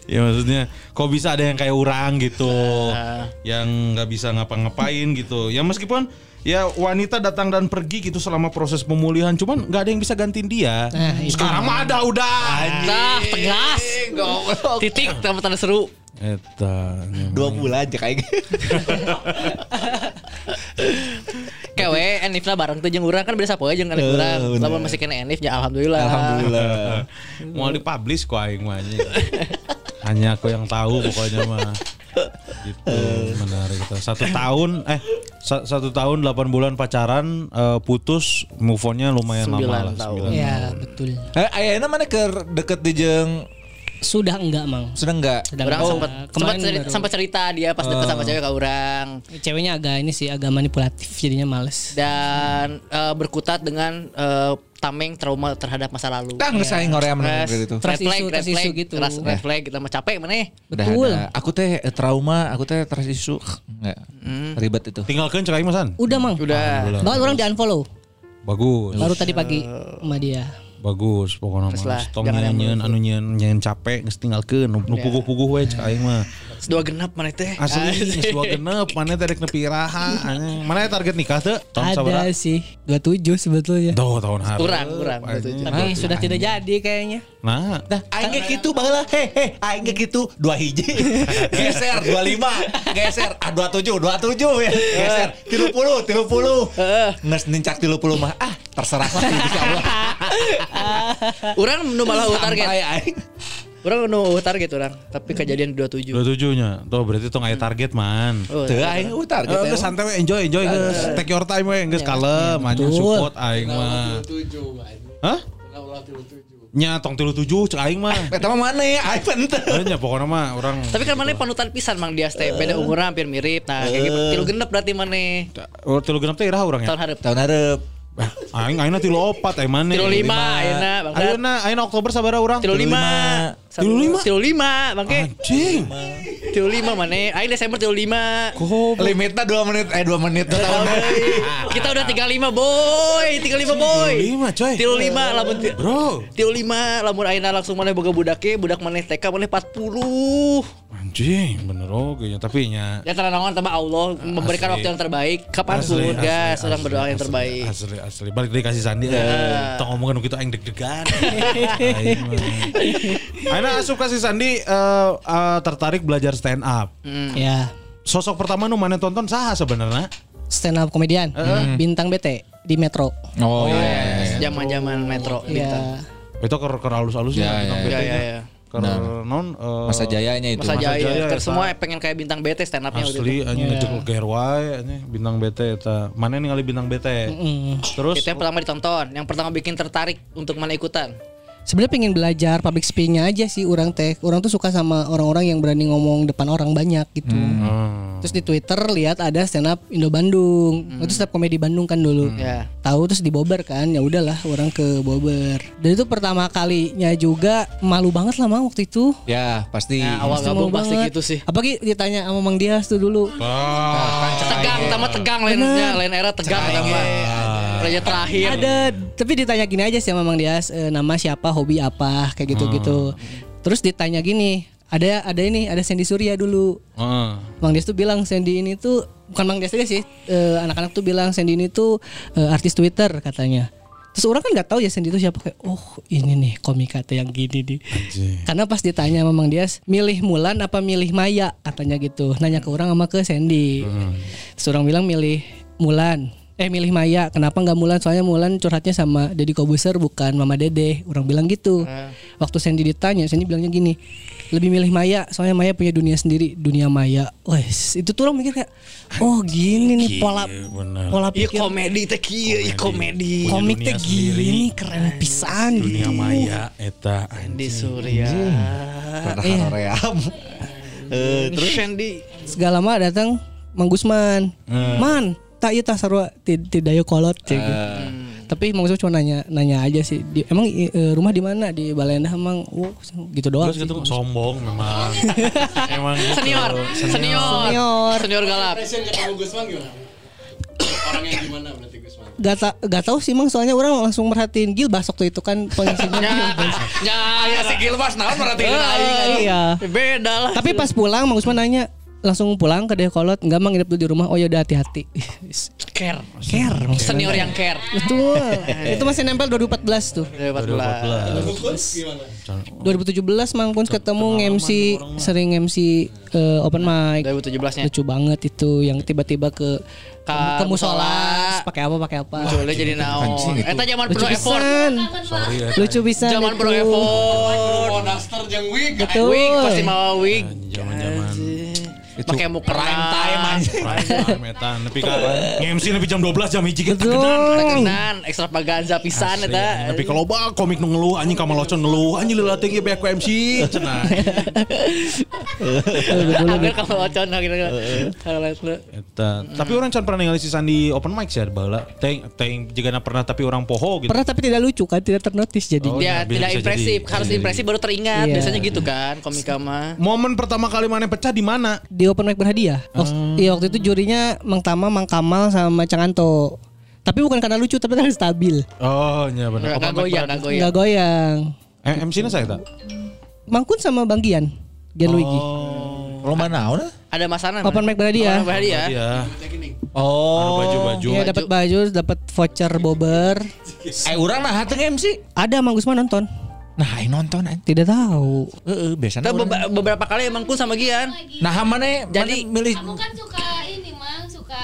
E: Ya maksudnya kok bisa ada yang kayak orang gitu
C: Ah.
E: Yang nggak bisa ngapa-ngapain gitu Ya meskipun ya wanita datang dan pergi gitu selama proses pemulihan. Cuman nggak ada yang bisa gantiin dia.
H: Nah, itu.
E: Sekarang mah ada udah.
C: Nah tegas. Titik tambah tanda seru.
E: Eta
D: Dua bulan aja kayak
C: kewe enif lah bareng tuh jeung urang. Kan beda sapoe jeung anak urang.
D: bener.
C: lamun masih kena enif ya alhamdulillah.
D: Alhamdulillah.
E: Mau dipublish kok aing mah. Hanya aku yang tahu pokoknya mah gitu menarik itu satu tahun eh sa- satu tahun 8 bulan pacaran eh, putus move onnya lumayan
C: Sembilan
E: lama lah
C: tahun.
H: ya
E: tahun.
H: betul
D: Eh, ayana mana ke deket di jeng
H: sudah enggak mang
D: sudah enggak?
H: Sudah
C: Orang
H: enggak.
C: sempat sempat cerita,
H: baru.
C: sempat cerita dia pas deket sama cewek ke orang
H: ceweknya agak ini sih agak manipulatif jadinya males
C: dan eh, berkutat dengan eh, tameng trauma terhadap masa lalu.
D: Dah nggak saya ngorea menang gitu.
H: Trust
C: red flag,
H: issue,
C: red
H: trust
C: flag,
H: issue gitu.
C: Trust, red flag kita mah capek mana?
D: Dah
H: betul
D: ada. Aku teh eh, trauma, aku teh trust isu. Enggak. Ribet itu.
E: tinggalkan cek aing mah san
H: udah mang
C: Udah.
H: bahkan orang di unfollow
E: bagus
H: baru tadi pagi sama dia
E: bagus pokoknya mah
C: lah,
E: tong nyanyian anu nyanyian nyanyian capek geus tinggalkeun nu nu puguh-puguh we aing mah
C: Dua genap mana teh?
E: asli geus dua genep mana teh rek nepi iraha anjing. mana target nikah teh tahun
H: ada sih 27 sebetulnya
E: Tuh tahun hari
C: Kurang, kurang,
H: tapi sudah tidak jadi kayaknya
E: Nah,
D: Nah, aing ge kitu baheula. He he, aing ge kitu dua hiji. Geser 25, geser ah 27, 27 ya. Geser 30, 30. Nges nincak 30 mah ah terserah lah insyaallah.
C: Orang nu malah target.
D: Aing.
C: Orang nu eueuh target orang, tapi kejadian 27.
E: 27 nya. Tuh berarti tong aya target man.
C: Oh,
D: Teu aing uh target.
E: Eh,
D: ya.
E: geus santai we enjoy enjoy geus. Take your time we geus kalem anjing support aing mah. Hah? Nya tong 37 cek aing mah.
D: Eta mah mana ya? Aing penteu.
E: Eh, nya pokoknya mah orang
C: Tapi kan mana panutan pisan Mang Dias teh, beda umurnya hampir mirip. Nah, kayak gitu. Tilu genep berarti mana?
E: Oh, tilu genep teh iraha urang ya.
C: Tahun hareup.
D: Tahun hareup.
E: Aing aingna tilu opat aya maneh.
C: Tilu lima, ayeuna Bang Dat.
E: Ayeuna ayeuna Oktober sabaraha urang?
C: Tilu lima.
E: Tilu lima?
C: Tilu lima, Bangke.
E: Anjing.
C: Tilu lima mana? Aing Desember tilu lima.
D: Limitnya 2 menit eh 2 menit tuh tahun
C: Kita udah 35 boy, 35 boy.
E: 35 coy.
C: Tilu lima lamun ti-
E: Bro.
C: Tilu lima lamun ayeuna langsung maneh boga budake, budak maneh TK maneh 40.
E: Anjing, bener oge nya tapi nya
C: Ya teranawan sama Allah memberikan
E: Asli.
C: waktu yang terbaik kapan pun guys, sedang berdoa yang terbaik.
E: Asli asli balik dari kasih sandi.
C: Ya.
E: Tong ngomongin gitu aing deg-degan. Aina asup kasih sandi eh, eh, tertarik belajar stand up.
H: ya
E: Sosok pertama nu mana tonton saha sebenarnya?
H: stand up komedian bintang BT di Metro
D: Oh iya.
C: Zaman-zaman metro
H: ya
E: Itu ker ker halus-halus
D: Ya,
E: bintang
C: Ya
E: BT
C: ya
E: nya.
C: ya.
E: Ker non eh,
D: Masa jayanya itu.
C: Masa
E: Masa
C: jaya,
E: Jaya,
C: Ter semua pengen kayak bintang BT stand up-nya
E: asli anjing ngejek gear wae anjing bintang BT eta. Mana ningali bintang BT? Terus
C: Itu yang pertama ditonton, yang pertama bikin tertarik untuk mana ikutan.
H: Sebenarnya pengen belajar public speakingnya aja sih orang teh. Orang tuh suka sama orang-orang yang berani ngomong depan orang banyak gitu.
E: Hmm.
H: terus di Twitter lihat ada stand up Indo Bandung itu stand up komedi Bandung kan dulu.
C: Ya.
H: tahu terus di Bobber kan? Ya udahlah orang ke Bobber dan itu pertama kalinya juga malu banget lah mang waktu itu.
D: Ya, pasti.
C: Nah, awal
H: Pasti
C: gabung
H: malu
C: pasti
H: banget.
C: gitu sih.
H: apalagi ditanya sama Mang Dias tuh dulu.
C: Tegang, sama tegang lainnya, lain era tegang sama. Raja terakhir.
H: ada tapi ditanya gini aja sih sama Mang Dias eh, nama siapa hobi apa kayak gitu-gitu. Terus ditanya gini ada ada ini ada Sandy Surya dulu.
E: Heeh.
H: Mang Dias tuh bilang Sandy ini tuh bukan Mang Dias aja sih eh, anak-anak tuh bilang Sandy ini tuh eh, artis Twitter katanya. Terus orang kan nggak tahu ya Sandy itu siapa kayak oh ini nih komika tuh yang gini nih. Karena pas ditanya sama Mang Dias milih Mulan apa milih Maya? katanya gitu. Nanya ke orang sama ke Sandy. Terus orang bilang milih Mulan eh milih Maya. Kenapa nggak Mulan? Soalnya Mulan curhatnya sama Deddy Kobuser bukan Mama Dede. Orang bilang gitu. Waktu Sandy ditanya Sandy bilangnya gini lebih milih Maya soalnya Maya punya dunia sendiri dunia Maya. Wes itu tuh orang mikir kayak oh gini nih pola
E: bener.
H: pola
C: Iya
H: pikir.
C: komedi teh kieu, iya komedi.
E: Punya
H: komik teh
E: sendiri.
H: gini keren pisan.
E: Dunia
H: gitu.
E: maya eta
C: Di Surya.
D: Pernah
H: Iya.
C: Eh, terus Sandy?
H: Segala mah datang Mang Gusman. Man tak iya tak sarua ti ti dayo kolot cek gitu. Tapi Mang Gusman cuma nanya nanya aja sih. Di- emang eh, rumah di mana di Balenda emang oh, gitu doang
E: Terus
H: sih.
E: gitu sombong memang. Emang gitu.
C: Senior, senior,
H: Senior.
C: senior galak.
A: Presiden ketemu Gusman gimana? Orang yang gimana berarti Gusman?
H: Gak, ta gak tahu sih Mang soalnya orang langsung merhatiin Gilbas waktu itu kan pengisinya
C: Ya,
H: Gilbas.
C: ya,
D: Ya si Gilbas naon berarti
H: Iya.
C: beda lah.
H: Tapi pas pulang Mang Gusman nanya langsung pulang ke Dekolot enggak mang nginep dulu di rumah. Oh ya udah hati-hati.
C: Care,
H: care.
C: Senior yang care.
H: betul. Itu masih nempel 2014 tuh. 2017 Mang Kuns ketemu MC sering MC eh, open mic.
C: 2017 nya.
H: lucu banget itu yang tiba-tiba ke ke musola.
C: musola.
H: pakai apa pakai apa?
C: Boleh jadi naon. Eta zaman
H: lucu
C: penuh effort.
H: pisan. Lucu bisa
C: Zaman penuh effort.
A: Duster jeung wig.
H: betul.
C: Wig pasti mau wig.
E: Zaman-zaman
C: Pakai mukena.
D: prime time aja.
E: prime time etan. Tapi kan nge-MC nepi jam 12 jam hiji gitu
H: betul
C: Tegenan, extravaganza pisan eta.
E: Tapi kalau bah komik nu ngeluh anjing kamalocon ngeluh anjing lila teh ge beak MC cenah.
C: Hampir kalau ocon akhirnya. Highlight lu.
E: Eta. Tapi orang can pernah ningali si Sandi open mic sih bala. Teng teng jigana pernah tapi orang poho gitu.
H: pernah tapi tidak lucu kan tidak ternotis jadi
E: Oh,
C: Ya
E: iya,
C: tidak
E: bisa
C: impresif,
E: jadi.
C: harus
E: Iya,
C: impresif baru teringat.
H: Iya.
C: Biasanya gitu kan komika mah.
E: Momen pertama kali mana pecah di mana?
H: di open mic berhadiah. Wak- Iya waktu itu jurinya Mang Tama, Mang Kamal sama Cang Anto. Tapi bukan karena lucu tapi karena stabil.
E: Oh, iya benar.
C: Nggak goyang, nggak goyang.
H: Enggak goyang.
E: Eh, MC-nya saya tak?
H: Mang Kun sama Bang Gian. Gian Luigi.
D: Lo mana naon?
C: Ada masanan.
H: Open mic berhadiah.
C: Open mic berhadiah.
E: Iya.
D: Oh,
E: Baju-baju.
H: Iya dapat baju, dapat voucher bober.
D: Eh urang nah teu MC.
H: Ada Mang Gusman nonton.
D: Nah, aing nonton aing.
H: Tidak tahu.
D: Heeh, biasanya. Urang-
C: beba- beberapa kali emang ku sama Gian.
D: Nah, mana
C: Jadi-
D: mana milih
G: Kamu kan suka ini mang suka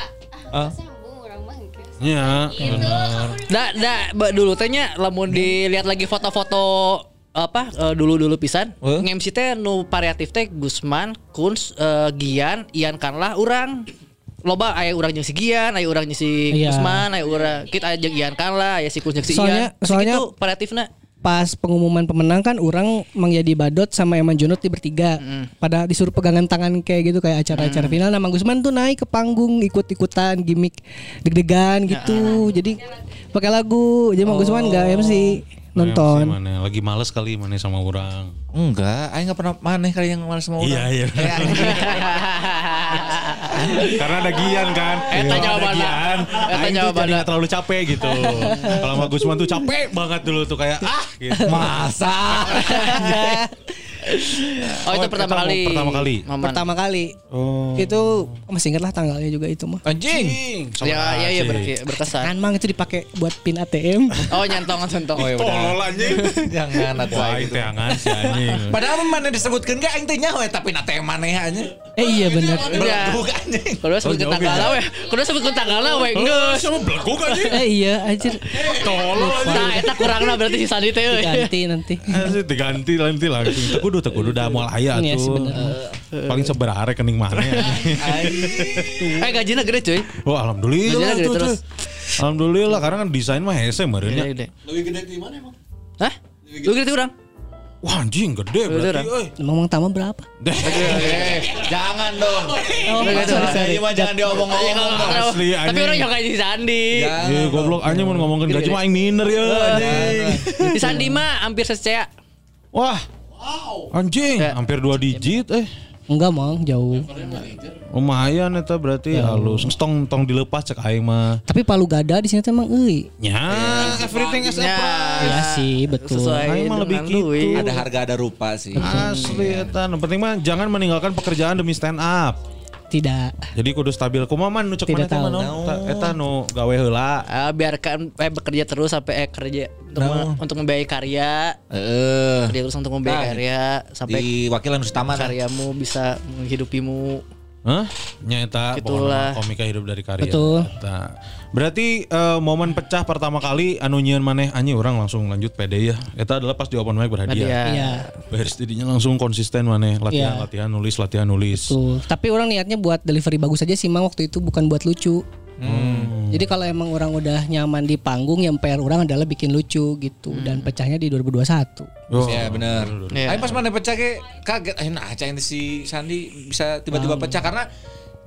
D: Ah.
G: ah, sambung orang mah gitu.
E: Iya,
G: Gitu.
E: benar.
C: Da, da, ba- dulu tehnya lamun dilihat lagi foto-foto apa eh, dulu-dulu pisan
D: Eh?
C: nge-MC teh nu variatif teh Gusman, Kunz, eh, Gian, Ian Kanlah urang loba aya urang jeung si Gian, aya urang jeung si
H: Iya.
C: Gusman, aya urang kita aya jeung Ian Kanlah, aya si Kunz jeung si
H: Soalnya-
C: Ian.
H: Soalnya-
C: gitu variatifna.
H: Pas pengumuman pemenang kan orang Mang Yadi Badot sama Eman Junot di bertiga. Pada disuruh pegangan tangan kayak gitu kayak acara-acara final. Nah Mang Gusman tuh naik ke panggung ikut-ikutan gimmick deg-degan gitu. Jadi pakai lagu. Jadi Mang Gusman nggak MC nonton.
E: Mana lagi males kali mana sama orang.
D: Enggak, aing enggak pernah maneh kali yang malas sama
E: Iya,
D: orang.
E: iya. Karena ada Gian kan.
C: Eta jawabanna.
E: Gian,
C: Eta
E: tuh jadi terlalu capek gitu. Kalau sama Gusman tuh capek banget dulu tuh kayak ah gitu.
D: Masa?
C: Oh, itu
E: Oh,
C: pertama
E: eta
C: kali.
E: pertama kali.
C: Momen.
H: Pertama kali.
E: Oh.
H: Itu masih ingat lah tanggalnya juga itu mah.
D: Anjing.
C: Ya, ya, ya ber- berkesan.
H: Kan Mang itu dipakai buat pin ATM.
C: Oh, nyantong nyantong.
D: Oh, ya udah.
E: Tolol anjing.
D: Jangan atuh
E: Wah,
D: aing
E: itu angan si anjing.
D: Padahal mana disebutkan gak aing teh nyaho tapi na teh maneh aja.
H: eh iya benar.
C: Iya.
D: Beleguk anjing.
C: Kalau sebut ke tanggal we, kalau sebut ke tanggal we geus.
E: Sama beleguk anjing.
H: Eh iya anjir.
E: Tolol anjing.
C: Nah, eta kurangna berarti si Sandi teh. euy.
H: Ganti nanti.
E: Diganti nanti langsung tekudu tekudu udah mau aya
H: Iya
E: tuh.
H: bener.
E: Paling seberapa rekening mana ya.
C: Eh gajina gede cuy.
E: Wah alhamdulillah
C: Gajinya gede
E: tuh,
C: terus.
E: cuy. Alhamdulillah karena kan desain mah hese meureunnya.
C: Gede.
A: Lebih gede di mana emang?
C: Hah? Lu gede urang?
E: Wah anjing gede berarti euy.
H: Emang Mang Tama berapa?
D: Eh, jangan dong.
H: Oh, sorry, sorry.
D: Ini mah jangan diomong-omong.
E: Asli,
C: Tapi
E: anjing.
C: orang yang kayak si Sandi.
E: Eh goblok anjing mau ngomongin gaji mah aing minder ya anjing.
C: Si Sandi mah hampir secea.
E: Wah. Anjing,
C: Ya.
E: hampir dua digit eh.
H: Enggak Mang, jauh.
E: Lumayan eta berarti halus. Tong tong dilepas cek aing mah.
H: Tapi Palu Gada di sini tuh emang euy.
E: Ya, everything is a
C: Ya.
H: Iya sih, betul.
C: Sesuai
E: Aing mah lebih gitu.
D: Ada harga ada rupa sih.
E: Asli eta. Yang penting mah jangan meninggalkan pekerjaan demi stand up.
H: Tidak.
E: Jadi kudu stabil kumaha man nu cek mana
H: tahu.
E: Ta- Eta nu gawe heula.
C: Ah, biarkan eh bekerja terus sampai eh kerja untuk, me- untuk membiayai karya,
D: Heeh.
C: kerja terus untuk membiayai
D: Nah,
C: karya sampai
D: Di wakilan Ustaman.
C: karyamu bisa menghidupimu.
E: Hah? Nya eta
C: Itulah.
E: komika hidup dari karya.
H: Betul.
E: Eta. Berarti eh, momen pecah pertama kali anu nyieun maneh anjing orang langsung lanjut PD ya. Eta adalah pas di open mic berhadiah.
C: Hadiah.
H: Iya.
E: Beres jadinya langsung konsisten maneh latihan
H: Iya.
E: latihan nulis latihan nulis.
H: Tuh. Tapi orang niatnya buat delivery bagus aja sih Mang waktu itu bukan buat lucu. Jadi kalau emang orang udah nyaman di panggung yang PR orang adalah bikin lucu gitu dan pecahnya di 2021.
E: Oh.
D: Ya benar.
C: Iya.
D: Aing pas mana pecah ke kaget. Eh nah si Sandi bisa tiba-tiba pecah karena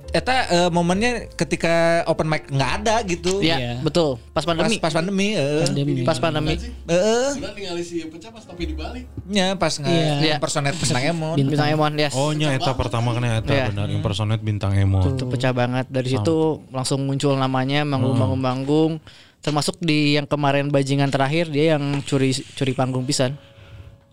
D: eta eh, momennya ketika open mic nggak ada gitu.
C: Iya,
H: Iya.
C: betul. Pas
D: Pas
C: pandemi.
D: pas pandemi, eh.
H: Pandemi.
C: Pas pandemi.
D: Heeh.
A: Sudah tinggal si pecah pas tapi dibalik.
D: Nya pas nge
C: Iya.
D: impersonate bintang emon.
C: Bintang Emon, yes.
E: Oh nya eta pertama kena eta
C: Iya.
E: benar impersonate bintang emo.
C: Itu pecah banget. Dari situ langsung muncul namanya manggung-manggung-manggung. Termasuk di yang kemarin bajingan terakhir dia yang curi curi panggung pisan.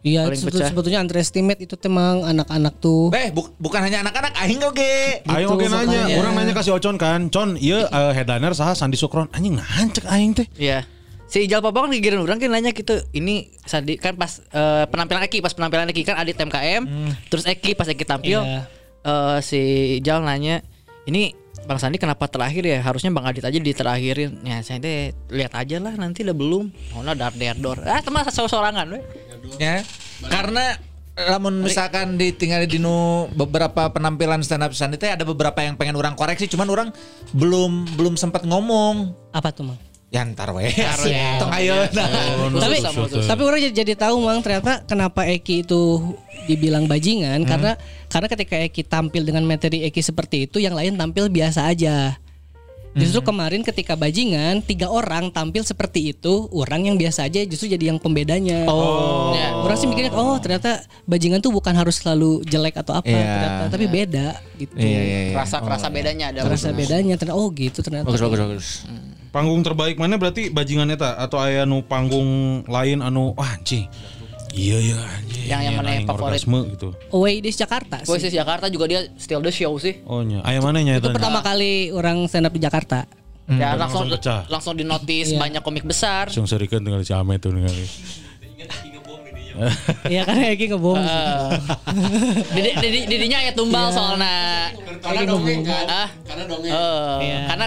H: Iya, sebetulnya underestimate itu temang anak-anak tuh.
D: Eh, bu- bukan hanya anak-anak, aing oge.
E: Ayo oke nanya, orang nanya kasih Ocon kan, Con, iya eh, headliner saha Sandi Sukron, anjing ngancek aing teh.
C: Iya. Si Ijal Papa kan gigiran orang kan nanya gitu. Ini Sandi kan pas eh, penampilan Eki, pas penampilan Eki kan Adit MKM, terus Eki pas Eki tampil
H: Iya.
C: eh, si Ijal nanya, "Ini Bang Sandi kenapa terakhir ya? Harusnya Bang Adit aja diterakhirin." Ya saya teh lihat aja lah nanti udah belum. Oh, nah dar der dor. Ah, teman sorangan we.
D: Ya. Karena lamun misalkan ditinggal di nu beberapa penampilan stand up stand itu ada beberapa yang pengen orang koreksi cuman orang belum belum sempat ngomong.
H: Apa tuh, Mang?
D: ya ntar weh tong ayo nah.
H: tapi tapi orang jadi, jadi tahu mang ternyata kenapa Eki itu dibilang bajingan karena karena ketika Eki tampil dengan materi Eki seperti itu yang lain tampil biasa aja justru kemarin ketika bajingan tiga orang tampil seperti itu orang yang biasa aja justru jadi yang pembedanya
C: Oh. Ya.
H: orang sih mikirnya oh ternyata bajingan tuh bukan harus selalu jelek atau apa
D: Iya.
H: ternyata tapi beda gitu
D: iya iya iya.
C: Rasa kerasa bedanya ada.
H: terasa bedanya ternyata oh gitu ternyata
D: bagus bagus bagus
E: Panggung terbaik mana berarti bajingan eta atau aya nu panggung lain anu wah anjing. Iya ya anjing.
C: Yang- yang
E: Iya,
C: mana yang favorit?
E: orgasme gitu.
H: Away Days Jakarta sih.
C: Voices Jakarta juga dia still the show sih.
E: Oh nya, aya mana nya
H: itu pertama kali orang stand up di Jakarta
C: ya
E: langsung
C: langsung
E: pecah.
C: langsung di notice
H: Iya.
C: banyak komik besar.
E: Langsung serikeun tinggal si Ame tuh ningali.
H: Iya kan Eki ngebom.
C: Didi, didi, didinya ya tumbal soalnya.
A: Karena dongeng kan.
C: Ah.
A: Karena dongeng.
H: Iya.
C: karena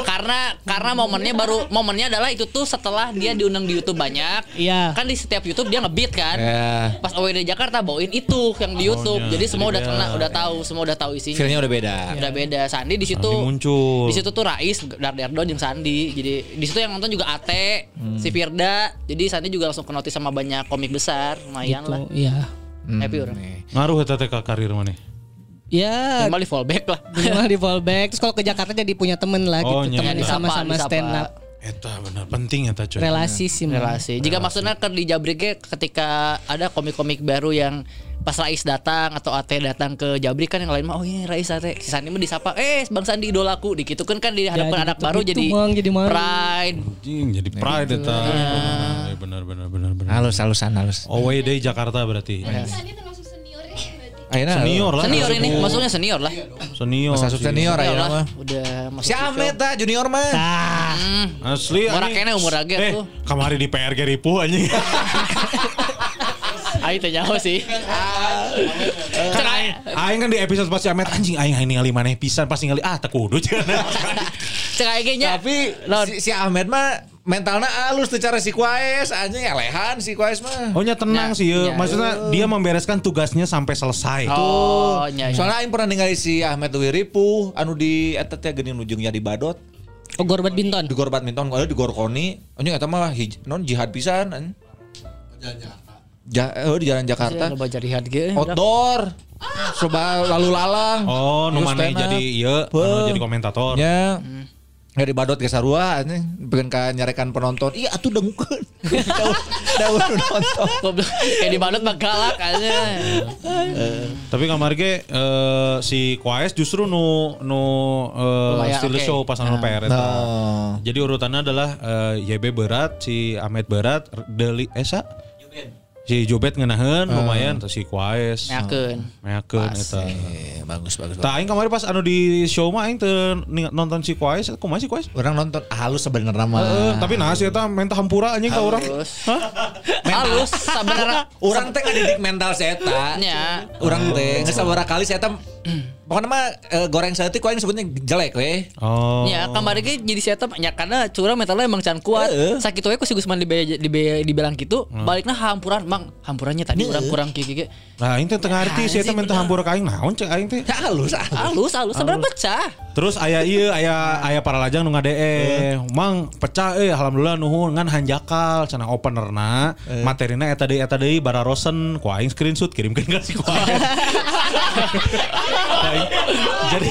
C: karena karena momennya baru momennya adalah itu tuh setelah dia diundang di YouTube banyak.
H: Iya.
C: Kan di setiap YouTube dia ngebeat kan.
D: ya
C: Pas OWD Jakarta bawain itu yang di YouTube.
E: iya.
C: Jadi semua
E: Jadi
C: udah kena, udah tahu, semua udah tahu isinya.
D: feelnya udah beda
C: Udah beda. Sandi di situ
E: muncul.
C: Di situ tuh Rais, Darderdo jeung Sandi. Jadi di situ yang nonton juga Ate,
E: Hmm.
C: si Firda. Jadi Sandi juga langsung ke notice sama banyak komik besar, lumayan lah.
H: Tuh, Iya.
C: Happy orang.
E: Ngaruh eta teh ka karir mana?
H: Ya,
C: Minimal di fallback lah.
H: minimal di fallback. Terus kalau ke Jakarta jadi punya temen lah
E: Oh,
H: gitu.
E: iya.
H: Temen
C: Disapa,
H: sama-sama stand up.
E: Eta benar penting eta coy.
H: Relasi sih.
C: Relasi. Jika maksudnya ke di Jabriknya ketika ada komik-komik baru yang pas Rais datang atau Ate datang ke Jabrik kan yang lain mah oh ini Rais Ate si Sandi mah disapa eh Bang Sandi idolaku dikitukan kan dihadapkan
H: Jadi
C: anak
H: gitu-
C: baru
H: gitu,
C: jadi
H: Bang, jadi malu.
C: pride
E: Anjing jadi pride eta. Benar benar benar benar benar.
D: halus halusan halus
E: Away day Jakarta berarti.
I: Sandi termasuk seniornya berarti.
D: Ayeuna
E: Senior lah.
C: senior ini maksudnya senior lah
E: Senior.
D: masa senior
C: Senior lah
D: mah
C: udah masuk
D: si Amet ah junior mah
C: Hmm.
E: Asli
C: Umur
E: anjing.
C: akene umur aget
E: eh,
C: tuh.
E: Kamari di PRG ripuh anjing.
C: Aing teh nyaho sih
E: kan aing, aing kan di episode pas si Amet anjing aing aing ningali maneh pisan pas ningali ah teu kudu
C: cek aing nya
D: tapi si, si Ahmed mah mentalnya halus tuh cara si Kuais anjing elehan si Kuais mah
E: Oh nya tenang
C: Ya,
E: sih ya.
C: ya.
E: Maksudnya dia membereskan tugasnya sampai selesai.
C: oh nya nya.
D: Soalnya Aing pernah ningali si Ahmed Wiripu anu di eta teh geuning ujungnya di Badot
H: Oh, Gor Badminton.
D: di Gor Badminton ada di Gor Koni anjing eta mah non jihad pisan. Ja, eh, di jalan Jakarta
C: Lo baca rihat ge
D: outdoor coba lalu lalang
E: Oh, nu
D: up.
E: jadi ieu anu
D: Beuh.
E: jadi komentator.
D: Ya. Ya di badot ke sarua anjing pengen ka nyarekan penonton. Iya atuh dengukeun. Daun daun nonton.
C: Kayak di Badut mah galak aja.
E: Tapi kamar ge eh, si Kuais justru nu nu eh,
C: Lumayan,
E: still
C: oke.
E: show pas anu PR eta.
D: Oh.
E: Jadi urutannya adalah eh, YB berat, si Ahmed berat, Deli Esa. Si Jobet ngeunaheun lumayan terus si Kuais.
C: Meakeun.
E: Meakeun eta.
D: Eh, bagus bagus.
E: Tah aing kemarin pas anu di show mah aing teu nonton si Kuais, kumaha si Kuais?
D: Orang nonton halus sebenarnya mah.
E: Heeh, tapi nah si eta menta hampura anjing ka urang.
C: Halus. Halus sebenarnya.
D: Orang teh ngadidik mental saya eta.
C: Nya.
D: Orang teh geus sabaraha kali saya teh pokoknya mah eh, goreng saeutik ku aing sebutnya jelek we.
E: Oh.
C: Ya kemarin ge jadi setup nya karena curang mentalnya emang can kuat.
D: Heeh.
C: Sakit we ku si Gusman dibe, dibe, dibilang gitu, baliknya hampuran, Mang. Hampurannya tadi urang kurang kieu kieu.
E: Nah, aing teh teu ngarti si eta menta hampura ka aing naon cek aing teh.
D: Ya halus halus.
C: Halus, halus sebenarnya pecah.
E: Terus aya ieu aya aya para lajang nu ngade Mang pecah eh alhamdulillah nuhun ngan hanjakal cenah openerna materina eta deui eta deui bara rosen ku aing screenshot kirimkeun ka si ku aing. Aing- Jadi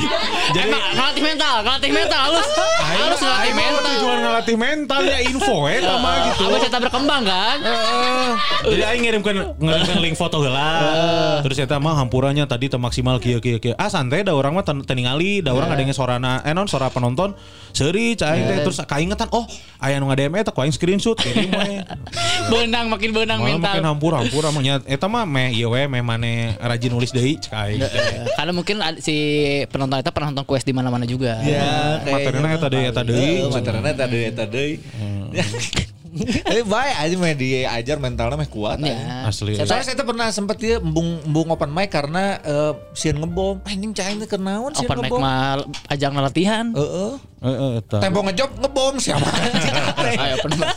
E: jadi
C: Emang ngelatih mental, ngelatih mental halus. Halus ngelatih mental.
E: tujuan ngelatih mental ya info eta mah gitu.
C: Abis kita berkembang kan?
E: Heeh. Jadi aing ngirimkeun ngirimkeun link foto heula. Terus eta mah hampurannya tadi teu maksimal kieu kieu kieu. Ah santai da urang mah teu teu ningali, da urang ngadenge sorana eh non suara penonton. Seuri cai teh terus kaingetan oh aya nu ngadem eta ku aing screenshot kirim we.
C: Benang makin benang
E: Malah
C: mental.
E: makin hampur hampur amanya eta mah meh ieu we meh mane rajin nulis deui cek aing.
C: Karena mungkin si penonton itu pernah nonton quest di mana-mana juga.
D: Ya,
E: Materina eta deui eta deui.
D: Materina eta deui eta deui. Eh baik aja mah diajar mentalnya mah kuat.
C: Ya.
D: aja.
E: Asli.
D: Soalnya saya tuh pernah sempet dia embung embung open mic karena eh, sieun ngebom. Anjing cai teh kenaon sieun
C: Open mic
D: ngebom.
C: mah ajang latihan.
D: Heeh.
E: Heeh eta.
D: Tempo ngejob ngebom siapa?
C: Ayo open mic.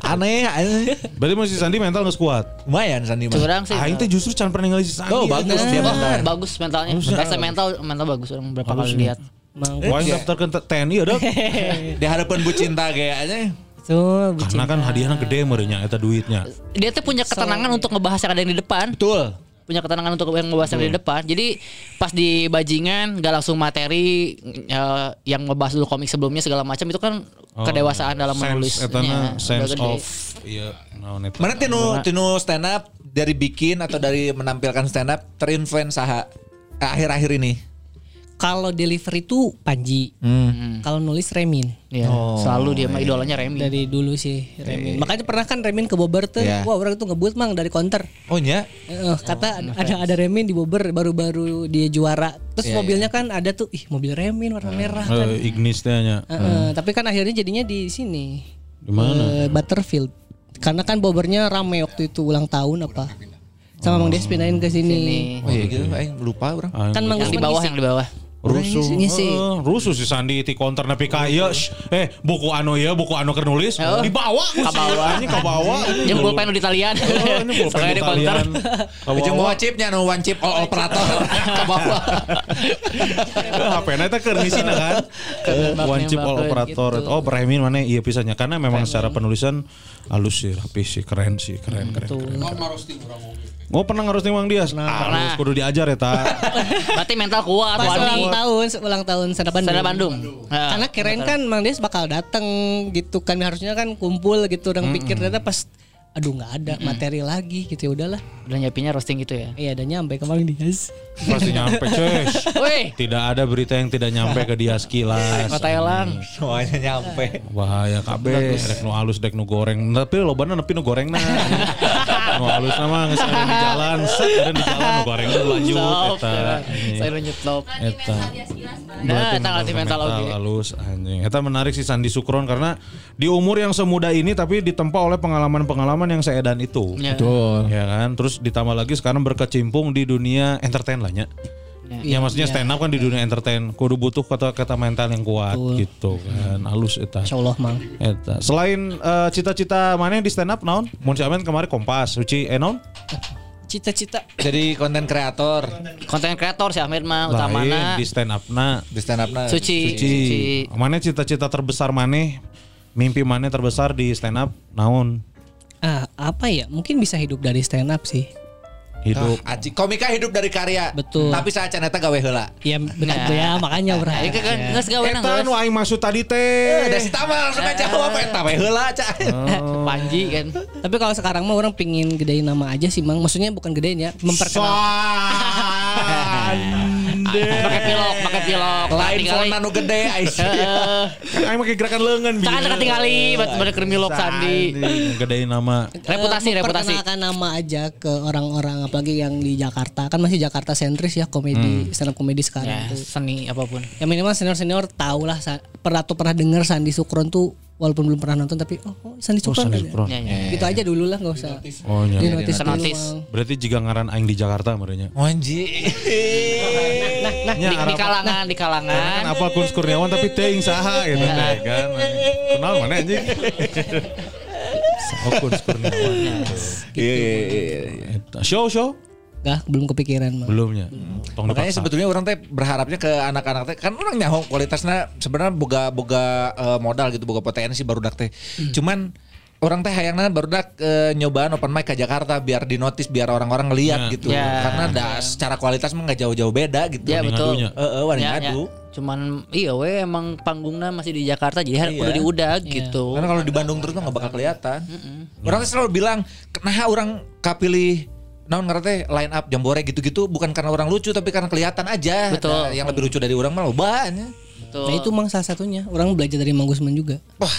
D: Aneh, aneh.
E: Berarti masih Sandi mental geus kuat.
D: Lumayan Sandi mah.
C: Curang sih.
E: Aing teh justru can pernah ningali si Sandi.
D: Oh, bagus dia mah.
C: bagus mentalnya. Rasa mental mental bagus orang berapa kali lihat.
E: Wah,
D: Iya.
E: daftar ke TNI ada.
D: Di hadapan Bu Cinta kayaknya.
E: Karena kan hadiahnya gede merenya eta duitnya.
C: Dia tuh punya ketenangan untuk ngebahas yang ada yang di depan.
D: Betul.
C: punya ketenangan untuk yang ngebahas yang di depan. Jadi pas di bajingan gak langsung materi eh, yang ngebahas dulu komik sebelumnya segala macam itu kan kedewasaan dalam
E: Sense,
C: menulis.
E: etana sense of iya eta.
D: Mana tinu tinu stand up dari bikin atau dari menampilkan stand up terinfluence saha akhir-akhir ini?
H: Kalau delivery itu Panji. Kalau nulis Remin.
C: Iya, selalu dia mah idolanya Remy.
H: dari dulu sih Remin. makanya pernah kan Remin ke Bobber tuh
D: Iya.
H: wah orang tuh ngebut mang dari counter
D: Oh nya?
H: Eh, kata ada ada Remin di Bobber baru-baru dia juara. Terus mobilnya kan ada tuh ih mobil Remin warna merah kan
E: Eh, Ignis nya.
H: Eh, eh, tapi kan akhirnya jadinya di sini.
E: Di mana?
H: Eh, Butterfield. Karena kan Bobbernya rame waktu itu ulang tahun apa. Sama Mang Des pindahin ke sini.
D: Oh iya gitu, aing lupa orang.
H: Kan Mang
C: yang di bawah yang di bawah.
E: Rusuh.
H: ngisi.
E: Heeh, rusuh si Sandi di counter nepi ka ieu. shh, Eh, buku anu ya, buku anu keur nulis
C: Oh.
E: dibawa
C: Ka bawah.
E: Ini ka bawah.
C: Yang pulpen di talian.
E: Oh, di. Ka
D: Ujung
E: bawah.
D: bawa chipnya no one chip all operator ke bawah.
E: HP-na eta keur ngisina kan. One chip all operator. Oh, Bremin mana iya pisahnya karena memang secara penulisan halus sih, rapi sih, keren sih, keren keren. keren.
A: Gitu.
E: Oh pernah ngarus Mang Dias? Ah,
C: Pernah.
E: harus kudu diajar ya ta.
C: Berarti mental kuat
H: pas ulang
C: Wani.
H: tahun ulang tahun Sana Bandung.
C: Sana Bandung. Nah,
H: Karena keren kan Mang Des bakal datang gitu kan harusnya kan kumpul gitu orang pikir ternyata pas aduh nggak ada materi lagi gitu ya udahlah.
C: udah nyiapinnya roasting gitu ya.
H: Iya ada nyampe ke Mang Dias.
E: Pasti nyampe cus.
C: Woi,
E: Tidak ada berita yang tidak nyampe ke dia sekilas.
C: kota elang.
D: Semuanya nyampe.
E: Bahaya kabeh, rek nu halus dek nu goreng. Tapi lobana nepi nu goreng nah. nu halus nama geus ada di jalan, set ada di jalan nu goreng nu lanjut eta.
C: Saya lanjut stop.
E: Eta.
C: Nah, eta ngelatih mental oke.
E: halus anjing. Eta menarik si Sandi Sukron karena di umur yang semuda ini tapi ditempa oleh pengalaman-pengalaman yang seedan itu.
C: Ya.
F: Betul.
E: Ya kan, terus ditambah lagi sekarang berkecimpung di dunia entertain lah nya. Ya, maksudnya stand up kan di dunia entertain kudu butuh kata-kata mental yang kuat gitu kan. Halus eta.
H: Insya Allah Mang.
E: Eta. Selain eh, cita-cita mana di stand up naon? Mun si Amen kemarin Kompas, Suci eh naon?
H: Cita-cita
D: Jadi konten kreator
C: Konten kreator si Ahmed mah
E: Lain
C: utamana
E: di stand up na.
D: di stand up nah.
C: Suci.
E: Suci. Mana cita-cita terbesar mana? Mimpi mana terbesar di stand up naon?
H: Ah apa ya mungkin bisa hidup dari stand up sih.
E: Hidup.
D: Ah, Aci, komika hidup dari karya.
H: Betul.
D: Tapi saat eta gawe heula.
H: Ya benar ya makanya
C: Nah,
H: berarti.
C: itu kan geus gawe nang
E: Eta nu aing maksud tadi teh.
D: Ada si Tama langsung aja jawab eta we heula ca.
C: Panji kan.
H: Tapi kalau sekarang mah orang pingin gedein nama aja sih Mang. Maksudnya bukan gedein ya, memperkenalkan.
C: Pakai pilok, pakai pilok.
D: Lain phone anu gede Aisyah.
E: Kan aing make gerakan leungeun
C: Tangan dekat tinggali, pada kermilok Sandi.
E: Gedein nama.
C: Reputasi,
H: Eh,
C: reputasi.
H: memperkenalkan nama aja ke orang-orang apalagi yang di Jakarta kan masih Jakarta sentris ya komedi stand up komedi
C: Ya,
H: sekarang tuh.
C: seni apa pun.
H: Ya minimal senior senior tahu lah pernah tuh pernah dengar Sandi Sukron tuh walaupun belum pernah nonton tapi oh, oh Sandi Sukron.
E: Sandi
H: ada.
E: Sukron.
C: Ya, ya.
H: Gitu aja dulu lah nggak usah.
E: Oh nya.
H: Di notis dulu,
C: Notis.
H: Mang.
E: Berarti jika ngaran aing di Jakarta merenya.
D: Anji.
C: Nah,
E: Ya,
C: di, di kalangan, di kalangan.
E: Kan apa Kun Kurniawan tapi teuing saha gitu teh kan. Kenal mana anjing? Oh Kurniawan.
D: Iya iya iya. iya.
E: Show show.
H: Gak, belum kepikiran mah.
E: Belumnya. Tong
D: Makanya
E: dipaksa.
D: sebetulnya orang teh berharapnya ke anak-anak teh kan orang nyaho kualitasnya sebenarnya boga boga eh, modal gitu boga potensi baru teh. Cuman orang teh hayangna barudak eh, nyobaan open mic ke Jakarta biar di notice biar orang-orang ngeliat
E: Ya.
D: gitu.
C: Ya.
D: Karena da, secara kualitas mah nggak jauh-jauh beda gitu.
C: Ya
E: Wani
C: betul.
E: ngadunya.
D: Eh, eh, wani
C: Ya, ya.
D: ngadu.
C: Cuman iya we emang panggungnya masih di Jakarta jadi harus
D: Iya.
C: kudu diudag gitu.
D: Karena kalau di Bandung terus mah nggak bakal kelihatan. Orang teh selalu bilang, nah orang kapilih naon ngerti teh line up jambore gitu-gitu bukan karena orang lucu tapi karena kelihatan aja.
C: Betul.
D: Nah, yang lebih lucu dari orang mah lobanya.
C: Betul.
H: Nah itu mang salah satunya. Orang belajar dari Mang Gusman juga.
D: Wah.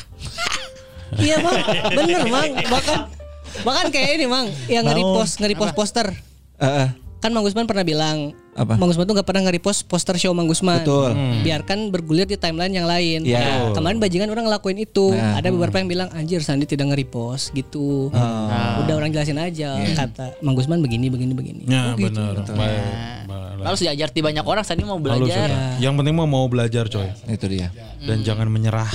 H: iya mang, bener mang. Bahkan bahkan kayak ini mang, yang nge-repost nge-repost poster.
D: Heeh.
H: Kan Mang Gusman pernah bilang
D: Apa?
H: Mang Gusman tuh gak pernah nge-repost poster show Mang Gusman.
D: Betul.
H: Biarkan bergulir di timeline yang lain.
D: Iya.
H: Nah, Kemarin bajingan orang ngelakuin itu.
D: Nah.
H: Ada beberapa yang bilang anjir Sandi tidak nge-repost gitu. Udah orang jelasin aja kata Mang Gusman begini begini begini.
E: Ya
H: Oh, gitu.
E: benar. Baik. Baik.
C: Harus diajar di banyak orang tadi mau belajar.
E: ya. Yang penting mah mau belajar coy.
D: Itu dia.
E: Dan jangan menyerah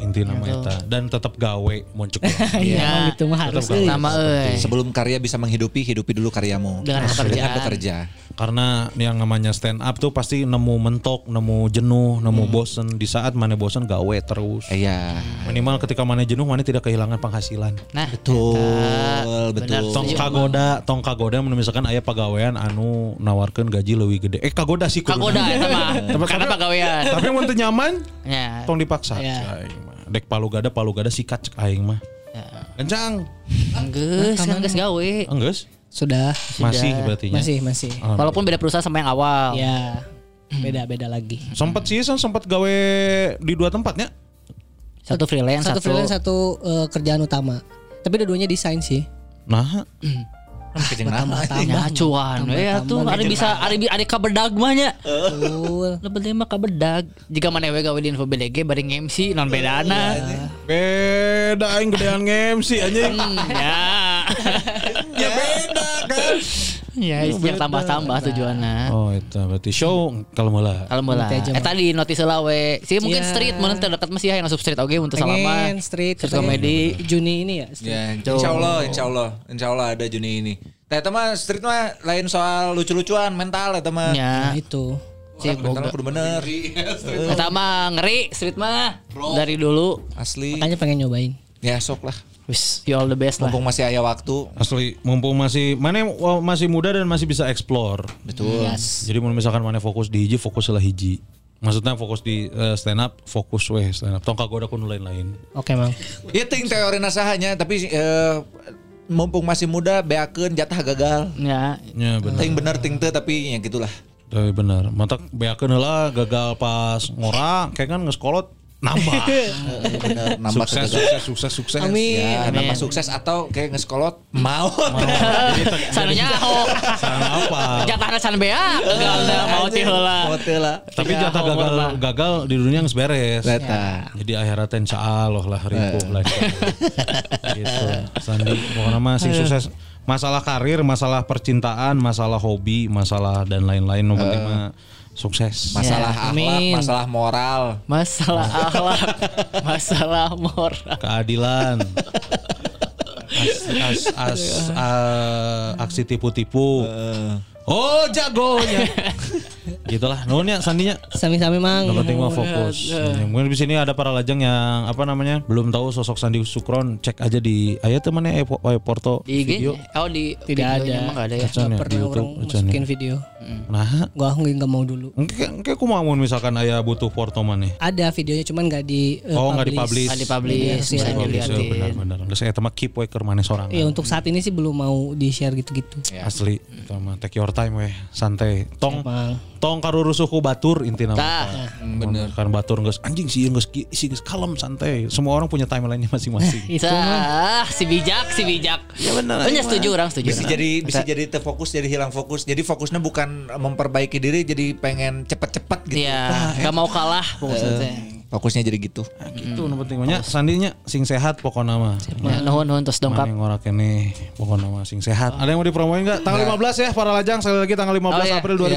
E: inti nama eta dan tetap gawe muncul.
H: Iya, Mang, gitu mah harus.
C: Sama euy.
D: Sebelum karya bisa menghidupi, hidupi dulu karyamu.
C: Dengan pekerjaan.
D: Dengan bekerja.
E: Karena yang namanya stand up tuh pasti nemu mentok, nemu jenuh, nemu bosen. Di saat mana bosen gawe terus.
D: Iya.
E: Minimal ketika mana jenuh mana tidak kehilangan penghasilan.
C: Nah,
D: Betul,
C: eta.
D: betul.
C: Benar,
E: Tong kagoda, tong kagoda misalkan aya pagawean anu nawarkeun gaji leuwih gede. Eh kagoda sih.
C: Kagoda eta mah.
E: Tapi-
C: Karena pagawean.
E: Tapi mun teu nyaman
C: Ya.
E: tong dipaksa.
H: Ya.
E: Dek palu gada palu gada sikat cek aing mah. Kencang.
C: Geus, geus gawe.
E: Enggeus?
H: Sudah.
E: Masih berarti
H: Masih masih.
C: Walaupun beda perusahaan sama yang awal.
H: Ya. Beda-beda lagi.
E: Sempat sih sempat gawe di dua tempatnya.
C: Satu freelance,
H: Satu
C: satu,
H: freelance satu eh, kerjaan utama. Tapi dua-duanya desain sih.
E: Nah,
D: Kejeng nama.
C: Ya cuan we atuh ada bisa ada ada kabedag mah nya.
H: Betul.
C: Penting mah kabedag. Jika mana we gawe di info BDG bari MC non bedana.
E: beda aing gedean MC anjing.
C: Ya.
E: ya.
C: Ya, yang tambah-tambah tujuannya.
E: Oh, itu berarti show kalau mulai.
C: Kalau
H: aja,
C: eh tadi notis lah we. Sih mungkin
H: Iya.
C: street, mana terdekat masih yang asup street oke untuk selama.
H: Street,
C: street comedy.
H: Juni ini ya. street.
D: Ya, insya Allah, insya Allah, insya Allah ada Juni ini. Nah, itu mah street mah lain soal lucu-lucuan mental itu mah.
C: Ya,
H: Nah, itu.
C: sih
D: mental kudu bener.
C: Mah ngeri street mah dari dulu.
D: Asli.
H: Makanya pengen nyobain.
D: Ya sok lah.
C: Wis, you all the best lah.
D: Mumpung masih ada waktu.
E: Asli mumpung masih mana oh, masih muda dan masih bisa explore.
D: Betul.
E: Jadi mau misalkan mana fokus di hiji, fokus lah hiji. Maksudnya fokus di eh, stand up, fokus weh stand up. Tong kagoda kun lain-lain.
H: Oke, Mang.
D: Itu yang teori nasahanya, tapi eh, mumpung masih muda, beakeun jatah gagal.
C: Ya,
E: Ya benar.
D: Ting bener ting teu tapi ya gitulah.
E: Tapi benar. Mata beakeun heula gagal pas ngorang kayak kan ngeskolot nambah.
D: Bener, nambah
E: sukses, sukses, sukses, sukses.
H: Amin.
D: Ya,
C: Amin.
D: nambah sukses atau kayak ngeskolot mau.
E: Sarang apa?
C: Jatahna can bea, mau ti heula.
D: Hotel lah.
E: Tapi
C: Ya,
E: jatah gagal gagal di dunia nggak beres.
D: Eta.
E: Jadi akhiratnya insya Allah lah ribu lah. gitu. Sandi pokoknya mah sing sukses masalah karir, masalah percintaan, masalah hobi, masalah dan lain-lain. Yang penting mah sukses.
D: Masalah
C: Ya,
D: akhlak,
C: amin.
D: masalah moral.
C: Masalah akhlak, masalah moral.
E: Keadilan. As, as, as, uh, aksi tipu-tipu. Oh jagonya. Gitulah. Nuhun ya sandinya.
H: Sami-sami, Mang.
E: Yang penting mah fokus. Ya, Mungkin di sini ada para lajang yang apa namanya belum tahu sosok Sandi Sukron. Cek aja di ayat temannya eh, po- eh, Porto
C: Di IG,
E: video.
C: oh di
H: Tidak ada.
C: emang nggak ada ya.
H: Gak
E: di
H: pernah
E: YouTube.
H: orang masukin video.
E: Nah,
H: Gua nggak mau dulu.
E: engke engke kumaha mun misalkan aya butuh Porto maneh.
H: Ada videonya cuman nggak di eh,
E: Oh, nggak dipublish.
C: Nggak dipublish,
H: Iya,
C: bisa
H: iya,
E: Bisa
C: dilihatin.
E: benar-benar. Geus eta mah keep we keur maneh sorangan.
H: Iya untuk saat ini sih belum mau di share gitu-gitu.
E: Asli, itu mah take your time weh, santai. Tong
H: Emang.
E: tong karurusuh ku batur intina
C: Tah.
E: mah. Bener. Kan batur geus anjing sih geus ki- sih geus kalem santai. Semua orang punya timeline-nya masing-masing.
H: Itu mah.
C: Tah, si bijak, si bijak. Ya benar. Banyak setuju orang setuju.
D: Bisa jadi bisa jadi terfokus jadi hilang fokus. Jadi fokusnya bukan memperbaiki diri jadi pengen cepet-cepet gitu.
C: Iya, nggak mau kalah maksudnya.
D: Fokusnya jadi gitu
E: Gitu nu penting nya sandinya sing sehat pokoknya mah.
C: Ya, nuhun nuhun terus dongkap.
E: Mana yang ngorak ini pokoknya mah sing sehat. Ada yang mau dipromoin nggak? Tanggal 15 ya para lajang sekali lagi tanggal 15
C: Oh, iya.
E: April 2023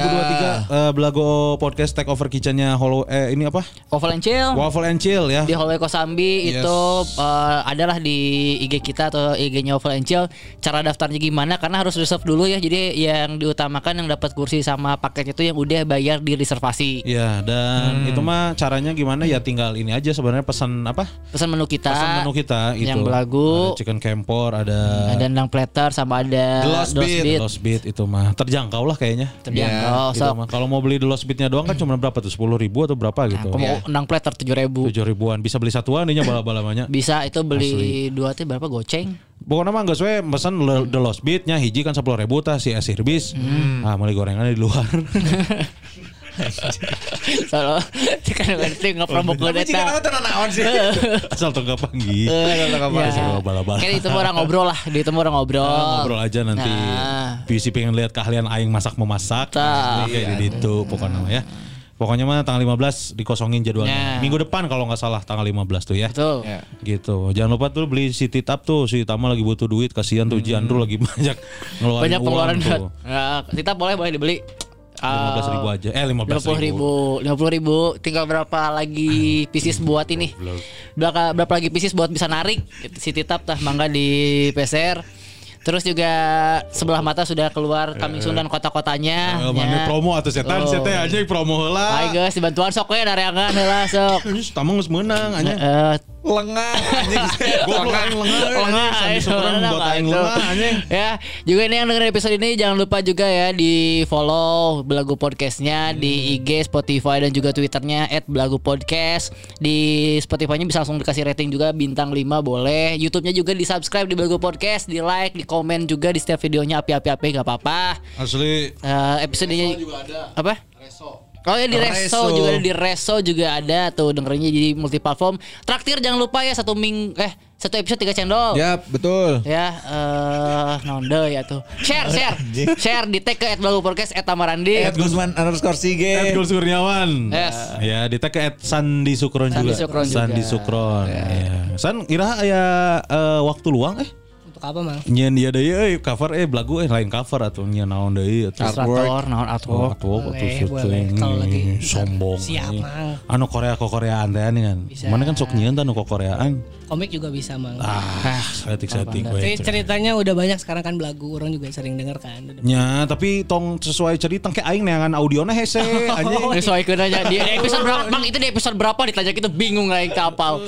E: eh, Belago podcast take over kitchennya Hollow eh ini apa?
C: Waffle and chill.
E: Waffle and Chill ya.
C: di Hallway Kosambi
E: Yes.
C: itu eh, adalah di IG kita atau IG-nya Waffle and Chill. Cara daftarnya gimana? Karena harus reserve dulu ya. Jadi yang diutamakan yang dapat kursi sama paket itu yang udah bayar di reservasi.
E: Ya dan itu mah caranya gimana ya tinggal ini aja sebenarnya pesan apa?
C: Pesan menu kita.
E: Pesan menu kita itu.
C: Yang belagu.
E: Ada chicken campor, ada
C: Ada nang platter sama ada
D: The Lost Beat.
C: Beat.
E: Lost Beat itu mah terjangkau lah kayaknya.
C: Terjangkau.
E: Gitu
C: So.
E: Kalau mau beli The Lost Beatnya doang kan cuma berapa tuh? 10 ribu atau berapa gitu?
C: kamu nang platter tujuh ribu.
E: Tujuh ribuan bisa beli satuan ini bala-bala banyak.
C: Bisa itu beli dua tuh berapa goceng?
E: Pokoknya mah gak sesuai pesan le- The Lost Beatnya hiji kan 10 ribu tah si Asir bis.
C: Hmm.
E: Ah mulai gorengan di luar.
C: Soalnya kan ngerti nggak promo kode eta.
D: naon sih
E: Asal tuh gak panggil.
C: Ya.
E: Asal bala-bala.
C: Kan itu orang ngobrol lah, di itu orang ngobrol.
E: Ah, ngobrol aja nanti.
C: Nah.
E: PC pengen lihat keahlian aing masak memasak.
C: Tah.
E: Kayak di itu pokoknya mah ya. Pokoknya mah tanggal 15 dikosongin jadwalnya.
C: Ya.
E: Minggu depan kalau nggak salah tanggal 15 tuh ya.
C: Betul.
E: Gitu. Jangan lupa tuh beli si Titap tuh. Si Tama lagi butuh duit. Kasihan tuh Jandro lagi banyak ngeluarin
C: Banyak
E: uang
C: pengeluaran
E: tuh.
C: Nah, kita boleh boleh dibeli.
E: 15 ribu aja. Eh 15
C: Lima puluh ribu, lima puluh ribu. Tinggal berapa lagi pieces buat ini? Berapa, berapa lagi pieces buat bisa narik? Si titap tah mangga di PCR. Terus juga sebelah mata sudah keluar kami dan kota-kotanya.
E: Eh, mana promo atau setan
C: Oh.
E: setan aja promo
C: Hai
E: heula.
C: guys, dibantuan sok we dareangan heula sok.
E: Ini Tama geus meunang anya.
C: Eh,
D: lengah anjing.
E: Lengah.
C: lengah
E: anjing. Sandi
C: ayo,
E: syukuran
C: lengah,
E: buat aing
C: itu.
E: lengah anjing.
C: ya juga ini yang dengerin episode ini jangan lupa juga ya di follow Belagu Podcastnya di IG Spotify dan juga Twitternya @belagu podcast. Di Spotify-nya bisa langsung dikasih rating juga bintang 5 boleh. YouTube-nya juga di subscribe di Belagu Podcast di like di komen juga di setiap videonya api-api-api nggak apa-apa.
E: Asli.
C: Eh, episodenya
A: juga ada.
C: Apa?
A: Reso
C: Oh ya di Reso,
D: Reso.
C: juga ada di Reso juga ada tuh dengerinnya jadi multiplatform. Traktir jangan lupa ya satu ming eh satu episode tiga cendol.
D: ya betul
C: Ya eh naon deui ya tuh. Share share. share di tag ke @belagu podcast @tamarandi.
D: Ed Gusman underscore
E: Ed
D: Sige
E: Gul Kurniawan.
C: Yes.
E: Ya, di tag ke Ed Sandi Sukron
C: Sandi
E: juga.
C: Sukron juga.
E: Sandi Sukron. Ya. San ira aya eh, waktu luang eh
H: apa mang?
E: nyen dia deui euy cover eh belagu eh lain cover atuh nyen naon deui atuh.
C: Ilustrator naon
E: Oh,
C: artwork.
E: atuh atuh
H: Boleh,
E: syuting.
H: boleh. Kalau lagi
E: sombong.
H: Siap,
E: anjing.
H: Mang.
E: Anu Korea ke Koreaan teh nih kan. Mana kan sok nyeun tah nu ke Koreaan.
H: Komik juga bisa mang.
E: Ah, setik-setik we.
H: Ceri- ceritanya udah banyak sekarang kan belagu orang juga sering denger kan.
E: Nya, tapi tong sesuai cerita kayak aing neangan audiona hese anjing.
C: Sesuaikan aja di episode berapa? Bang itu di episode berapa ditanya kita bingung lah yang kapal.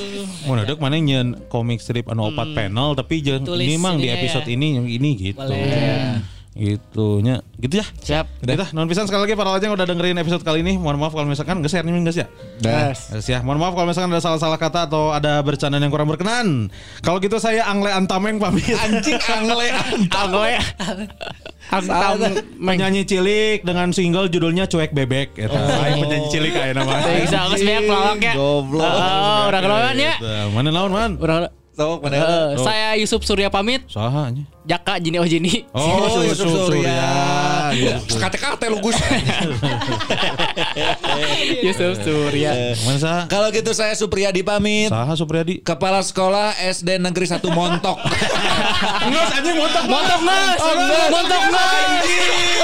E: Mau nadek mana nyen komik strip anu opat panel tapi jeung ini mang di episode
H: ya.
E: ini yang ini gitu.
H: Boleh.
E: Gitu nya. Gitu ya.
C: Siap.
E: Udah dah, non pisan sekali lagi para lajang udah dengerin episode kali ini. Mohon maaf kalau misalkan nge-share nih guys ya.
D: Dah.
E: Yes, ya. Mohon maaf kalau misalkan ada salah-salah kata atau ada bercandaan yang kurang berkenan. Kalau gitu saya Angle Antameng pamit.
D: anjing angle
C: Anggoy. Angtam
E: Penyanyi cilik dengan single judulnya Cuek Bebek gitu. Aing penyanyi cilik kayak nama.
C: Bisa geus banyak pelawak ya.
D: Goblok.
C: Oh, udah keluaran ya.
E: Gitu. Mana naon man?
C: Urang
D: Sok mana
C: Eh, saya Yusuf Surya pamit.
E: Saha nya?
C: Jaka Jini Oh Jini.
E: Oh,
D: Yusuf
E: Yusuf
D: Surya.
E: Surya.
D: Kate-kate lu Gus.
C: Yusuf Surya.
E: Mana saha?
D: Kalau gitu saya Supriyadi pamit.
E: Saha Supriyadi?
D: Kepala Sekolah SD Negeri 1 Montok.
E: Enggak anjing montok
C: Montok mas, montok mas,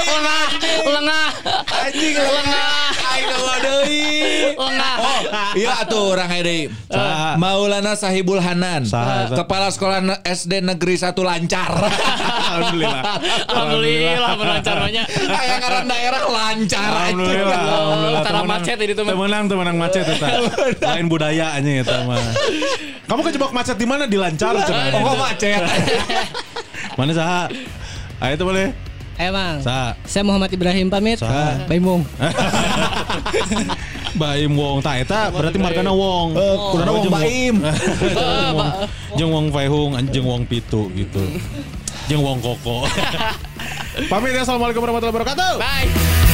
C: lengah, lengah,
D: Anjing lengah. Aing eueuh deui.
C: lengah.
D: Oh, iya atuh orang deui. Maulana Sahibul Hanan. Kepala Sekolah SD Negeri 1 lancar.
E: Alhamdulillah.
C: Alhamdulillah melancarnya.
D: Kayak ngaran daerah lancar.
E: Alhamdulillah. Alhamdulillah.
C: Tara
E: Temenang-
C: macet ini tuh, mah.
E: Temenang, temenang macet eta. Lain budayanya eta mah. Kamu kejebak macet di mana? Di lancar.
D: Oh, macet.
E: Mana saha? Ayo itu boleh.
H: Eh mang.
E: Saha?
H: Saya Muhammad Ibrahim pamit.
E: Saha?
H: Bye mung.
E: Baim Wong ta eta berarti markana Wong.
D: Kuduna Wong Baim.
E: Jeung Wong Wong Faihung anjing Wong Pitu gitu. Jeung Wong Koko. Pamit ya Assalamualaikum warahmatullahi wabarakatuh.
C: Bye.